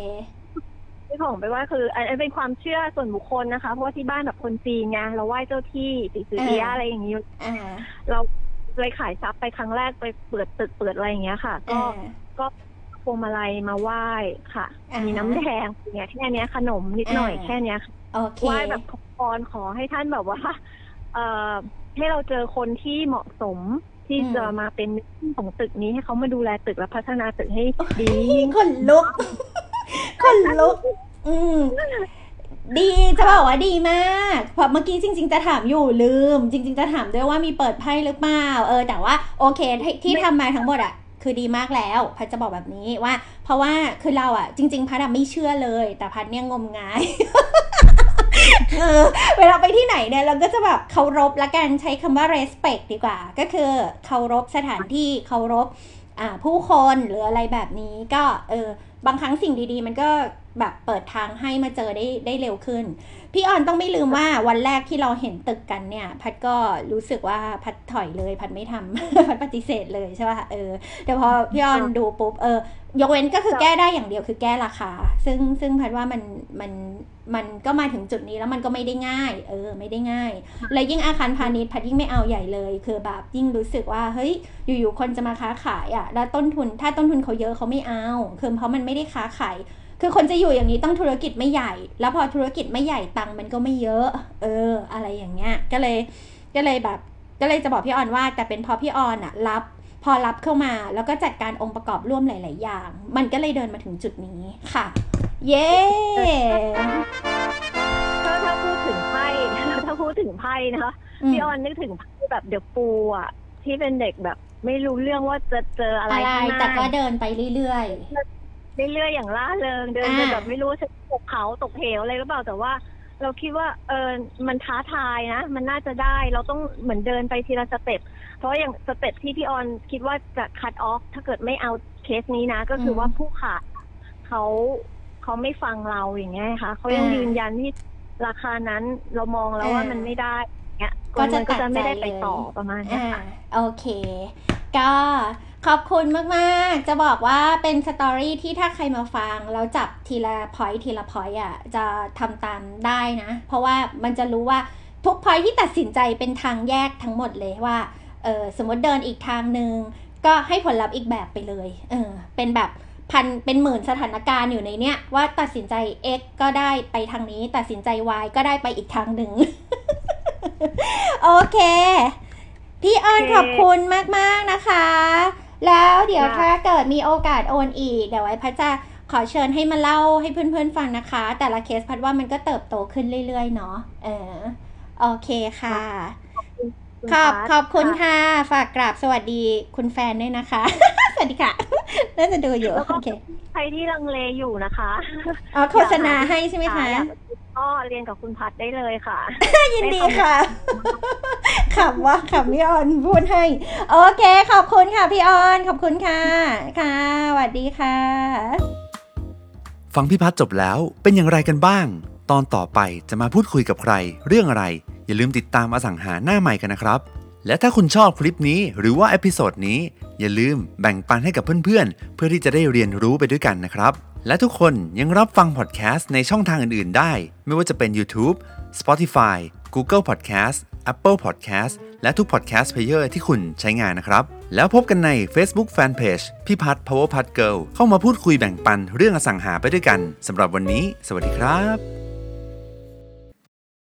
ซื้อของไปไหว้คืออันอันเป็นความเชื่อส่วนบุคคลนะคะ เพราะว่าที่บ้านแบบคนจีนไงเราไหว้เจ้าที่สีสือเอียะอะไรอย่างนี้ อ่าเราเลยขายทรัพย์ไปครั้งแรกไปเปิดตึกเปิดอะไรอย่างเงี้ยค่ะ ก็อ่า ก็พวงมาลัยมาไหว้ค่ะมีน้ำแดงเนี่ยแค่เนี้ยขนมนิดหน่อยอ่า แค่เนี้ยค่ะโอเค ไหว้แบบขอพรขอให้ท่านแบบว่าเอ่อให้เราเจอคนที่เหมาะสมที่อืม จะมาเป็นของตึกนี้ให้เขามาดูแลตึกและพัฒนาตึกให้ดียิ่งคนลุกคนลุก อืม ดีจะบอกว่าดีมากเพราะเมื่อกี้จริง ๆ จะถามอยู่ลืม จริง ๆ จะถามด้วยว่ามีเปิดไพ่หรือเปล่า เออ แต่ว่าโอเคที่ที่ทำมาทั้งหมดอะ คือดีมากแล้วพัดจะบอกแบบนี้ว่า เพราะว่าคือเราอะจริง ๆ พัดไม่เชื่อเลย แต่พัดเนี่ยงมงายเออเวลาไปที่ไหนเนี่ยเราก็จะแบบเคารพละกันใช้คำว่า respect ดีกว่า ก็คือเคารพสถานที่เคารพผู้คนหรืออะไรแบบนี้ก็เออบางครั้งสิ่งดีๆ มันก็แบบเปิดทางให้มาเจอได้ได้เร็วขึ้น พี่ออนต้องไม่ลืมว่าวันแรกที่เราเห็นตึกกันเนี่ย พัดก็รู้สึกว่าพัดถอยเลย พัดไม่ทำพัดปฏิเสธเลยใช่ป่ะเออแต่พอพี่ออนดูปุ๊บเออยกเว้นก็คือแก้ได้อย่างเดียวคือแก้ราคา ซึ่งซึ่งพัดว่ามันมันมันก็มาถึงจุดนี้แล้วมันก็ไม่ได้ง่าย เออ ไม่ได้ง่ายและยิ่งอาคารพาณิชย์พัดยิ่งไม่เอาใหญ่เลย คือแบบยิ่งรู้สึกว่าเฮ้ยอยู่ๆคนจะมาค้าขายอะ่ะแล้วต้นทุนถ้าต้นทุนเขาเยอะเขาไม่เอาคือเพราะมันไม่ได้ค้าขาย คือคนจะอยู่อย่างนี้ต้องธุรกิจไม่ใหญ่ แล้วพอธุรกิจไม่ใหญ่ตังค์มันก็ไม่เยอะ เออ อะไรอย่างเงี้ย ก็เลยก็เลยแบบ ก็เลยจะบอกพี่ออนว่า แต่เป็นเพราะพี่ออนอะรับ พอรับเข้ามาแล้วก็จัดการองค์ประกอบร่วมหลาย ๆ อย่าง มันก็เลยเดินมาถึงจุดนี้ค่ะ เย้ถ้าถ้าพูดถึงไพ่ถ้าพูดถึงไพ่นะคะอืมพี่ออนนึกถึงไพ่แบบ The Fool อะที่เป็นเด็กแบบไม่รู้เรื่องว่าจะเจออะไรอะไรข้างหน้าแต่ก็เดินไปเรื่อย เรื่อยๆอย่างร่าเริงเดินไปอ่า แบบไม่รู้จะตกเขาตกเหวอะไรหรือเปล่าแต่ว่า เราคิดว่าเออมันท้าทายนะ มันน่าจะได้เราต้องเหมือนเดินไปทีละ step เพราะอย่าง step ที่พี่ออนคิดว่าจะ cut off ถ้าเกิดไม่เอาเคสนี้นะ ก็คือว่าผู้ขายเขาเขาไม่ฟังเราอย่างเงี้ยค่ะเขายังยืนยันที่ราคานั้นเรามองแล้วว่ามันไม่ได้อย่างเงี้ยก็จะมันก็จะไม่ได้ตัดใจไปต่อเลยประมาณๆเนี้ยอ่าค่ะ โอเค ก็ขอบคุณมากๆ จะบอกว่าเป็นสตอรี่ที่ถ้าใครมาฟัง แล้วจับทีละพอยทีละพอยอะจะทำตามได้นะ เพราะว่ามันจะรู้ว่าทุกพอยที่ตัดสินใจเป็นทางแยกทั้งหมดเลยว่าเออสมมติเดินอีกทางหนึ่งก็ให้ผลลัพธ์อีกแบบไปเลยเออเป็นแบบพันเป็นหมื่นสถานการณ์อยู่ในเนี้ยว่าตัดสินใจ X ก็ได้ไปทางนี้ ตัดสินใจ Y ก็ได้ไปอีกทางหนึ่ง โอเค พี่ออนโอเคขอบคุณมากๆนะคะ แล้วเดี๋ยวค่ะถ้าเกิดมีโอกาสโอนอีก เดี๋ยวไว้พัดจะขอเชิญให้มาเล่าให้เพื่อนๆฟังนะคะ แต่ละเคสพัดว่ามันก็เติบโตขึ้นเรื่อยๆเนาะเออโอเคค่ะ ขอบขอบคุณค่ะ ฝากกราบสวัสดีคุณแฟนด้วยนะคะ สวัสดีค่ะ น่าจะดูอยู่แล้วก็โอเคใครที่ลังเลอยู่นะคะอ๋อโฆษณาให้ใช่ไหมคะอยากก็เรียนกับคุณพัดได้เลยค่ะ ยินดีค่ะขำว่าขำพี่ออนพูดให้ โอเค ขอบคุณค่ะพี่ออน ขอบคุณค่ะ ค่ะสวัสดีค่ะ ฟังพี่พัฒน์จบแล้วเป็นอย่างไรกันบ้าง ตอนต่อไปจะมาพูดคุยกับใคร เรื่องอะไร อย่าลืมติดตามอสังหาหน้าไมค์กันนะครับ และถ้าคุณชอบคลิปนี้หรือว่า episode นี้ อย่าลืมแบ่งปันให้กับเพื่อนๆ เพื่อที่จะได้เรียนรู้ไปด้วยกันนะครับ และทุกคนยังรับฟังพอดแคสต์ในช่องทางอื่นๆ ได้ ไม่ว่าจะเป็น YouTube Spotify Google Podcast Apple Podcast และทุก Podcast Player ที่คุณใช้งานนะครับ แล้วพบกันใน Facebook Fanpage พี่พัฒน์ Power พัฒ Girl เข้ามาพูดคุยแบ่งปันเรื่องอสังหาไปด้วยกันสำหรับวันนี้ สวัสดีครับ